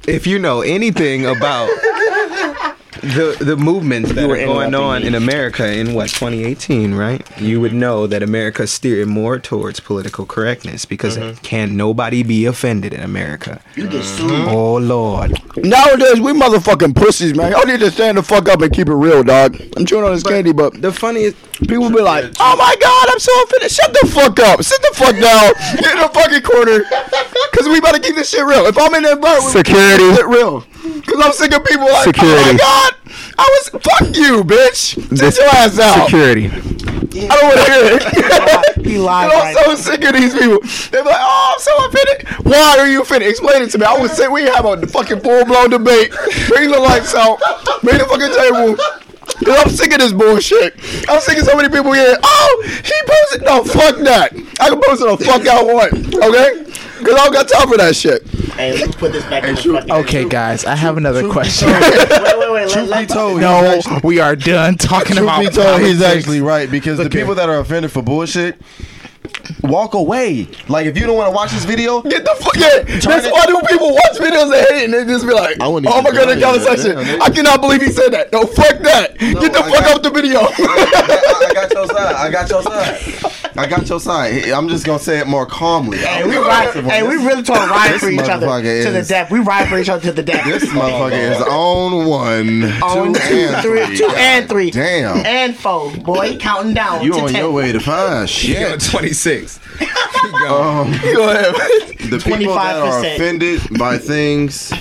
if you know anything about the the movements that were are going on in America in what 2018, right? You would know that America's steering more towards political correctness because Mm-hmm. can nobody be offended in America? You get sued. Oh Lord! Nowadays, we motherfucking pussies, man. Y'all need to stand the fuck up and keep it real, dog. I'm chewing on this candy, but The funniest, people be like, "Oh my god, I'm so offended." Shut the fuck up. Sit the fuck down. Get in the fucking corner. Cause we better keep this shit real. If I'm in that bar, security, keep it real. Cause I'm sick of people like, Security. "Oh my god, I was fuck you, bitch. Sit your ass out." Security. I don't want to hear it. He lied And I'm so sick of these people. They're like, oh, I'm so offended. Why are you offended? Explain it to me. I would say we have a fucking full blown debate. Bring the lights out. Bring the fucking table. Cause I'm sick of this bullshit. I'm sick of so many people here. Oh, he posted. No, fuck that. I can post it the fuck I want. Okay? Cause I don't got time for that shit. Hey, let's put this back in the fucking. Okay, guys, I have another question. Wait, wait, wait. Let, Truth be let, told, no, we are done talking truth about. be told, he's politics. actually right because the Okay. people that are offended for bullshit walk away. Like if you don't want to watch this video, Get the fuck yeah. That's why do people watch videos and hate and they just be like, I oh my god, the go comment there. section. Damn, I cannot believe he said that. No, fuck that. Get the I fuck got- off the video. I, I got your side. I got your side. I got your side. I'm just gonna say it more calmly. Hey, we ride. Hey, we really talk ride for each other motherfucker to the death. We ride for each other to the death. This motherfucker is oh, on one, On two, two, and three, three. two and three, Damn. and four. Boy, counting down. You to on 10. your way to find shit. 26. Um, Go ahead. the people that are 25%. offended by things,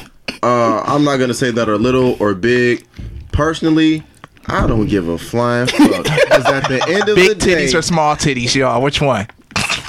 uh, I'm not gonna say that are little or big. Personally, I don't give a flying fuck. Because at the end of Big the day, titties or small titties, y'all? Which one?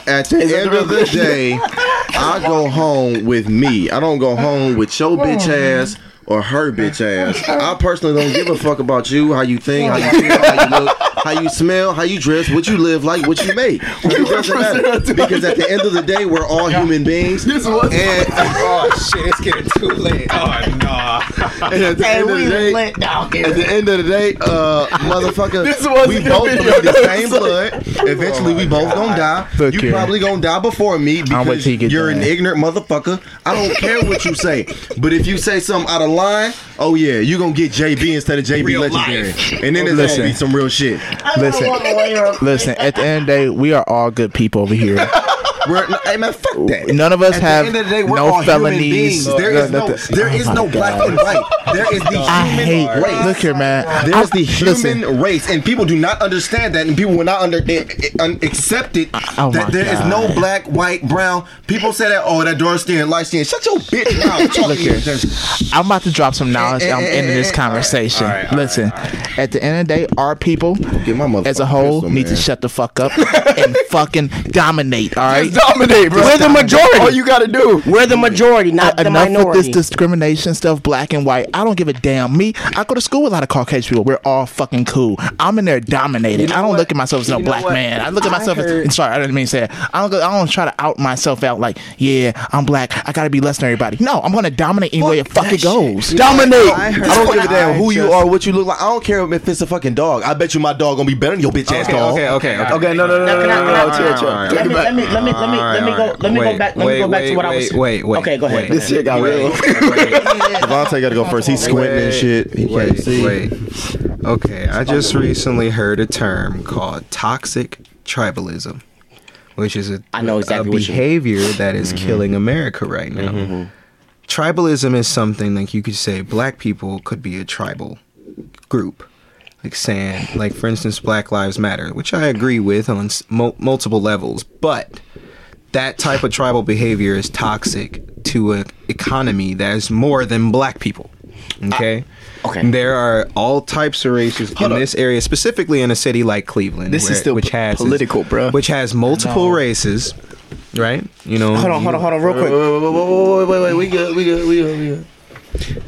at the end of the day, I go home with me. I don't go home with your bitch ass or her bitch ass. I personally don't give a fuck about you, how you think, how you feel, how you look, how you smell, how you dress, what you live like, what you make. It doesn't matter. Because at the end of the day, we're all human beings. And, oh shit, it's getting too late. Oh no. and at the Hey, end of the day, lit down At the end of the day, uh, motherfucker, wasn't we both video. bleed the same blood. Eventually, we both gonna die. Look you here. probably gonna die before me because you get you're an ignorant motherfucker. I don't care what you say, but if you say something out of line, oh yeah, you gonna get JB instead of JB Real Legendary, life. and then it's Listen. gonna be some real shit. Listen, listen. At the end of the day, we are all good people over here. We're, hey man, fuck that. None of us At have the end of the day, we're no all human felonies. beings. There is no, there Oh is no black and white. There is the I human hate. race. Look here, man. There's the human listen, race, and people do not understand that, and people will not under eh, eh, un, accept it Oh that there is God. no black, white, brown. People say that, oh, that dark skin, light skin. Shut your bitch mouth. Look here. I'm about to drop some knowledge. I'm ending this conversation. Listen, at the end of the day, our people as a whole pistol, need to shut the fuck up and fucking dominate. All right, dominate, bro. We're the majority. All you gotta do. We're the majority, not the Enough minority. with this discrimination stuff, black and white. I don't give a damn. Me, I go to school with a lot of Caucasian people. We're all fucking cool. I'm in there dominating. You know I don't what? look at myself as no You black what? man. I look at I myself heard- as. Sorry, I didn't mean to say it. I don't. Go, I don't try to out myself out like, yeah, I'm black. I gotta be less than everybody. No, I'm gonna dominate any way it fucking goes. Dominate. I I don't give a damn who you are, what you look like. I don't care if it's a fucking dog. I bet you my dog gonna be better than your bitch ass Okay, dog. okay, okay, okay. Okay, no, no, no, no, Now, no, can I- no, can I- no, chill, chill. Alright, Take let it me, back. let me let me let me let me go let me go back let me go back to what I was. Saying. Wait, wait, Okay, go ahead. This ahead. shit got real. Devontae got to go first. He's squinting and shit. He can't see. wait. Okay, I just recently heard a term called toxic tribalism, which is a, I know exactly a what you- behavior that is killing America right now. Tribalism is something like you could say black people could be a tribal group. Like saying, like for instance, Black Lives Matter, which I agree with on s- mul- multiple levels, but that type of tribal behavior is toxic to an economy that is more than black people. Ah, okay. okay. There are all types of races in this area, specifically in a city like Cleveland, This is still which has political, bruh. which has multiple races, right? You know. Hold on, hold on, hold on, real Wait, quick. wait, wait, wait, wait, wait, wait, we good, we good, we good, we good.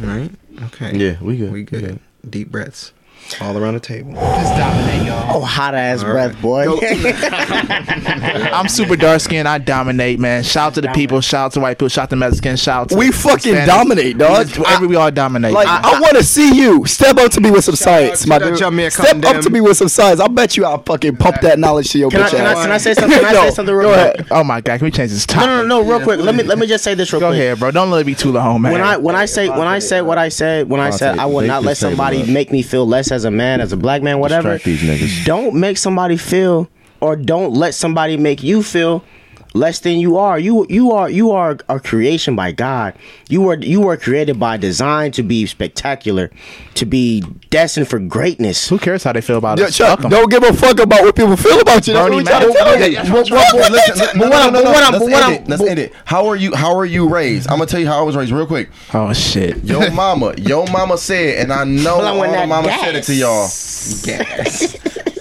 Right. Okay. Yeah, we good. We good. Deep breaths, all around the table. Just dominate, y'all. Oh, hot ass breath, boy. I'm super dark skinned. I dominate, man. Shout out to the people. Shout out to white people. Shout out to Mexicans. Shout out to We fucking Hispanics. dominate, dog. We, every, we all dominate. Like I, want to see you step up to me with some science, my that dude. Jamaican Step up to me with some science. I'll bet you I'll fucking pump that knowledge to your Can I, bitch can, I, ass. can I say something? Can I say something real quick? oh my god, can we change this No, topic? no, no, no, real quick. Let me let me just say this real Go quick. Go ahead, bro. Don't let it be too long, man. When I when I say when I say what I said when I I'll said I will not let somebody make me feel less as a man, as a black man, whatever. These niggas. Don't make somebody feel or don't let somebody make you feel less than you are. You you are you are a creation by God. You were you were created by design to be spectacular, to be destined for greatness. Who cares how they feel about Yo, us? Chuck, don't give a fuck about what people feel about you. That's Bernie what we trying to tell you. But- but- but- Listen, but no, what I'm- but what I'm- let's but what end I'm- it. Let's end it. How are you? How are you raised? I'm gonna tell you how I was raised real quick. Oh shit. Yo mama, yo mama said, and I know Blowing all the that mama gas. said it to y'all.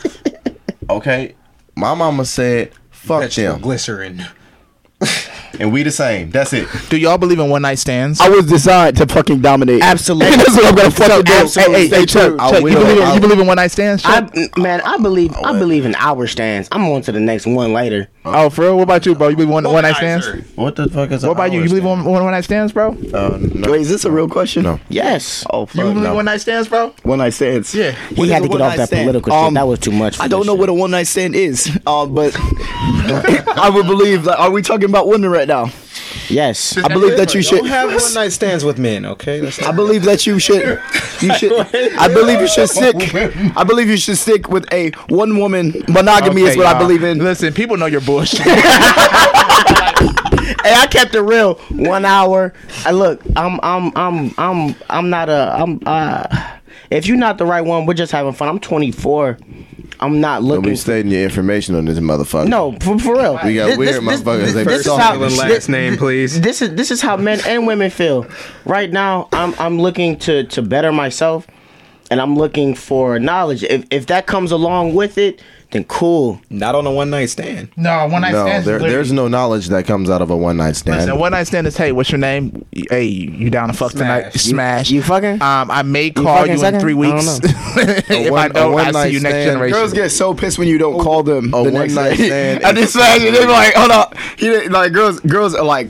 Okay, my mama said, "Fuck them," glycerin. And we the same. That's it. Do y'all believe in one night stands? I was designed to fucking dominate. Absolutely. That's what I'm gonna fucking do. absolutely. Hey, hey, hey, Chuck, I Chuck, you believe, in, you believe in one night stands? I man, I believe I believe in hour stands. I'm on to the next one later. oh, for real? What about you, bro? You believe in one, one night stands? What the fuck is? What about you? You believe in one, one night stands, bro? You Uh, no. Wait, is this a real question? No. Yes. Oh, fuck. You believe in no. one night stands, bro? One night stands. Yeah. He had to get off that political shit. That was too much. Um, I don't know what a one night stand is, uh, but I would believe. Like, are we talking about women right now? Yes. I believe that you should. Don't have one night stands with men, okay? That's I believe that you should. You should. I believe you should stick. I believe you should stick with a one woman monogamy is what I y'all. believe in. Listen, people know your bullshit. Hey, I kept it real. One hour. I look. I'm. I'm. I'm. I'm. I'm not a. I'm. Uh. If you're not the right one, we're just having fun. I'm 24. I'm not Don't looking. be stating your information on this motherfucker. no, for, for real. We got weird motherfuckers. They This, first is how. name last This, name, please. this is this is how men and women feel. Right now, I'm I'm looking to to better myself, and I'm looking for knowledge. If if that comes along with it, then cool. Not on a one night stand. no, one night No, stands. there, there's no knowledge that comes out of a one night stand. Listen, one night stand is hey, what's your name? Hey, you down to fuck tonight? Smash. Smash. You fucking? Um, I may call fucking you in second? three I don't weeks. know. if one- I a don't, I one-night see you next stand. generation. Girls get so pissed when you don't call them a the next one-night stand I just said they're like, hold up. He like girls. Girls are like.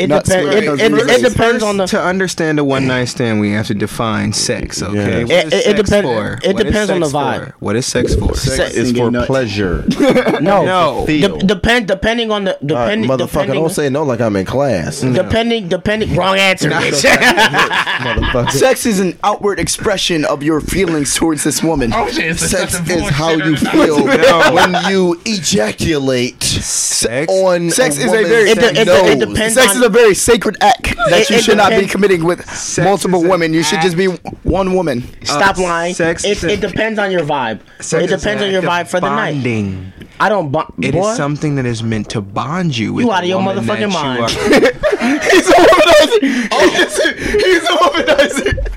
It nuts depends. with It, it, girls. it depends on the. to understand a one night stand, we have to define sex. Okay, Yeah. What It- is it- it sex depend- for? it What is depends on the vibe. for? What is sex for? Sex is for nuts. pleasure. No, No. Feel. De- depend depending on the All right, depending motherfucker, depending don't say no like I'm in class. Mm. depending depending wrong answer. bitch. Motherfucker. Sex is an outward expression of your feelings towards this woman. Oh shit! Sex is how you feel when you ejaculate Sex. on Sex is a very- It de- it de- it nose. depends Sex is a very sacred act that It- you it should not be committing with multiple women. You should just be one woman. Stop Uh, lying. sex it, is a- it depends on your vibe. Sex it is depends on your vibe for the night. bonding. I don't. Bu- It is boy, something that is meant to bond you with. You out of your woman that motherfucking you mind. are- He's a womanizer. He's, he's a womanizer.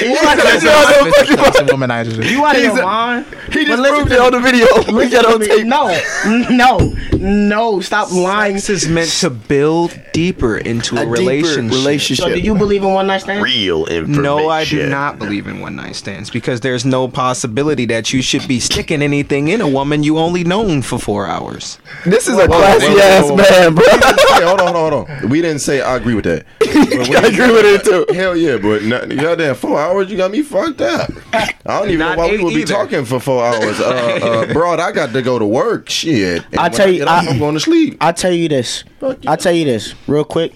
You out of Listen, your mind. listen, listen, womanizers. You out of your mind. He just listen proved to it on the video. Look at on tape. No, no, no. Stop lying. This is meant to build deeper into a, A relationship. relationship. So, do you believe in one night stands? Real information. No, I do not believe in one night stands because there's no possibility that you should be sticking anything in a woman you only known for four hours. This is a whoa, classy whoa, ass whoa, whoa. man, bro. Hey, hold on, hold on, hold on. We didn't say I agree with that. I agree with it too. Hell yeah, but not, goddamn four hours, you got me fucked up. I don't even Not know why we would be talking for four hours. Uh, uh, broad, I got to go to work. Shit. And I tell you, get off, I- I'm going to sleep. I'll tell you this. I'll tell you this real quick.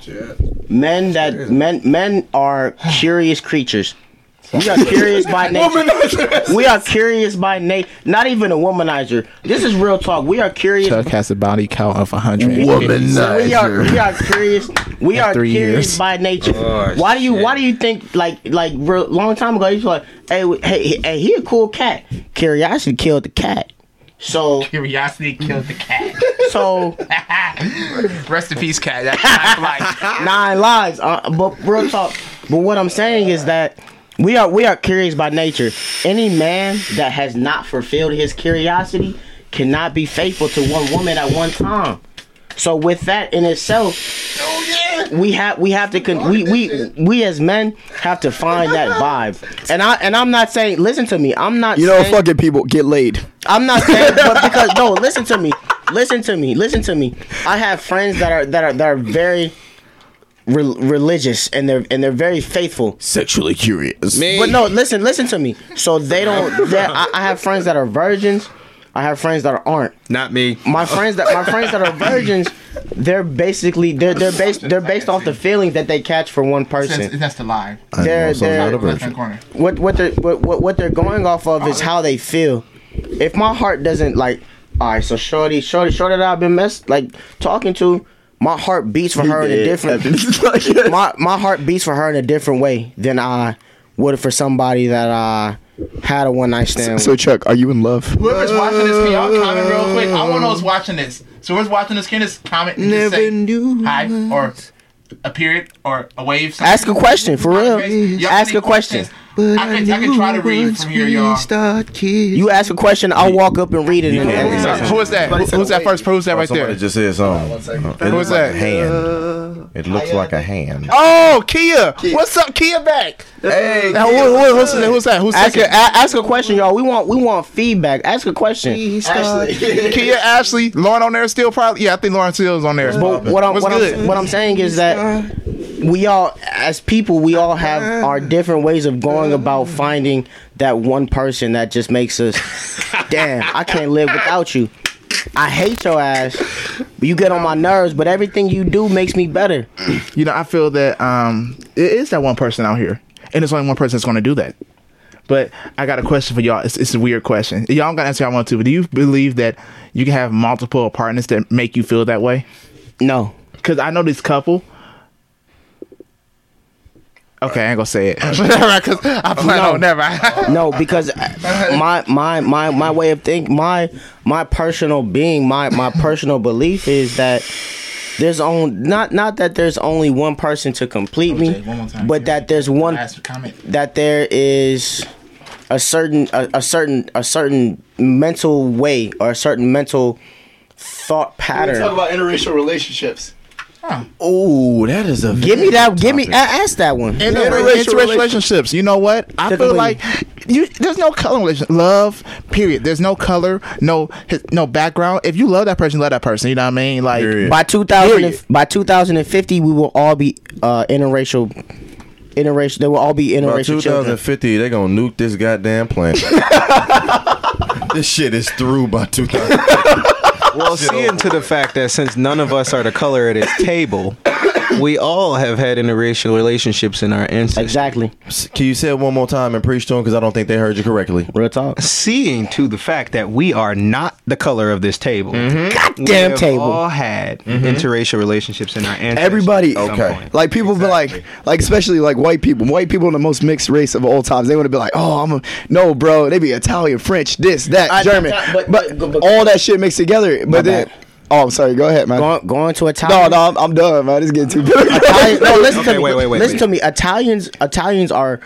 Men that men men are curious creatures. We are curious by nature. We are curious by nature. Not even a womanizer. This is real talk. We are curious. Chuck has a body count of 100. So we are we are curious. We are curious years. by nature. Oh, why do you shit. Why do you think like like real, long time ago you was like, hey w- hey hey he a cool cat. Curiosity killed the cat. So Curiosity killed the cat. so Rest in peace, cat. That's not like. nine lives. Uh, but real talk. But what I'm saying is that we are we are curious by nature. Any man that has not fulfilled his curiosity cannot be faithful to one woman at one time. So with that in itself, we have we have to con- we we we as men have to find that vibe. And I and I'm not saying listen to me. I'm not You know, saying, fucking people get laid. I'm not saying, but because no, listen to me, listen to me, listen to me. I have friends that are that are that are very re- religious and they're and they're very faithful. Sexually curious. But no, listen, listen to me. So they don't. they- I, I have friends that are virgins. I have friends that aren't. Not me. My friends that my friends that are virgins, they're basically they're they're based they're based off the feelings that they catch for one person. That's the lie. They're they're Left hand corner. what what they're what, what what they're going off of is how they feel. If my heart doesn't like, all right, so shorty, shorty, shorty that I've been messed like talking to, my heart beats for her in a different. my my heart beats for her in a different way than I would for somebody that I had a one night stand. So with. Chuck, are you in love? Whoever's watching this, can y'all comment real quick? I want to know who's watching this. So whoever's watching this, can just comment and just say knew hi or a period or a wave. something. Ask a question for real. Y'all Ask any a question. questions? I can, I can try to read from here, y'all. You ask a question, I'll walk up and read it. And, and, Who is that? Who- Who's that first? Who's that right Somebody there? just said something. It Who's that? like hand. It looks like a hand. Oh, Kia. What's up, Kia? Back. Hey, Now, who- who- who's, who's that? Who's ask a, second? a- ask a question, y'all. We want we want feedback. Ask a question. Kia, Ashley, Lauren on there still probably. Yeah, I think Lauren still is on there. But what I'm What's what good? I'm what I'm saying is that we all, as people, we all have our different ways of going about finding that one person that just makes us. Damn, I can't live without you. I hate your ass. You get on my nerves, but everything you do makes me better. you know, I feel that um, it is that one person out here, and it's only one person that's going to do that. But I got a question for y'all. It's, it's a weird question. Y'all got to answer. I want to. But do you believe that you can have multiple partners that make you feel that way? No, Because I know this couple. Okay, I ain't gonna say it. Because I plan No. on never. no, because my my my my way of think my my personal being my my personal belief is that there's on not not that there's only one person to complete me, OJ, one more time. but that there's one that there is a certain a, a certain a certain mental way or a certain mental thought pattern. We talk about interracial relationships. Ooh, that is a. Give me that. Give me. a- Ask that one. Interracial, interracial relationships. You know what? I feel Typically- like you. There's no color in. Love. Period. There's no color. No. No background. If you love that person, love that person. You know what I mean? Like. Period. By 2000, Period. by 2050, we will all be uh, interracial. Interracial. They will all be By interracial children. 2050, they gonna nuke this goddamn planet. this shit is through by 2050. Well, seeing to the fact that since none of us are the color at this table, we all have had interracial relationships in our ancestry. Exactly. Can you say it one more time and preach to them? Because I don't think they heard you correctly. Real talk. Seeing to the fact that we are not the color of this table. Mm-hmm. We Goddamn have table. all had interracial relationships in our ancestry. Everybody, at some Okay. point. like people be like, like especially like white people. White people in the most mixed race of all times. They want to be like, oh, I'm a no, bro. They be Italian, French, this, that, I- German, but- but, but- but- all that shit mixed together. But then, bad. Oh, I'm sorry. Go ahead, man. Going, going to Italian. no, I'm, I'm done, man. This is getting too big. Italian, no, listen Okay, to me. wait, wait, wait, listen to me. Italians, Italians are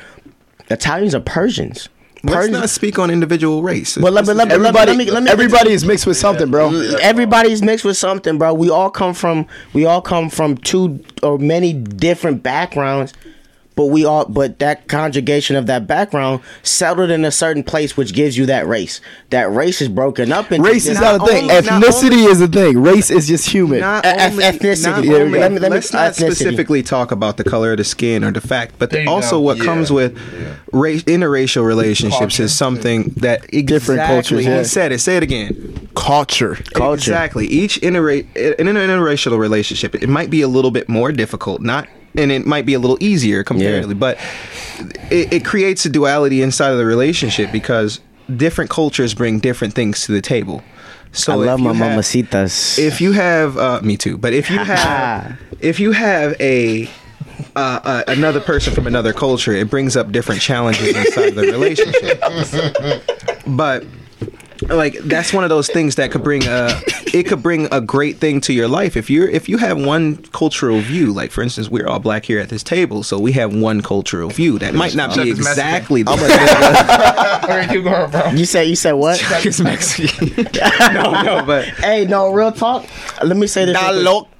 Italians are Persians. Let's not speak on individual race. Well, let me- let Everybody, let me- let me- everybody is mixed with something, bro. Everybody's mixed with something, bro. We all come from we all come from two or many different backgrounds, but we all but that conjugation of that background settled in a certain place, which gives you that race. That race is broken up into Race is different- not a thing. only- not Ethnicity is a thing. Race is just human. not Eth- only, ethnicity. not Yeah, only- let me- let me- let's not ethnicity. specifically talk about the color of the skin or the fact, but There you also go. what Yeah. comes with race, interracial relationships is something that exactly, Different cultures, yeah. He said it. Say it again. Culture. Culture. Exactly. Each interra- an interracial relationship, it might be a little bit more difficult, not, and it might be a little easier comparatively, but it, it creates a duality inside of the relationship because different cultures bring different things to the table. So I love you my have- mamacitas. if you have uh, me too but if you have if you have a uh, uh, another person from another culture it brings up different challenges inside of the relationship but like that's one of those things that could bring a it could bring a great thing to your life if you're if you have one cultural view like for instance we're all black here at this table so we have one cultural view that might not Except be exactly the Okay, keep going, bro. you said you said what? it's Mexican. no, no, but hey, no, real talk. Let me say this.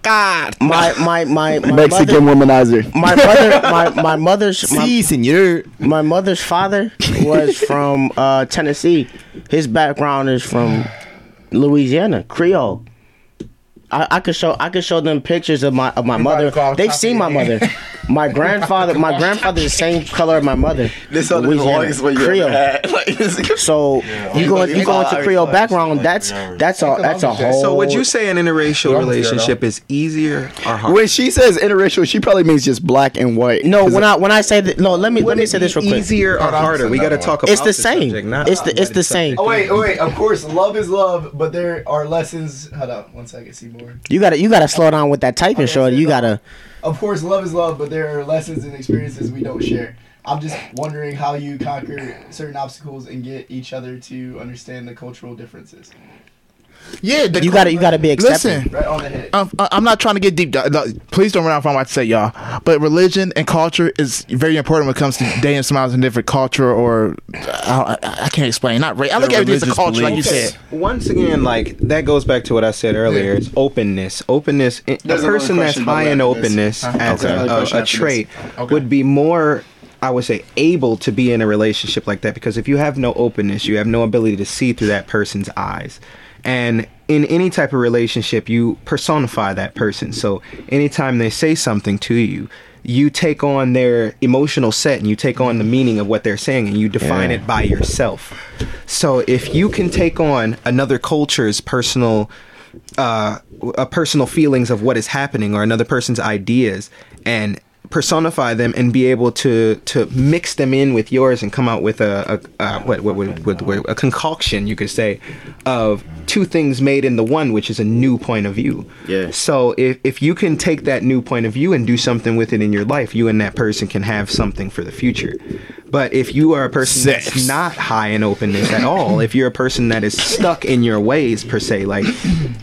Real quick. My my my my Mexican mother, womanizer. my mother my my mother's my, senor. my mother's father was from uh, Tennessee. His background is from Louisiana, Creole. I, I could show I could show them pictures of my of my Everybody mother. They've seen my mother. My grandfather my grandfather's the same color of my mother. This is the Louisiana, longest one you Creole. ever had. Like, this is- So you go you go into Creole background. That's that's a that's a whole. so would you say an interracial Well, I'm scared, relationship is easier or harder? when she says interracial, she probably means just black and white. No, when I when I say that, no, let me let me say this real quick. Easier or harder? We got to talk about It's the same. subject, It's the it's the same. Oh wait, oh, wait. Of course, love is love, but there are lessons. Hold up, one second, see more. You gotta you gotta slow down with that typing, shorty. You gotta. Of course, love is love, but there are lessons and experiences we don't share. I'm just wondering how you conquer certain obstacles and get each other to understand the cultural differences. Yeah, the You gotta you gotta be accepting. Listen, Right on the head. I'm, I'm not trying to get deep. Please don't run out from what I say, y'all. But religion and culture is very important when it comes to dating smiles in different culture or I, I, I can't explain. Not race. I look Their at everything as a religious culture, like you said. Once again, like that goes back to what I said earlier. It's openness. Openness. A There's another person that's high in way, this. openness as Okay. a, a, a trait Okay. would be more. I would say able to be in a relationship like that because if you have no openness, you have no ability to see through that person's eyes. And in any type of relationship, you personify that person. So anytime they say something to you, you take on their emotional set and you take on the meaning of what they're saying and you define Yeah. it by yourself. So if you can take on another culture's personal uh, uh, personal feelings of what is happening or another person's ideas and personify them and be able to to mix them in with yours and come out with a, a, a what, what, what a concoction you could say of two things made in the one which is a new point of view Yeah. so if, if you can take that new point of view and do something with it in your life you and that person can have something for the future but if you are a person Sex. that's not high in openness at all if you're a person that is stuck in your ways per se like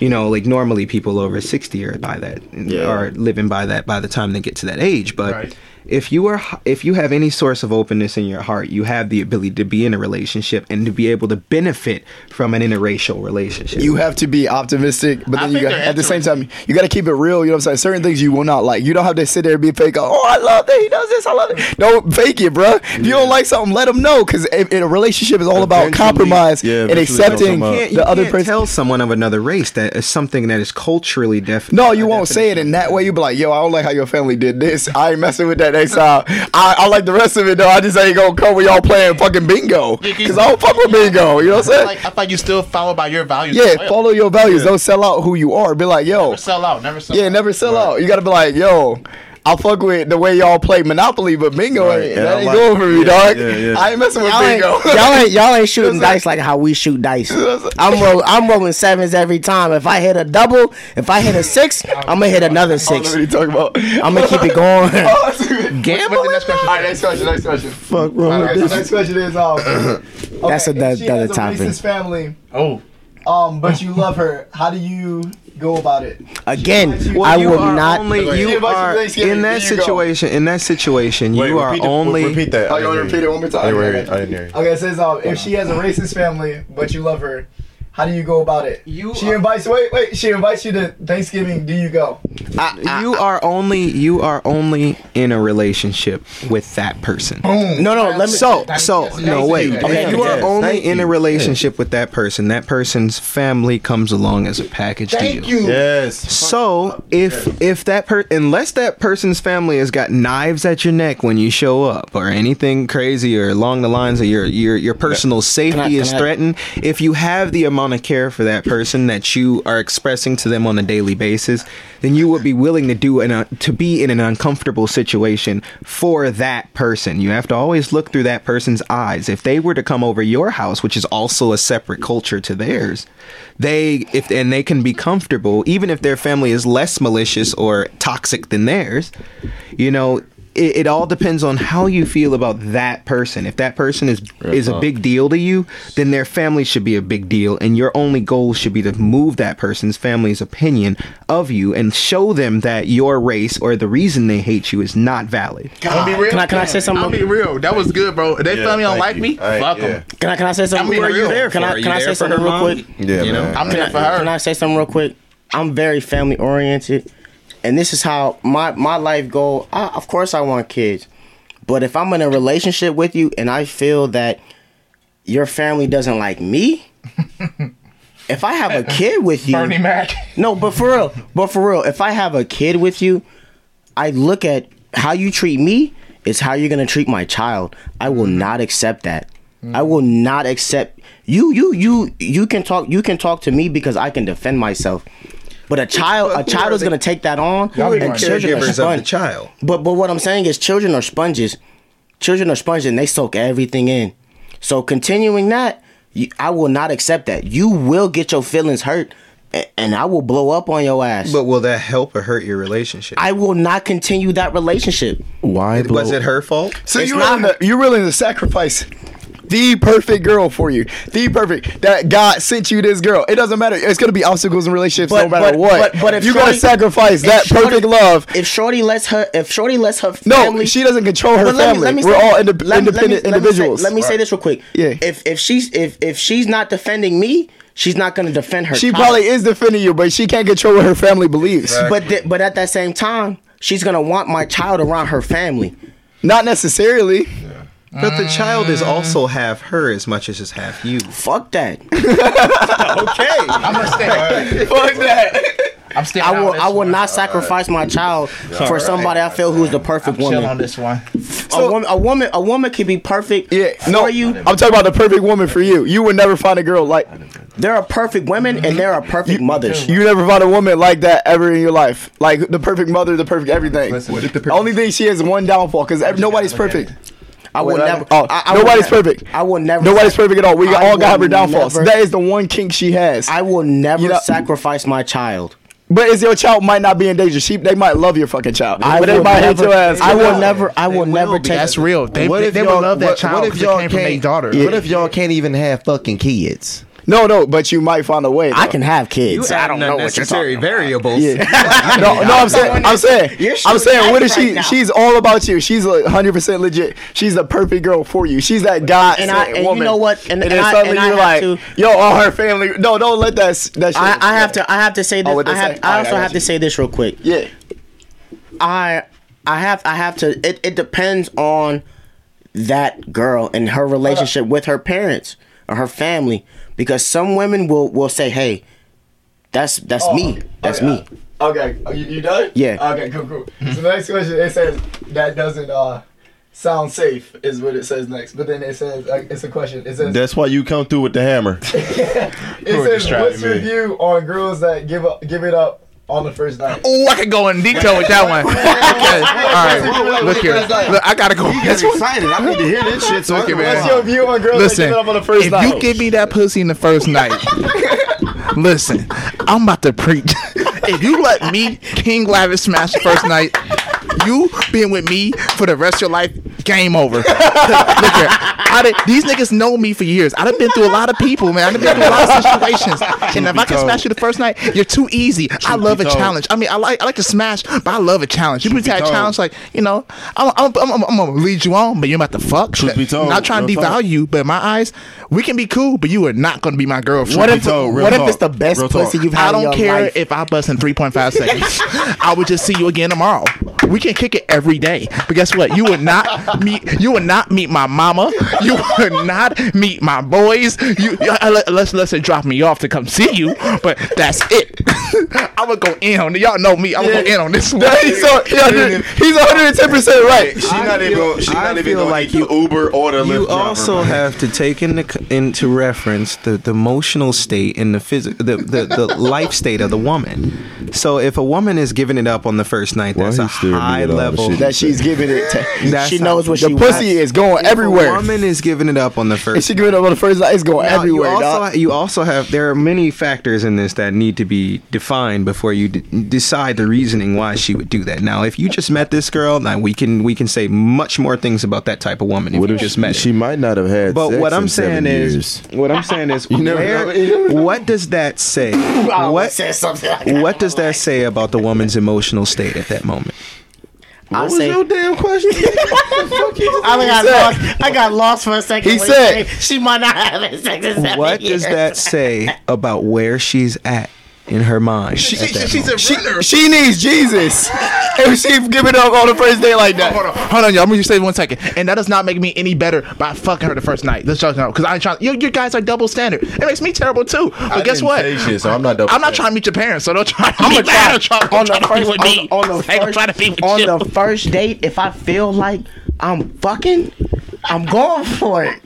you know like normally people over 60 are by that Yeah. are living by that by the time they get to that age but Right. If you are if you have any source of openness in your heart you have the ability to be in a relationship and to be able to benefit from an interracial relationship You have to be optimistic, but I then you got at the same time you got to keep it real. You know what I'm saying? Certain things you will not like. You don't have to sit there and be fake. Oh, I love that he does this. I love it. Don't fake it, bro. If you don't like something, let them know. Because in a relationship is all about compromise yeah, and accepting come can't, you the other can't person. tell someone of another race that is something that is culturally definite. No, you won't say it in that way. You be like, "Yo, I don't like how your family did this. I ain't messing with that next time. I, I like the rest of it though. I just ain't gonna come with y'all playing fucking bingo because I don't fuck with bingo. You know what I'm saying? Like, I thought you still follow by your values. yeah, follow your values. Don't sell out who you are. Be like, yo, Never sell out. Never sell yeah, out. never sell out. You gotta be like, yo. I fuck with the way y'all play Monopoly, but bingo Right, ain't, yeah, that ain't like- going for me, yeah, dog. yeah, yeah. I ain't messing with Y'all ain't, bingo. y'all ain't y'all ain't shooting dice like how we shoot dice. I'm roll, I'm rolling sevens every time. If I hit a double, if I hit a six, I'm gonna hit another I don't know six. what you talking about. I'm gonna keep it going. Oh, dude. What's the next question? All right, next question. Next question. Fuck wrong Okay, with so next question is um. That's okay, a- if she has a topic. racist family, Oh, um, but you love her. How do you go about it? Again, Well, I you would not. Only, you you are in that there you go. situation. In that situation, Wait, you are repeat the- only. repeat that. Oh, I you want to didn't repeat hear it one more time? I didn't hear Okay. it. I didn't hear it. Okay, it says um, if she has a racist family but you love her, how do you go about it? You she are- invites wait wait she invites you to Thanksgiving. Do you go? you are only. You are only in a relationship with that person. Boom. No, no, let me- So, so no wait. Okay, you are only thank in a relationship with that person, that person's family comes along as a package Thank deal. you. Yes. So if if that per unless that person's family has got knives at your neck when you show up or anything crazy or along the lines of your your your personal safety Can I- is I- threatened, if you have the amount of care for that person that you are expressing to them on a daily basis, then you would be willing to do an, uh, to be in an uncomfortable situation for that person. You have to always look through that person's eyes. If they were to come over your house, which is also a separate culture to theirs, they if and they can be comfortable even if their family is less malicious or toxic than theirs you know it, it all depends on how you feel about that person if that person is is a big deal to you then their family should be a big deal and your only goal should be to move that person's family's opinion of you and show them that your race or the reason they hate you is not valid I'll be real. Can I- can I say something? I'll be real. That was good, bro. If they Yeah, family don't like you. me, I- fuck yeah. them. Can I can I say something? I real are you quick? there Can I can I say something real quick? Yeah, You know, man. I'm Can there for her. can I say something real quick? I'm very family oriented, and this is how my my life goal. I, of course, I want kids, but if I'm in a relationship with you and I feel that your family doesn't like me, if I have a kid with you, Bernie Mac. no, but for real, but for real, if I have a kid with you, I look at how you treat me is how you're gonna treat my child. I will mm-hmm. not accept that. Mm. I will not accept you. You you you can talk. You can talk to me because I can defend myself. But a child, a child is gonna take that on, Y'all be and children are Caregivers of sponge. child. But but what I'm saying is, children are sponges. Children are sponges, and they soak everything in. So continuing that, you, I will not accept that. You will get your feelings hurt, a- and I will blow up on your ass. but will that help or hurt your relationship I will not continue that relationship. Why? was it her fault So you're not- willing you're willing to sacrifice the perfect girl for you, the perfect that God sent you this girl. It doesn't matter. It's gonna be obstacles in relationships no matter but- what. but- but if you're gonna sacrifice that Shorty- perfect love. If Shorty lets her, if Shorty lets her No, she doesn't control her But let me- family. let me We're say- all let inde- me- let me- independent let me say- individuals. Let me say this real quick. Yeah. If if she's if if she's not defending me, she's not going to defend her. she child. probably is defending you, but she can't control what her family believes. But th- but at that same time, she's gonna want my child around her family. Not necessarily. But the child is mm. also half her as much as it's half you. Fuck that. Okay. I'm gonna stay. Fuck that. I'm staying. I will on this I will one. not sacrifice my child for somebody I feel who's the perfect woman. Chill on this one. a woman. A woman. A woman can be perfect Yeah, for no, you. I'm talking about the perfect woman for you. You would never find a girl like There are perfect women and there are perfect mothers. you never find a woman like that ever in your life. Like the perfect mother, the perfect everything. The only thing she has one downfall because nobody's perfect. I will never. Oh, I, I nobody's ne- perfect. I will never. Nobody's sac- perfect at all. We I all got will our downfalls. never- that is the one kink she has. I will never You know- sacrifice my child. but is your child might not be in danger. She they might love your fucking child, I but they will might never, hate your ass. I will never. I will They never be. take. That's real. They, what they, if they y'all would love that what, child what if y'all came from their can't? daughter. What if y'all can't even have fucking kids? No, no, but you might find a way. I can have kids. I don't know what you're talking about. variables. Yeah. no, no, I'm saying, I'm saying, You're I'm saying, shooting what if dice she? right she's all about you. She's like 100 percent legit. She's the perfect girl for you. She's that God And I- and you know what? And- then and I- suddenly and I you're have like, to- yo, all her family. No, don't let that. That shit. I, I have to. I have to say oh, this. Oh, I have. I also I got have you. to say this real quick. Yeah. I I have I have to it, it depends on that girl and her relationship with her parents or her family because some women will will say hey that's that's Oh, me that's me Okay, you, you done? Yeah. Okay, cool, cool. So the next question it says that doesn't uh sound safe is what it says next. But then it says uh, it's a question. It says That's why you come through with the hammer. it Who says distracted what's your view on girls that give up give it up on the first night? Oh, I can go in detail with that one. Okay. All right. Look here. Look, I gotta go. with This excited. I need to hear this shit. So Look at What's man. your view on girls Listen, that up on the first if night? you give me that pussy in the first night, listen, I'm about to preach. if you let me, King Lavish, smash the first night, you being with me for the rest of your life, game over. Look here, I done- these niggas know me for years. I've been through a lot of people, man. I've been through a lot of situations. And if I can told. smash you the first night, you're too easy. I love a told. challenge. I mean, I like I like to smash, but I love a challenge. You put that told. challenge, like you know, I'm, I'm, I'm, I'm, I'm gonna lead you on, but you're about to fuck. Truth be told, not trying to real talk. devalue you, but in my eyes, we can be cool, but you are not gonna be my girlfriend. What be if told, real what if it's the best Real talk. pussy you've had I don't your care life? if I bust in 3.5 seconds. I would just see you again tomorrow. We can kick it every day. But guess what? You would not meet. You would not meet my mama. You would not meet my boys. You uh, unless unless they drop me off to come see you. But that's it. I would go in on y'all know me. I would go in on this one. he's so, he's 100 he's 110 percent right. She not even. feel- Gonna, she I not even feel gonna like eat the Uber or the Lyft you driver, also man. have to take into into reference the, the emotional state and the physical the, the, the life state of the woman. So if a woman is giving it up on the first night, Why that's he a staring at me high at all the level. That she's giving it. To, That's she knows what the she pussy wants. is going If everywhere. A woman is giving it up on the If first. she giving it up on the first night, it's going Now, everywhere, you also, dog. you also have there are many factors in this that need to be defined before you d- decide the reasoning why she would do that. Now, if you just met this girl, now we can we can say much more things about that type of woman if What you if just she, met. her. she might not have had. But sex what I'm in saying is, years. what I'm saying is, never where, know, you never know. what does that say? What said something like that. what does that say about the woman's emotional state at that moment? I What say was your damn question? I got said- lost. I got lost for a second. He said- she might not have had sex in seven What does that say about where she's at in her mind? She, at that she's moment? a runner. She needs Jesus. if she give it up on the first day like that. Hold on, hold on, y'all. I'm gonna just say one second, and that does not make me any better by fucking her the first night. Let's just know, because I ain't trying. You, you guys are double standard. It makes me terrible too. But I guess didn't what? say shit, so I'm not double I'm not trying to meet your parents, so don't try. To I'm gonna try me. Don't try, on don't the to be first with on, on the first trying to be on the first date. If I feel like I'm fucking, I'm going for it.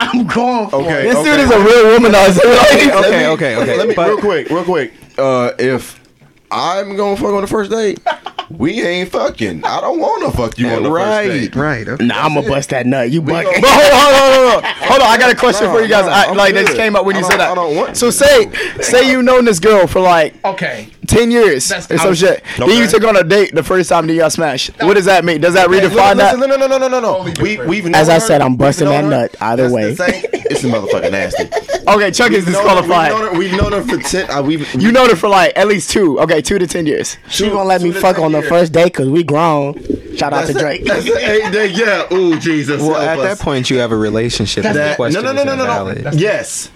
I'm going for Okay. it. This dude is a real womanizer. Okay, Like, okay, okay, okay. Let me But- real quick, real quick. Uh, if I'm gonna fuck on the first date, we ain't fucking. I don't want to fuck you on the right, first date. right. Okay. Nah, I'm gonna bust that nut. You buck. But hold on, hold on, hold on, hold on. I got a question No, for you guys. no, I, I'm like that good. just came up when I you said that. I don't want so say, say you known this girl for like Okay. Ten years That's- or some was- shit. Then you took on a date the first time that you got smashed. What does that mean? Does that Hey, redefine listen, that? No, no, no, no, no, no, no. We, we've As known I said, I'm busting that her. nut either That's way. It's a motherfucking nasty. Okay, Chuck is We've known her- disqualified. We've known her, we've known her for ten. Uh, we've You known her for like at least two. Okay, two to ten years. She gonna let me fuck ten on the first date because we grown. Shout out to Drake. it. That's it. Hey, yeah. Ooh, Jesus. Well, at us. that point, you have a relationship. and the That- question no, no, no, no, no, no. Yes.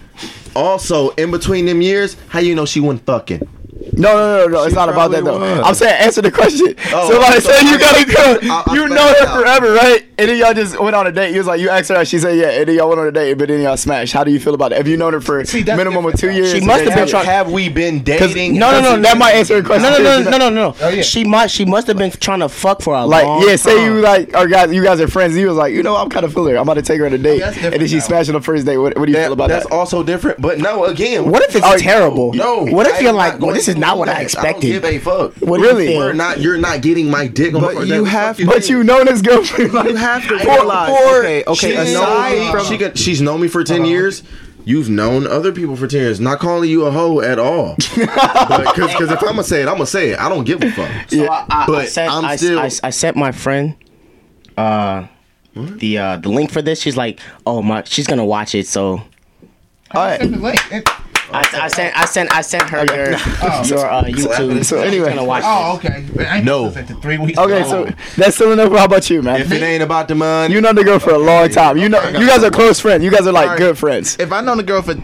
Also, in between them years, how you know she wasn't fucking? No, no, no, no. It's not about that though. was. I'm saying answer the question. Oh, so like, so say you got a girl, I- I you know her forever, right? And then y'all just went on a date. You was like, you asked her out. She said, yeah. And then y'all went on a date, but then y'all smashed. How do you feel about it? Have you known her for See, minimum of two years? She must have been trying- Have we been dating? No, no, no, That might answer the question. No, no, no, no, no, no. Oh, yeah. She must. She must have been trying to fuck for a Like, long yeah, say you like, or guys, you guys are friends. You was like, you know, I'm kind of feeling her. I'm about to take her on a date, oh, and then she smashed on the first date. What, what do you feel about That, that's that? also different. But no, again, What if it's Oh, terrible? No. What if you're like, well, this is not do what I expected. I don't give a fuck. What do you Really? feel? We're not. You're not getting my dick. But first you date. What the have- you But think? you know this girl like, You have to for- realize. for- okay, okay. She's Aside known, from she got, she's known me for 10 years. You've known other people for 10 years. Not calling you a hoe at all. Because if I'm going to say it, I'm going to say it. I don't give a fuck. So I, I, I But sent, I'm still- I, I sent my friend uh the uh the link for this. She's like, oh my, she's gonna watch it. So I, I sent I sent I sent her your your uh, YouTube. So anyway. she's gonna watch Oh, it. okay. I No. listened Three weeks. Okay, so that's still enough. How about you, man? If it ain't about the money, You know the girl for a long time. You know you guys are close friends. You guys are like Alright. good friends. if I known the girl for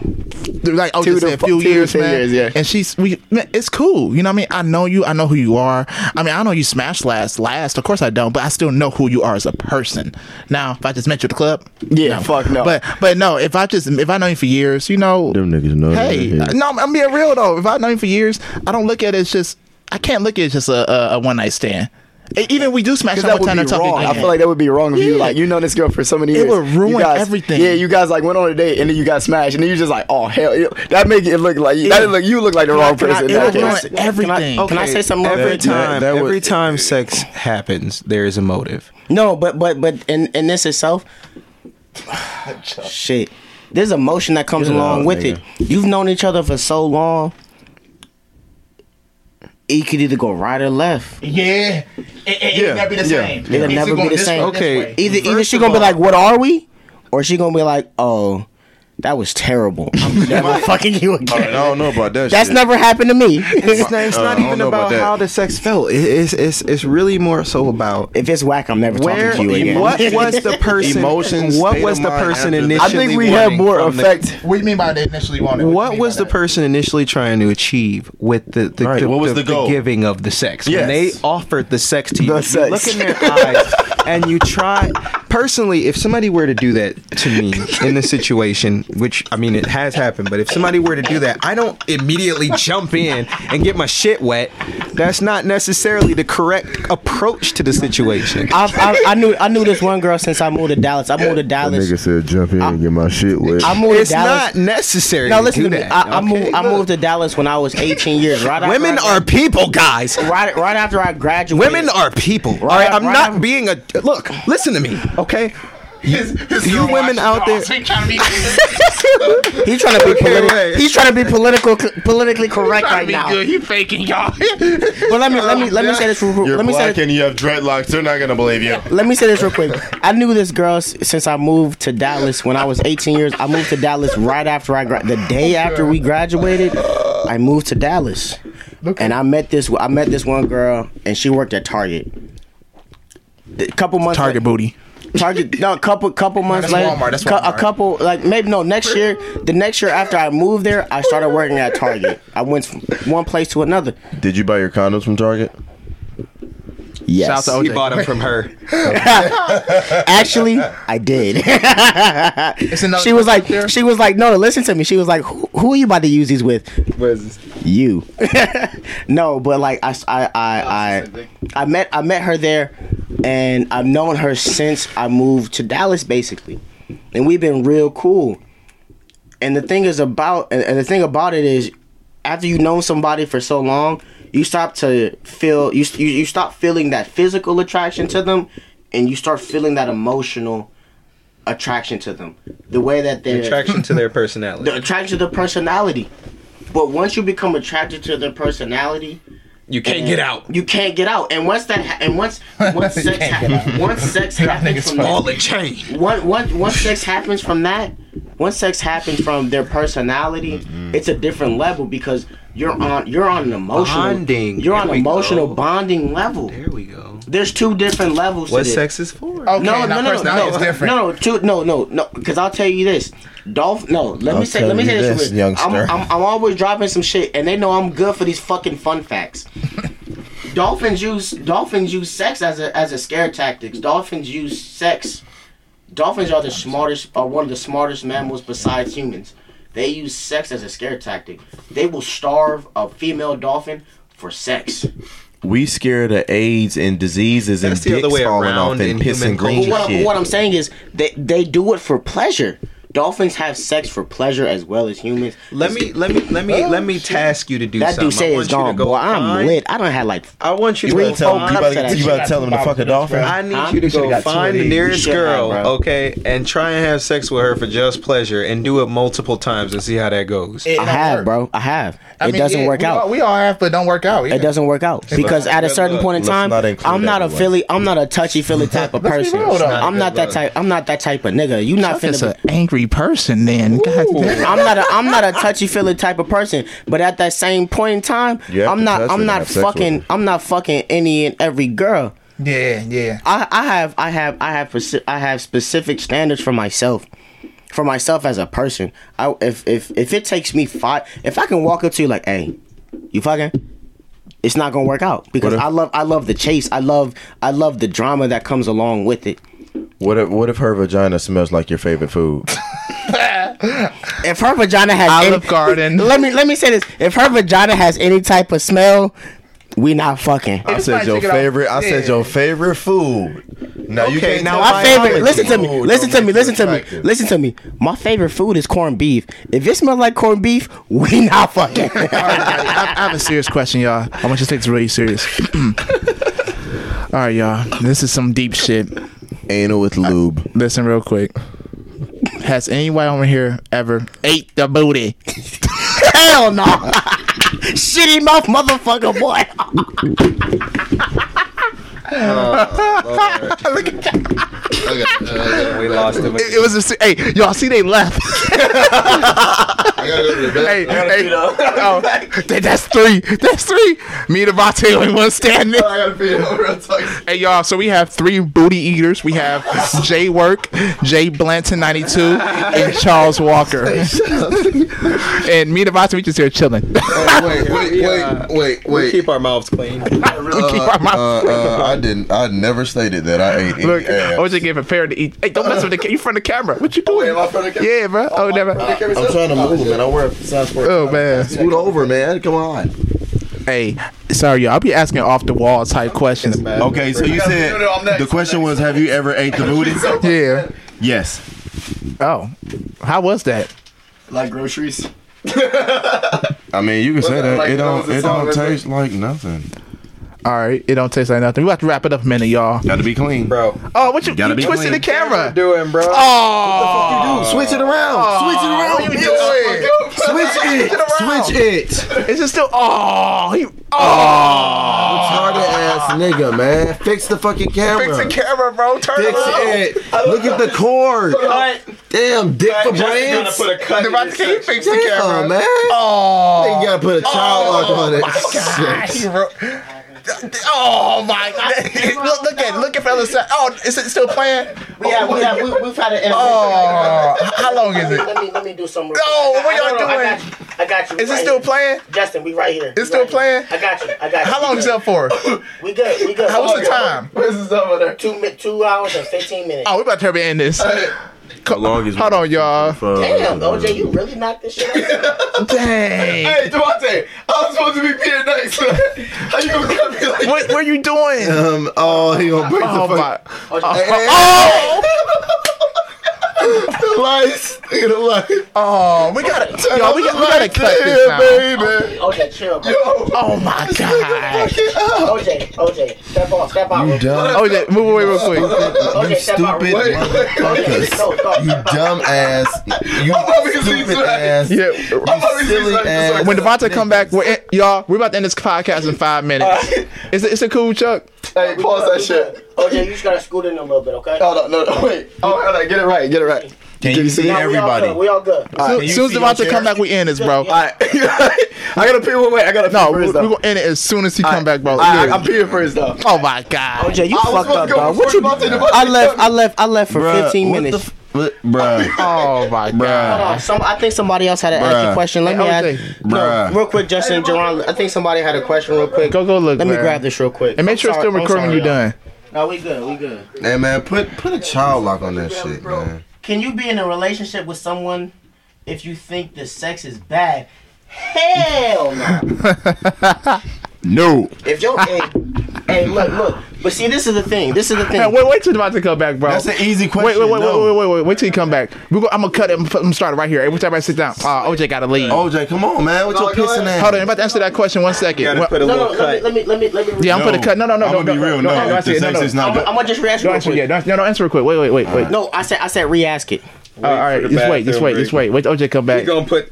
like oh Two just to say a f- few two years, ten man, years, yeah. and she's we man, it's cool. You know what I mean? I know you. I know who you are. I mean, I know you smashed last last. Of course I don't, but I still know who you are as a person. Now, if I just met you at the club, Yeah, fuck no. But but no, if I just if I know you for years, you know, Them niggas know Hey, no, I'm, I'm being real though. If I know you for years, I don't look at it as just. I can't look at it as just a, a, a one night stand. Even we do smash Because on that would be and talk wrong. I feel like that would be wrong if you like you know this girl for so many years. It would ruin guys- everything. Yeah, you guys like went on a date and then you got smashed and then you just like, oh hell, you- that make it look like you, that look you look like the wrong I- person. in can I- that can I case. say- everything. Can I, can I say something? Every quick? time, that would- every time sex happens, there is a motive. No, but but but in in this itself, shit. There's emotion that comes Get it along with nigga. it. You've known each other for so long. It could either go right or left. Yeah, it, it, Yeah, it'll never be the yeah. same. It'll It's never be the same. Okay. way. Either either she gonna be like, "What are we?" or she gonna be like, "Oh, that was terrible. I'm never fucking you again. I don't know about that. That's shit. never happened to me. It's not, it's Uh, not I even about about, how the sex felt. It- it's, it's it's really more so about if it's whack, I'm never where talking to you again. what was the person Emotions, what was the person initially I think we wanting have more from the- effect. What do you mean by they initially wanted? What, What was the that? person initially trying to achieve with the the, Right, the, what was the- the goal? giving of the sex? Yes. When they offered the sex to you, The you sex. look in their eyes and you try. Personally, if somebody were to do that to me in this situation, which I mean it has happened, but if somebody were to do that, I don't immediately jump in and get my shit wet. That's not necessarily the correct approach to the situation. I, I, I knew I knew this one girl since I moved to Dallas. I moved to Dallas. Nigga said jump in and get my shit wet. I moved It's to Dallas. not necessary. no, to listen do to me. that, I, I moved. I moved to Dallas when I was 18 years. Right. after Women I are grad- people, guys. right. Right after I graduated. Women are people. all right, I'm right not after- being a look. Listen to me, okay? His, his you women out there- he trying to be, He's trying to be political. wait. He's trying to be political, politically correct trying to right be now. good. He faking y'all. But let me let me let me say this. Real, You're let me say black this, and you have dreadlocks. They're not gonna believe you. let me say this real quick. I knew this girl since I moved to Dallas when I was 18 years. I moved to Dallas right after I gra- the day after we graduated. I moved to Dallas, and I met this I met this one girl, and she worked at Target. A couple months Target booty. Target. No, a couple couple months that's later. Walmart, that's Walmart. A couple like maybe no next year. The next year after I moved there, I started working at Target. I went from one place to another. Did you buy your condoms from Target? Yes. Shout out to He bought them from her. Actually, I did. She was like, there? she was like, no, listen to me. She was like, who, who are you about to use these with? Was You. no, but like I, I, I, I, I met, I met her there, and I've known her since I moved to Dallas, basically, and we've been real cool. And the thing is about, and and the thing about it is, after you know somebody for so long, you stop to feel you you, you stop feeling that physical attraction to them, and you start feeling that emotional attraction to them. The way that they Attraction to their personality. the attraction to the personality. But once you become attracted to their personality, You can't get out. You can't get out. And once that, ha- and once once sex, ha- once sex happens from funny. Ball that, and once once once sex happens from that, once sex happens from their personality, it's a different level because you're on you're on an emotional Bonding. You're on There we emotional go. bonding level. There we go. There's two different levels. What to this. sex is for? Okay, No, no, no, no, no, no, two, no, no, no. Because I'll tell you this, Dolph. No, let me I'll say, let me say this, this, real quick. I'm, youngster. I'm, I'm always dropping some shit, and they know I'm good for these fucking fun facts. dolphins use dolphins use sex as a as a scare tactics. Dolphins use sex. Dolphins are the smartest, are one of the smartest mammals besides humans. They use sex as a scare tactic. They will starve a female dolphin for sex. We scared of AIDS and diseases and That's the other dicks falling off and in piss human and green But what, shit. what I'm saying is they they do it for pleasure. Dolphins have sex for pleasure as well as humans. Let me let me let me oh, let me task you to do That something. dude say I it's want you to gone, go boy. I'm lit. I don't have like. I want you to go tell, four you find. cups better, of that you shit. better tell him to fuck a dolphin. I need Huh? you to go find the nearest You should have, girl, okay, and try and have sex with her for just pleasure, and do it multiple times and see how that goes. It I have, work. bro. I have. I it mean, doesn't yeah, work we out. All, we all have, but don't work out. it doesn't work out because at a certain point in time, I'm not a everyone. Philly. I'm not a touchy Philly type of person. I'm not that type. I'm not that type of nigga. You not That's finna. an angry person, then. God. I'm not a I'm not a touchy feely type of person, but at that same point in time, I'm not I'm not have sex with fucking. I'm not fucking any and every girl. Yeah, yeah. I, I have I have I have I have specific standards for myself. For myself as a person. I if if if it takes me five if I can walk up to you like, hey, you fucking it's not gonna work out because if- I love I love the chase. I love I love the drama that comes along with it. What if what if her vagina smells like your favorite food? If her vagina has Olive any, Garden. let me let me say this. If her vagina has any type of smell, we not fucking. I said your check it out. favorite. I said your favorite food. Now you can't now tell My my favorite. allergy. Listen to me. Food Listen to me. Listen to me. Listen to me. My favorite food is corned beef. If it smells like corned beef, we not fucking. All right, I, I have a serious question, y'all. I want you to take this really serious. All right, y'all. This is some deep shit. Anal with lube. Listen real quick. Has anyone over here ever ate the booty? Hell no. Shitty mouth motherfucker boy. Look at that okay we lost him. It, it was a hey y'all see they left. hey, hey, oh, that- that's three. That's three. Me and Devontae only one standing. I gotta be real talk. Hey y'all, so we have three booty eaters. We have Jay Work, Jay Blanton 92, and Charles Walker. and me and Devontae, we just here chilling. wait, wait, uh, wait, wait, We keep our mouths clean. we keep our mouth. Uh, uh, I didn't. I never stated that I ate any Look, ass. OJ get prepared to eat. Hey, don't mess with the ca- you front of the camera. What you doing? am I front of the camera? Yeah, bro. Oh, never. I'm trying to move, man. I don't wear size four. Oh man. Scoot over, man. Come on. Hey, sorry, y'all. I'll be asking off the wall type questions. Okay, so you said No, no, I'm next. the question was, have you ever ate the booty? Yeah. Yes. Oh, how was that? Like groceries. I mean, you can say that. like it don't. It don't taste like nothing. All right, it don't taste like nothing. We have to wrap it up a minute, y'all. Got to be clean. Bro. Oh, what you, Gotta you be twisting the clean. camera? Doing, bro. Oh, what the fuck you do? Switch it around. Oh. Switch it around. what you bitch. doing? Switch it. around. Switch it. Is it still? Oh, he. Oh, Retarded ass nigga, man. Fix the fucking camera. fix the camera, bro. Turn Fix it. it. Look at the cord. Cut. Damn, dick for brains. put a cut. Devontae, can you fix the Damn, camera? man. Oh, You gotta put a child lock on it. Oh, my God, Shit. he wrote- Oh my God! look, look at look at the other. Oh, is it still playing? We have, we have, we, we've had an. Oh, how long is it? Let me, let me do some. real No, quick. what I- I- y'all no, no, I doing? got you. I got you. Is it still here. playing? Justin, we right here. It's We still right here. playing? I got you. I got you. How long is good. that for? We good. We good. How was Hold the time? Where's this over there? Two mi- two hours and fifteen minutes. Oh, we about to hurry end this. How long is Hold on, y'all. Damn, OJ, you really knocked this shit out. Dang. Hey, Devontae, I was supposed to be Peter next. How you gonna cut me like What, what are you doing? Um, oh, he gonna break Oh the my. fuck. Oh, The lights. Look at the lights. oh, we gotta, y'all, we, got, we gotta cut this Yeah, now. baby. OJ, chill, bro. Oh my god. OJ, OJ, step off, step out. real quick. Oh, yeah, move away real quick. OJ, You step out. stupid real quick. motherfuckers. No, no. You dumb ass. You stupid ass. Yeah. You silly ass. When Devontae come back, we're in, y'all, we're about to end this podcast in five minutes. Is it, is it cool, Chuck? Hey, pause that shit. OJ, you just gotta scoot in a little bit, okay? Hold on, no, no, wait. Oh, hold on, get it right, get it right. Can you see No, we all everybody? good. We all good. Soon, you soon as see Devontae your come back, we end this, bro. Alright, I gotta pee. Wait, wait, I gotta pee No, we're, first we're gonna end it as soon as he come back, bro. Alright, Yeah. I'm peeing first though. Oh my god. OJ, you I fucked up, bro. What you? Devontae, Devontae I left. I left. I left for Bruh, 15 what minutes. The f- what- Bruh. Oh my god. Hold on, some, I think somebody else had to ask a question. Let Hey, me OJ. ask. No, real quick, Justin, Jerron. I think somebody had a question real quick. Go go look. Let me grab this real quick. And make I'm sure it's still recording when you're done. No, we good. We good. Hey man, put put a child lock on that shit, man. Can you be in a relationship with someone if you think the sex is bad? Hell no. No. if your hey, hey, look, look. But see, this is the thing. This is the thing. Hey, wait, wait till Devontae come back, bro. That's an easy question. wait, wait, no. wait, wait, wait, wait, wait till he come back. We go, I'm gonna cut it. I'm gonna put- I'm gonna start it right here. Every time I sit down, uh, OJ gotta leave. OJ, come on, man. What No, you go pissing ahead. at? Hold on, I'm about to answer that question. One second. Gotta Well, put a no, little no. Let me, cut. let me, let me, let me. yeah, I'm putting a cut. No, no, no, I'm no, gonna be no, real. no, No, no, if that's the it. No, no. I'm. I'm gonna just re-ask you Don't answer yet. Don't, no, answer real quick. Wait, wait, wait, wait. No, I said, I said re-ask it. all right, for the just wait, just bathroom wait, break. just wait. Wait till OJ come back. You gonna put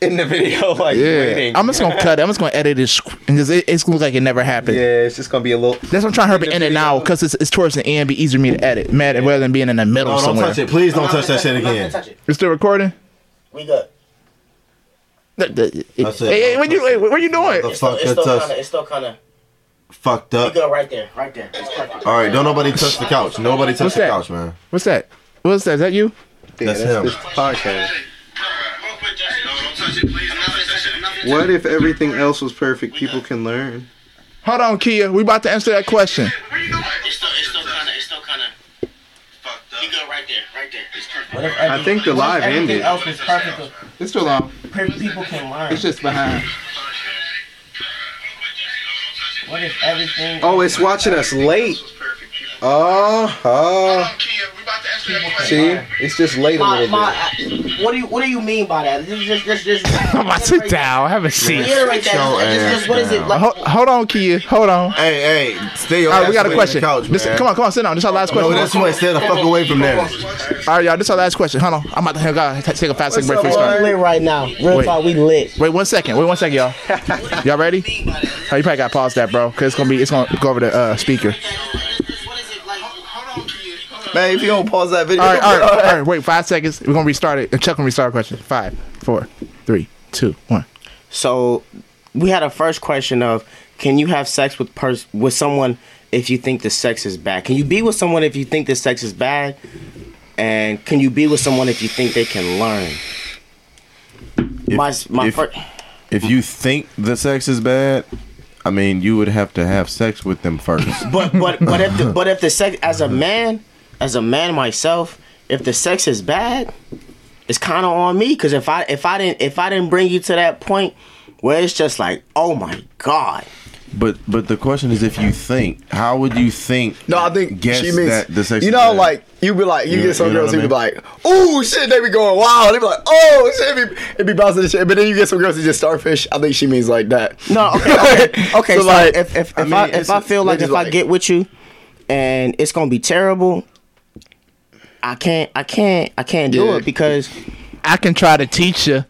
in the video like Yeah, waiting. I'm just gonna cut it. I'm just gonna edit this because it, it's gonna look like it never happened. yeah, it's just gonna be a little. That's what I'm trying to hurry in it now because it's, it's towards the end. Be easier for me to edit, man, rather than being in the middle No, don't somewhere. touch it. Please don't touch that shit I'm not gonna again. it. It's still recording. We good. The- the- That's it. Hey, hey, what you, hey, what are you doing? It's still, it's still kind of, it's still kind of. fucked We up. go right there, right there. It's perfect. All right, don't nobody touch the couch. Nobody touch What's the that? couch, man. What's that? What's that? Is that you? That's him. This podcast. What if everything else was perfect? People can learn. Hold on, Kia. We about to answer that question. It's still, it's still kind of, it's still kind of. We good right there, right there. It's perfect. What if I think the what if live ended. else was perfect? It's still on. People can learn. It's just behind. What if everything? Oh, it's watching us late. Oh, oh. See, it's just late a little my, bit. what do you what do you mean by that? Just just just, just I'm about to sit down. I have a seat. Reiterate that. Your Just, just, what is it? Like, Hold, hold on, Kia. Hold on. Hey, hey, stay your All right, we got a away question. from the couch, This- man. come on, come on, sit down. This is our last question. No, question. this way. Stay the fuck away from there. All right, y'all. This is our last question. Hold on. I'm about to hang out. Take a fast second break for we this one. lit right now. Real Wait. talk, we lit. Wait one second. Wait one second, y'all. Y'all ready? Oh, you probably got to pause that, bro, because it's gonna be it's gonna go over the uh, speaker. Man, if you don't pause that video, All right, all right, all right. Wait five seconds. We're gonna restart it. And Chuck gonna restart a question. Five, four, three, two, one. So we had a first question of can you have sex with pers- with someone if you think the sex is bad? Can you be with someone if you think the sex is bad? And can you be with someone if you think they can learn? my my if- fir- If you think the sex is bad, I mean, you would have to have sex with them first. but but but if the, but if the sex as a man, as a man myself, if the sex is bad, it's kind of on me because if I if I didn't if I didn't bring you to that point where it's just like oh my god, but but the question is, if you think, how would you think? No, I think guess she means that the sex. you is know, bad? like you'd be like you, You- get some you know girls what who I be like, "Oh shit," they be going wow. they'd be like, "Oh shit," it be, it be bouncing the shit. But then you get some girls who just starfish. I think she means like that. No, okay, okay, okay. So, so, like, if if, I if mean, I, if I feel like if just I get with you, and it's gonna be terrible, I can't I can't I can't do Yeah. it because I can try to teach you.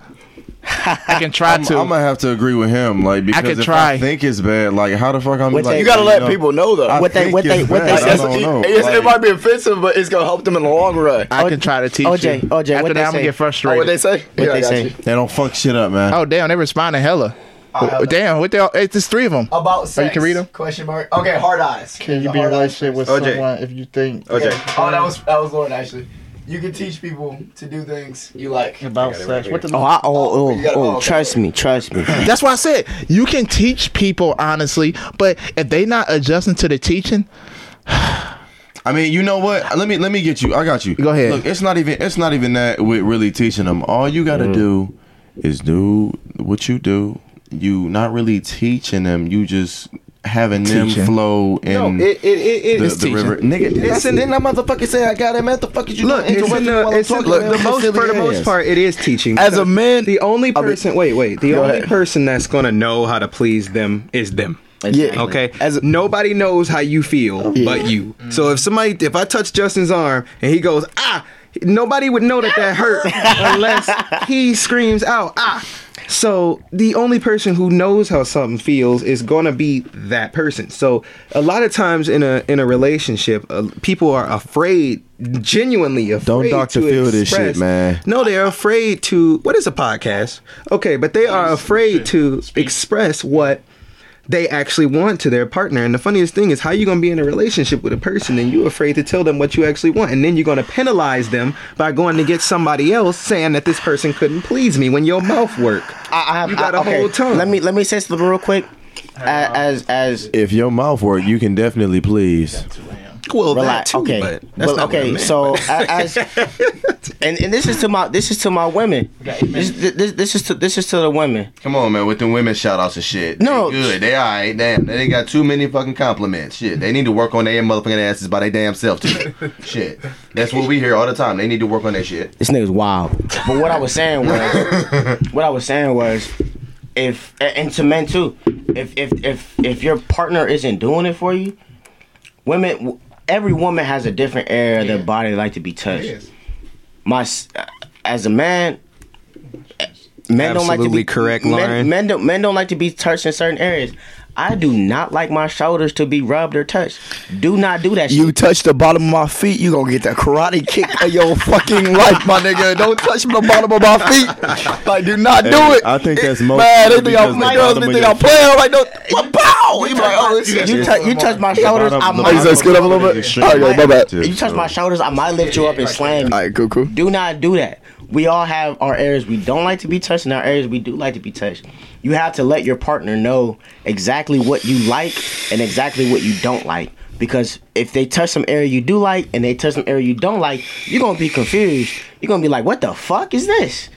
I can try I'm, to. I'm gonna have to agree with him, like because could if try. I think it's bad, like how the fuck I'm What like they- You gotta let know, people know though. I What they- think what they- what they bad, say- I It's- know. it's- it might be offensive, but it's gonna help them in the long run. I can try to teach OJ, you. OJ, After what that, they I'm gonna say? get Oh, frustrated. what they say? what Yeah, they say. you. they don't fuck shit up, man. Oh damn, they responding hella. Oh, damn, what the? Hell? It's just three of them. About Oh, sex. you can read them? Question mark. Okay, hard eyes. Can you be in a relationship with OJ. someone if you think OJ. Oh, that was that was Lord actually. You can teach people to do things you like. about sex? What the? Oh, I, oh, You oh, gotta- oh, oh, oh, okay. trust me, trust me. That's why I said you can teach people honestly, but if they not adjusting to the teaching, I mean, you know what? Let me let me get you. I got you. Go ahead. Look, it's not even it's not even that with really teaching them. All you got to mm. do is do what you do. You not really teaching them. You just having them flow in No, it it it, it the, is the river. Nigga, that's in- then that motherfucker say I got it, man. The fuck is you Look, it's in the, it's in, look, the most for the most part, it is teaching. As a man- the only I mean- person. wait, wait. The only ahead. person that's gonna know how to please them is them. Yeah. Okay. As a- nobody knows how you feel but you. So if somebody, if I touch Justin's arm and he goes ah, nobody would know that that hurt unless he screams out ah. So the only person who knows how something feels is gonna be that person. So a lot of times in a in a relationship, uh, people are afraid, genuinely afraid. Don't Dr. to Phil this shit, man. No, they're afraid to. What is a podcast? Okay, but they are afraid to express what they actually want to their partner. And the funniest thing is how you gonna be in a relationship with a person and you're afraid to tell them what you actually want, and then you're gonna penalize them by going to get somebody else saying that this person couldn't please me when your mouth work. I, I have You got I, a okay, whole tongue. Let me let me say something real quick. A- uh, As as If your mouth work, you can definitely please. Well, that relax. too, okay, but that's But, not what I okay. meant. So a- as and, and this is to my this is to my women. This, this this is to this is to the women. Come on, man, with the women shout outs and shit. No. They good. They alright. Damn. They got too many fucking compliments. Shit. They need to work on their motherfucking asses by their damn self too. shit. That's what we hear all the time. They need to work on that shit. This nigga's wild. But what I was saying was, what I was saying was, if and to men too, if if if if your partner isn't doing it for you, women, every woman has a different area of their body they like to be touched. My, as a man. Men don't like to Absolutely be correct, men, Lauren. men don't men don't like to be touched in certain areas. I do not like my shoulders to be rubbed or touched. Do not do that. Shit. You shit. touch the bottom of my feet, you gonna get the karate kick of your fucking life, my nigga. Don't touch the bottom of my feet. Like, do not do it. I think that's most Man, they think I'm the the girls they think I'm playing. Like, don't. What? Pow! You be like, oh, this shit. You, tou- you touch my shoulders, I might. Oh, you said scoot up a little bit? Oh, yeah, my bad. You touch my shoulders, I might lift you up and slam you. All right, cool, cool. Do not do that. We all have our areas we don't like to be touched and our areas we do like to be touched. You have to let your partner know exactly what you like and exactly what you don't like. Because if they touch some area you do like and they touch some area you don't like, you're gonna be confused. You're gonna be like, what the fuck is this?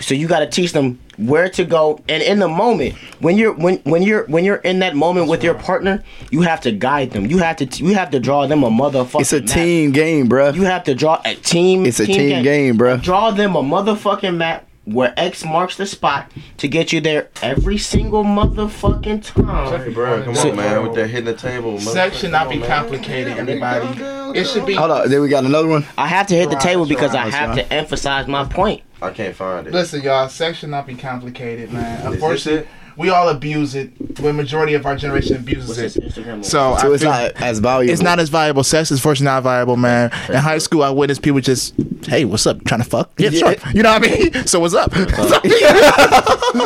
So you got to teach them where to go, and in the moment when you're when when you're when you're in that moment with your partner, you have to guide them. You have to you have to draw them a motherfucking. It's a map. team game, bro You have to draw a team. It's a team game, bro. Draw them a motherfucking map where X marks the spot to get you there every single motherfucking time. Bro, come on, man. With that hitting the table. Sex should not be complicated, everybody. It should be. Hold on, then we got another one. I have to hit the table because I have to emphasize my point. I can't find it. Listen, y'all, sex should not be complicated, man. Unfortunately, it? We all abuse it. The majority of our generation abuses it. So, So I it's not as valuable. It's not as viable. Sex is fortunately not viable, man. In high school, I witnessed people just, hey, what's up? Trying to fuck? Yeah, Yeah. sure. You know what I mean? So what's up? a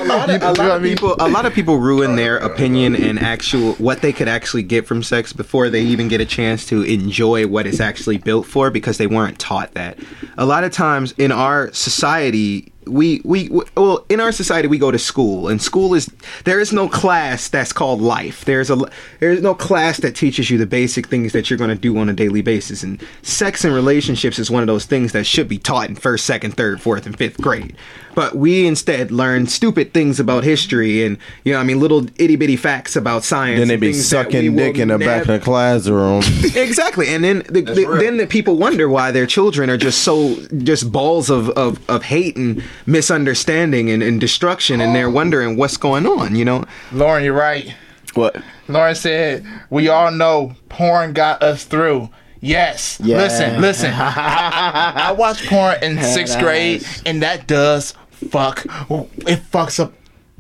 lot, of, a lot of people a lot of people ruin their opinion and actual what they could actually get from sex before they even get a chance to enjoy what it's actually built for because they weren't taught that a lot of times in our society we, we we well in our society we go to school and school is there is no class that's called life. There's a there's no class that teaches you the basic things that you're going to do on a daily basis and sex and relationships is one of those things that should be taught in first second third fourth and fifth grade. But we instead learn stupid things about history and you know I mean little itty bitty facts about science Then they be things that we sucking dick in the back of the classroom. exactly and then the, the, then the people wonder why their children are just so just balls of, of, of hate and misunderstanding and, and destruction and they're wondering what's going on you know Lauren, you're right. what? Lauren said, we all know porn got us through. Yes. Yeah. Listen, listen. I, I watched porn in sixth grade, and that does fuck. It fucks up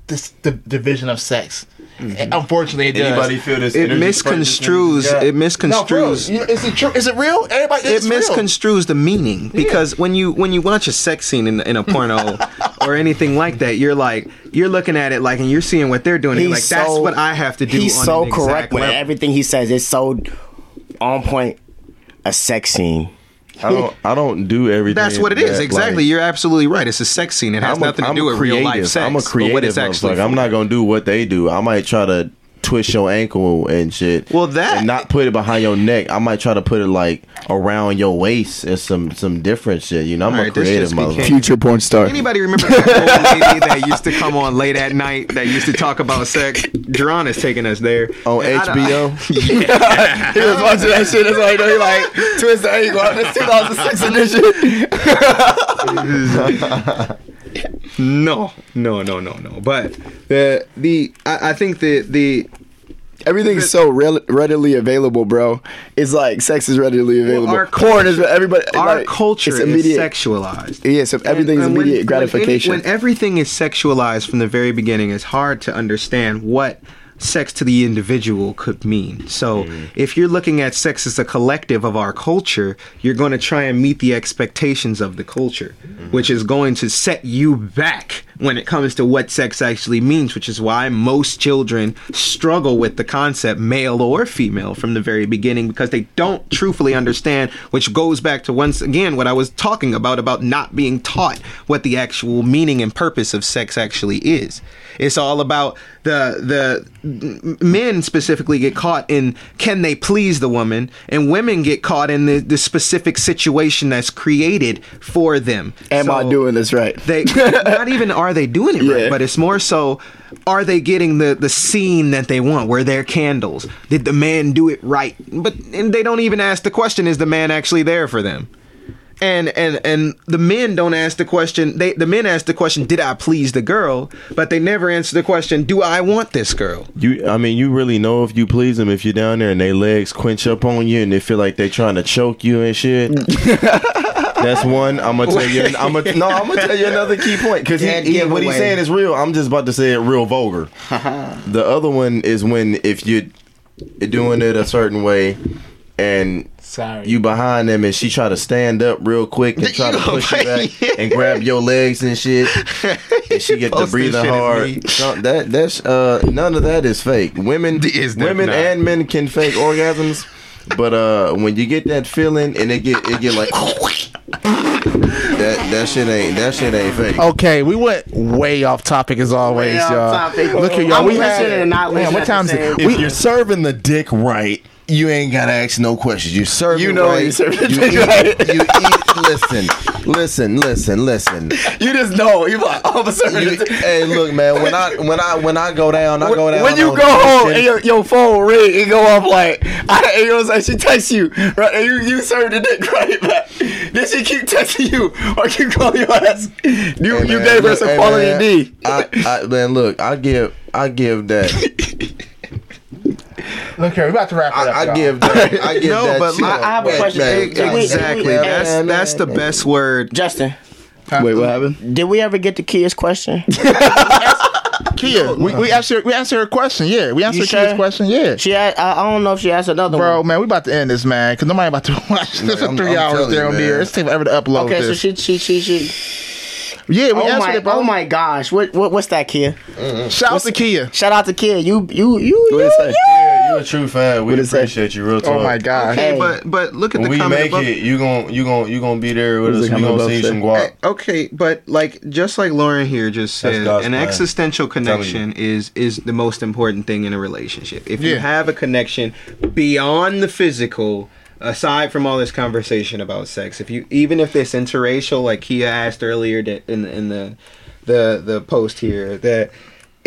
this the division of sex. Mm-hmm. Unfortunately, it does. Anybody feel this? it energy spurt this misconstrues nigga's it No, for real. misconstrues You- Is it true? Is it real? Everybody, it it's real. misconstrues the meaning because when you when you watch a sex scene in, in a porno or anything like that, you're like you're looking at it like and you're seeing what they're doing. And you're like that's what I have to do. He's on so an correct exact with level. everything he says. It's so on point. A sex scene. I don't. I don't do everything. That's what it is. that, Exactly. like- You're absolutely right. It's a sex scene. It has I'm a- nothing to I'm do a with real life creative. sex. I'm a creative what it's actually. I'm not gonna do what they do. I might try to twist your ankle and shit. Well, that- and not put it behind your neck. I might try to put it like around your waist and some some different shit. You know, I'm All a right, this creative just became- motherfucker. Future porn star. Anybody remember that old lady that used to come on late at night that used to talk about sex? Jerron is taking us there. On And I don't- HBO, he was watching that shit. That's why you know he like twist the ankle. This 2006 edition. No, no, no, no, no. But the the I, I think the the Everything's so rel- readily available, bro. It's like sex is readily available. our Porn is everybody. our like, culture is immediate. sexualized. Yeah, so everything's And- and when- immediate when any- gratification. When, everything is sexualized from the very beginning, it's hard to understand what sex to the individual could mean. So, Mm-hmm. if you're looking at sex as a collective of our culture, you're going to try and meet the expectations of the culture, Mm-hmm. which is going to set you back when it comes to what sex actually means, which is why most children struggle with the concept male or female from the very beginning because they don't truthfully understand, which goes back to once again what I was talking about about not being taught what the actual meaning and purpose of sex actually is. It's all about the the men specifically get caught in can they please the woman and women get caught in the, the specific situation that's created for them. Am I doing this right? they not even are they doing it right, but it's more so are they getting the the scene that they want where they're candles? Did the man do it right? But and they don't even ask the question is the man actually there for them? And and and the men don't ask the question. They the men ask the question, "Did I please the girl?" But they never answer the question, "Do I want this girl?" you. I mean, you really know if you please them if you're down there and they legs quench up on you and they feel like they're trying to choke you and shit. That's one. I'm gonna tell you. I'm gonna no. I'm gonna tell you another key point because he, he, what he's saying is real. I'm just about to say it real vulgar. the other one is when if you're doing it a certain way and Sorry. you behind them and she try to stand up real quick and try to push you back and grab your legs and shit and she get to Post this breathing shit as me. hard No, that that's uh none of that is fake women Is that women not? and men can fake orgasms but uh when you get that feeling and it get it get like that that shit ain't that shit ain't fake Okay, we went way off topic as always, Way y'all. topic. Look at y'all. I'm we had and not man, what time is it? time. if you're serving the dick right you ain't gotta ask no questions. You serve You know right. you serve it you right. eat, you eat. Listen, listen, listen, listen. You just know. You like all of a sudden. You- hey, look, man. When I when I when I go down, I go down. when you go home and your, your phone ring, it go off like, I, you what I'm saying? She texts you, right? And you, you serve the dick right back. Then she keep texting you or keep calling your ass. You, Hey, you man, gave her some hey, quality man, D. I, I, man, look, I give, I give that, Look here, we about to wrap it up. I, I give that, I give No, that. but shit look, I have a question. man. Did Exactly. did That's man, that's the best word. Justin, Wait, what happened? did we ever get to Kia's question? Kia, we, we answered we answered her question. Yeah, we answered sure? Kia's question. Yeah, She, had, I, I don't know if she asked another bro, one. Bro, man, we about to end this, man, because nobody about to watch this for 3 I'm hours telling there on man. there. It's taking forever to upload Okay, so she, she, she, she. Yeah, we Oh answered my, it, bro. oh my gosh, what, what, what's that, Kia? Mm-hmm. Shout out to Kia. Shout out to Kia. You, you, you, What you, did it? Yeah, you a true fan. We What'd say? appreciate you, real oh talk. Oh my god. Okay. Hey, but but look at When the we comment make above. it, you gon' you gon' you gonna be there with What us. We comment gonna above see some guap. Hey, okay, but like just like Lauren here just That's said, an plan. existential connection is is the most important thing in a relationship. If you have a connection beyond the physical, aside from all this conversation about sex, if you even if this interracial, like Kia asked earlier that in in the the the post here that.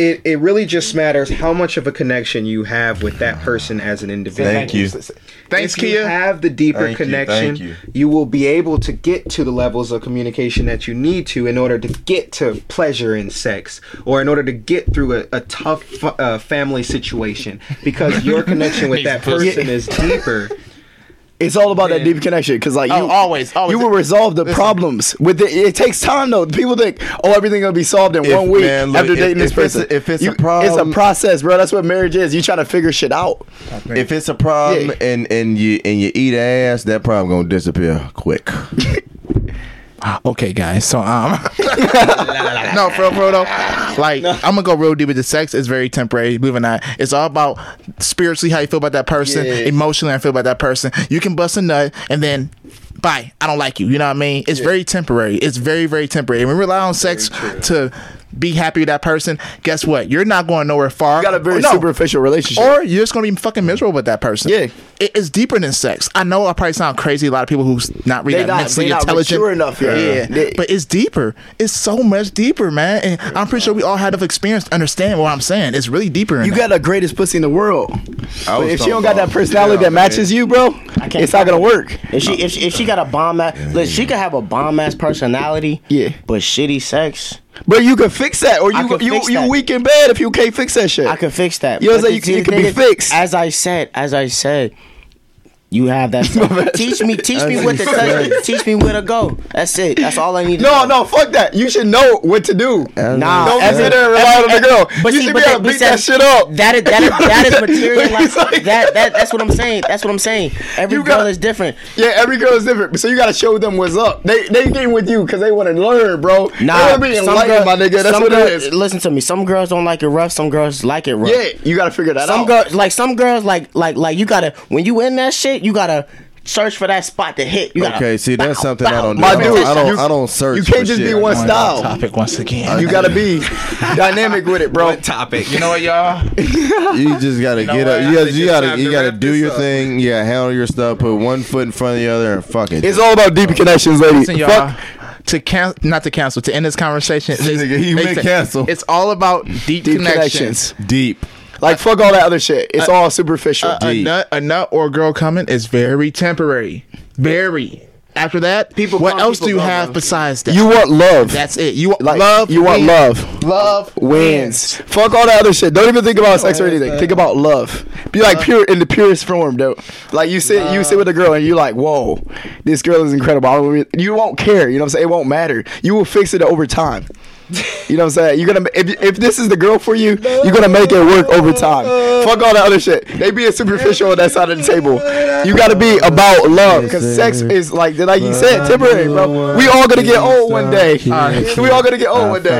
It, it really just matters how much of a connection you have with that person as an individual. Thank you. Thanks, if you Kia. have the deeper Thank connection, thank you. you will be able to get to the levels of communication that you need to in order to get to pleasure in sex or in order to get through a, a tough uh, family situation because your connection with that person is deeper. It's all about that deep connection because, like, you Oh, always, always. you will resolve the problems with it. It takes time though. People think, oh, everything gonna be solved in If- one week man, look, after if- dating this if it's a- person. if it's a You- problem- it's a process, bro. That's what marriage is. You trying to figure shit out. If it's a problem Yeah. and and you and you eat ass, that problem gonna disappear quick. Okay, guys. So um, no, for real, for real though. Like I'm gonna go real deep with the sex. It's very temporary. Moving on. It's all about spiritually how you feel about that person, Yeah. emotionally how you feel about that person. You can bust a nut and then. Bye. I don't like you. You know what I mean? It's very temporary. It's very, very temporary. And we rely on sex to be happy with that person. Guess what? You're not going nowhere far. You got a very no. superficial relationship. Or you're just gonna be fucking miserable with that person. Yeah. It- it's deeper than sex. I know I probably sound crazy. A lot of people who's not really They that not- mentally they not intelligent. enough yet. Yeah, They- but it's deeper. It's so much deeper, man. And I'm pretty sure we all had enough experience to understand what I'm saying. It's really deeper. In you that. got the greatest pussy in the world. But if she don't got that personality Yeah, that matches man. you, bro, can't it's not gonna work. If she, if she, if she got a bomb ass, listen, she could have a bomb ass personality. Yeah. But shitty sex, But you can fix that, or I you can you fix you that. weak in bed if you can't fix that shit. I could fix that. You know what I'm But saying? the- You- it the could be is, fixed. As I said, as I said, you have that. teach me, teach me what to touch. Teach me where to go. That's it. That's all I need. To no, know. no, fuck that. You should know what to do. Nah, Don't every- sit there and rely on the girl. But you see, should but be able to beat but that shit up. That is that is that is material. Like, that that that's what I'm saying. That's what I'm saying. Every girl got- is different. Yeah, every girl is different, so you gotta show them what's up. They they getting with you because they want to learn, bro. they Nah, to be some enlightened, girl- my nigga. That's some what girl- it is. Listen to me. Some girls don't like it rough. Some girls like it rough. Yeah, you gotta figure that Some out. girls like some girls like like like you gotta when you in that shit you gotta search for that spot to hit. You gotta, Okay, see that's bow, something I don't do. My I don't, dude, I don't, you- I don't search. you can't for just shit. be one On style. topic once again. You gotta be dynamic with it, bro. topic. You know what, y'all? You just gotta know get what? up. You I gotta, you gotta, you gotta do your up. thing. Yeah, handle your stuff. Put one foot in front of the other, and fuck it. It's all about deep connections, lady. Listen, y'all. Fuck. To can not to cancel to end this conversation. it's- he makes meant cancel. It's all about deep, Deep connections. connections. deep. Like fuck all that other shit. It's all superficial. A, a nut, a nut or a girl coming is very temporary. Very. After that, People what come, else do you have bro. besides that? you want love. That's it. You want like love. You want wins. love. Love Wins. Fuck all that other shit. Don't even think about sex or anything. Think about love. Be like pure in the purest form, though. Like you sit, you sit with a girl and you're like, "Whoa, this girl is incredible." I don't really- You won't care. You know what I'm saying? It won't matter. You will fix it over time. You know what I'm saying? You're gonna if, if this is the girl for you, you're gonna make it work over time. Fuck all that other shit. They being superficial on that side of the table. You gotta be about love because sex is like like you said, temporary, bro. We all gonna get old one day. We all gonna get old one day.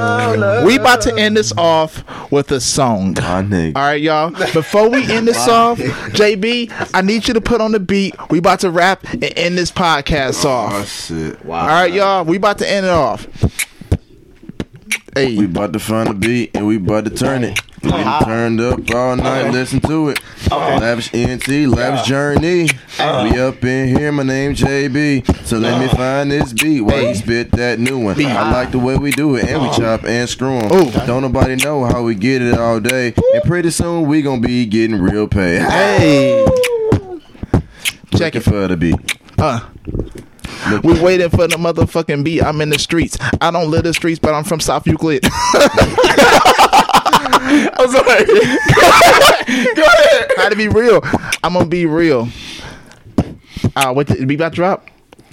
We about to end this off with a song. All right, y'all. Before we end this off, JB, I need you to put on the beat. We about to rap and end this podcast Oh off. shit. All right, y'all. We about to end it off. Hey, We about to find a beat and we about to turn it. We Uh-huh. turned up all night, listen to it. Lavish ENT, lavish journey. We up in here, my name JB. So let me find this beat while you spit that new one. I like the way we do it, and we chop and screw 'em. Ooh. Don't nobody know how we get it all day. And pretty soon we gonna be getting real pay. hey. Check Looking it. for the beat. Uh. We waiting for the motherfucking beat. I'm in the streets. I don't live the streets, but I'm from South Euclid. I'm sorry. Go ahead. How to be real? I'm gonna be real. Uh, what the, we about to drop?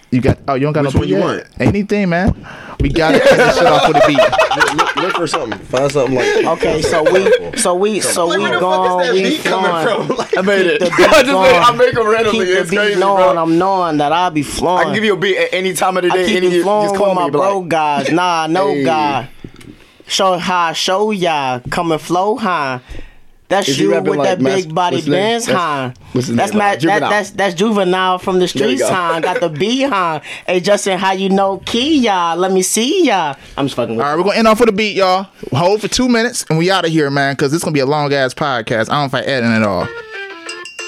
You got? Oh, you don't got Which no one you yet? want? Anything, man. We got to end this shit off with a beat. look, look for something. Find something like. Okay, so we, so we, so we gone, we flowing. I made it. Keep the beat I just made, I going. make them randomly. Keep the It's beat crazy, knowing bro. I'm knowing that I'll be flowing. I flowing. can give you a beat at any time of the I day. keep Any, it flowing just call with my me. be bro like, guys. Nah, no Hey. guy. Show how I show ya. Come and flow high. That's Is you with like that Mas- big body what's his name? Benz That's- high. what's his That's name? ma- that, Juvenile. that's that's juvenile from the There you streets go. high. Got the B high. Hey Justin, how you know key y'all? Let me see y'all. I'm just fucking with All right, we're gonna end off with a beat, y'all. Hold for two minutes, and we out of here, man. Because this gonna be a long ass podcast. I don't fight editing at all.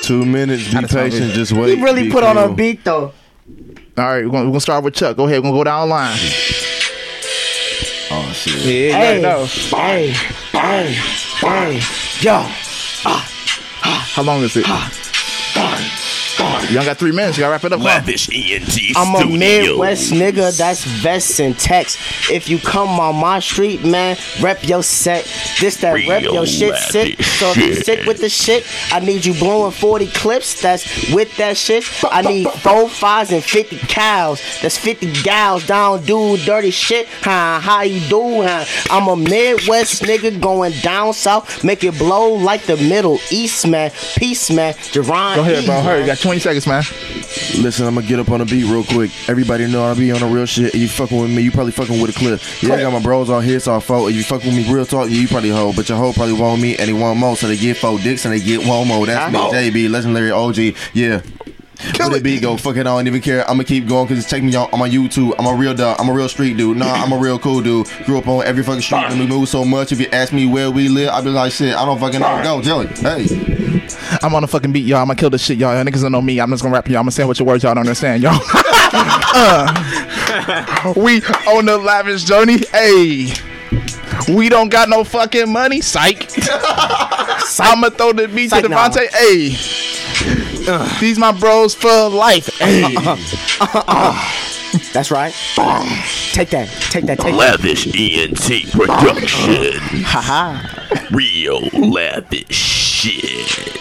Two minutes, be How to sound patient, just wait. He really be put on a beat though. All right, we're gonna, we're gonna start with Chuck. Go ahead, we're gonna go down the line. Oh shit. Yeah, Hey, hey, hey, hey, yo. Ah. Ah. How long is it? You only got three minutes. You gotta wrap it up. huh? Lavish ENT I'm a Midwest nigga that's vests and text. If you come on my street, man, rep your set. This that rep Real your shit sick. So if you sick with the shit, I need you blowing 40 clips that's with that shit. I need four fives and 50 cows. That's 50 gals down do dirty shit. Huh? How you do? Huh? I'm a Midwest nigga going down south. Make it blow like the Middle East, man. Peace, man. Jerron. Go ahead, bro. Hurry, you got 20 seconds, man. Listen, I'm gonna get up on the beat real quick. Everybody know I'll be on the real shit. If you fucking with me, you probably fucking with a clip. Yeah, I got my bros on here, so I fault. If you fuck with me real talk, you probably hoe. But your hoe probably want me and they want more, so they get four dicks and they get one more. That's me, JB, legendary OG. Yeah. Kill it beat go. Fuck it, I don't even care. I'ma keep going because it's taking me out on YouTube. I'm a real dog. I'm a real street dude. Nah, I'm a real cool dude. Grew up on every fucking street and we move so much. If you ask me where we live, I'll be like, shit, I don't fucking know. Go, Jelly. Hey. I'm on the fucking beat, y'all. I'm gonna kill this shit, y'all. Y'all niggas don't know me. I'm just gonna rap y'all. I'm gonna say what your words y'all don't understand, y'all. uh, we on the lavish journey. Hey. We don't got no fucking money. Psych. I'ma throw the beat Psych to now. Devontae. Hey. These my bros for life. Hey. That's right. Take that. Take that. Take that. Lavish ENT production. Haha. Real lavish shit.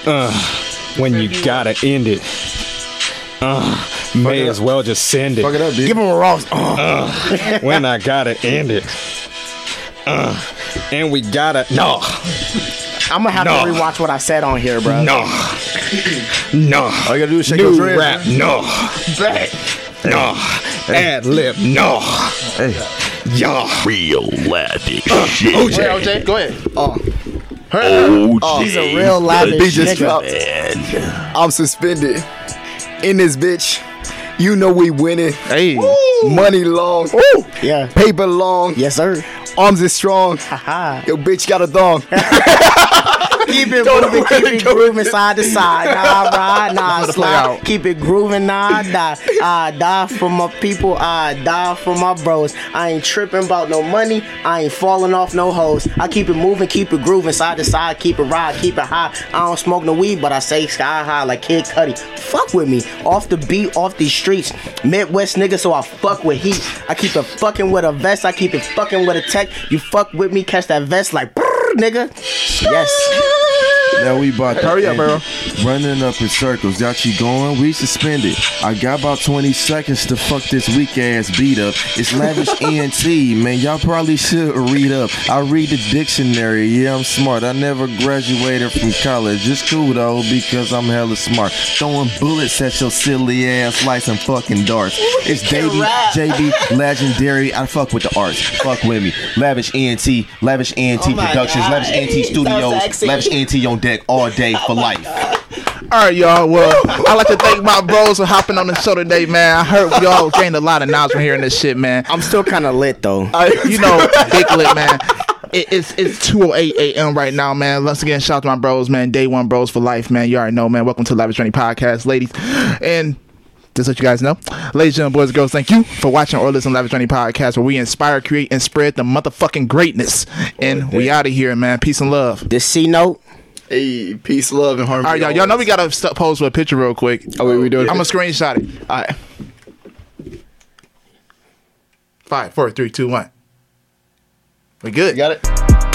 When you gotta end it. Uh, may as well just send Fuck it. it up, bitch. Give him a Ross. Uh, When I gotta end it. Uh, and we gotta no, I'm gonna have No. to rewatch what I said on here, bro. no, no. All you gotta do is shake your New dreads. rap, no. No. Ad lib, no. Hey. Yo. Real lavish Go shit. ahead, OJ. Go ahead. Uh, OJ. Oh, he's a real lavish Beat just dropped. Man. I'm suspended. In this bitch. You know we winning. Hey. Money long. Yeah. Paper long. Yes, sir. Arms is strong. Ha ha. Yo, bitch got a thong. Keep it moving, keep it grooving side to side. Nah, ride, nah, slide. Keep it grooving, nah, die. I die for my people, I die for my bros. I ain't tripping about no money, I ain't falling off no hoes. I keep it moving, keep it grooving, side to side, keep it ride, keep it high. I don't smoke no weed, but I say sky high like Kid Cudi. Fuck with me, off the beat, off these streets. Midwest nigga, so I fuck with heat. I keep it fucking with a vest, I keep it fucking with a tech. You fuck with me, catch that vest like nigga. Yes. Now we about to Hurry up, bro. Running up in circles, got you going. We suspended. I got about 20 seconds to fuck this weak ass beat up. It's lavish ENT, man. Y'all probably should read up. I read the dictionary. Yeah, I'm smart. I never graduated from college. It's cool though because I'm hella smart. Throwing bullets at your silly ass like some fucking darts. It's JB, JB, legendary. I fuck with the arts. Fuck with me. Lavish ENT, lavish ENT Oh Productions, God. lavish ENT Studios, sexy. lavish ENT on deck all day for oh life. All right, y'all. Well, I'd like to thank my bros for hopping on the show today, man. I heard y'all gained a lot of knowledge from hearing this shit, man. I'm still kind of lit though. you know, big lit, man. It, it's it's 2:08 a.m. right now, man. Once again, shout out to my bros, man. Day one bros for life, man. You already know, man. Welcome to the Lavish Journey Podcast, ladies. And just let you guys know, ladies and boys and girls, thank you for watching or listening to Lavish Journey Podcast, where we inspire, create, and spread the motherfucking greatness. And we out of here, man. Peace and love. This C note. Hey, peace, love, and harmony. All right, y'all. Y'all know we gotta st- pose for a picture real quick. Oh, wait, we doing? I'm gonna screenshot it. All right. Five, four, three, two, one. We good. You got it?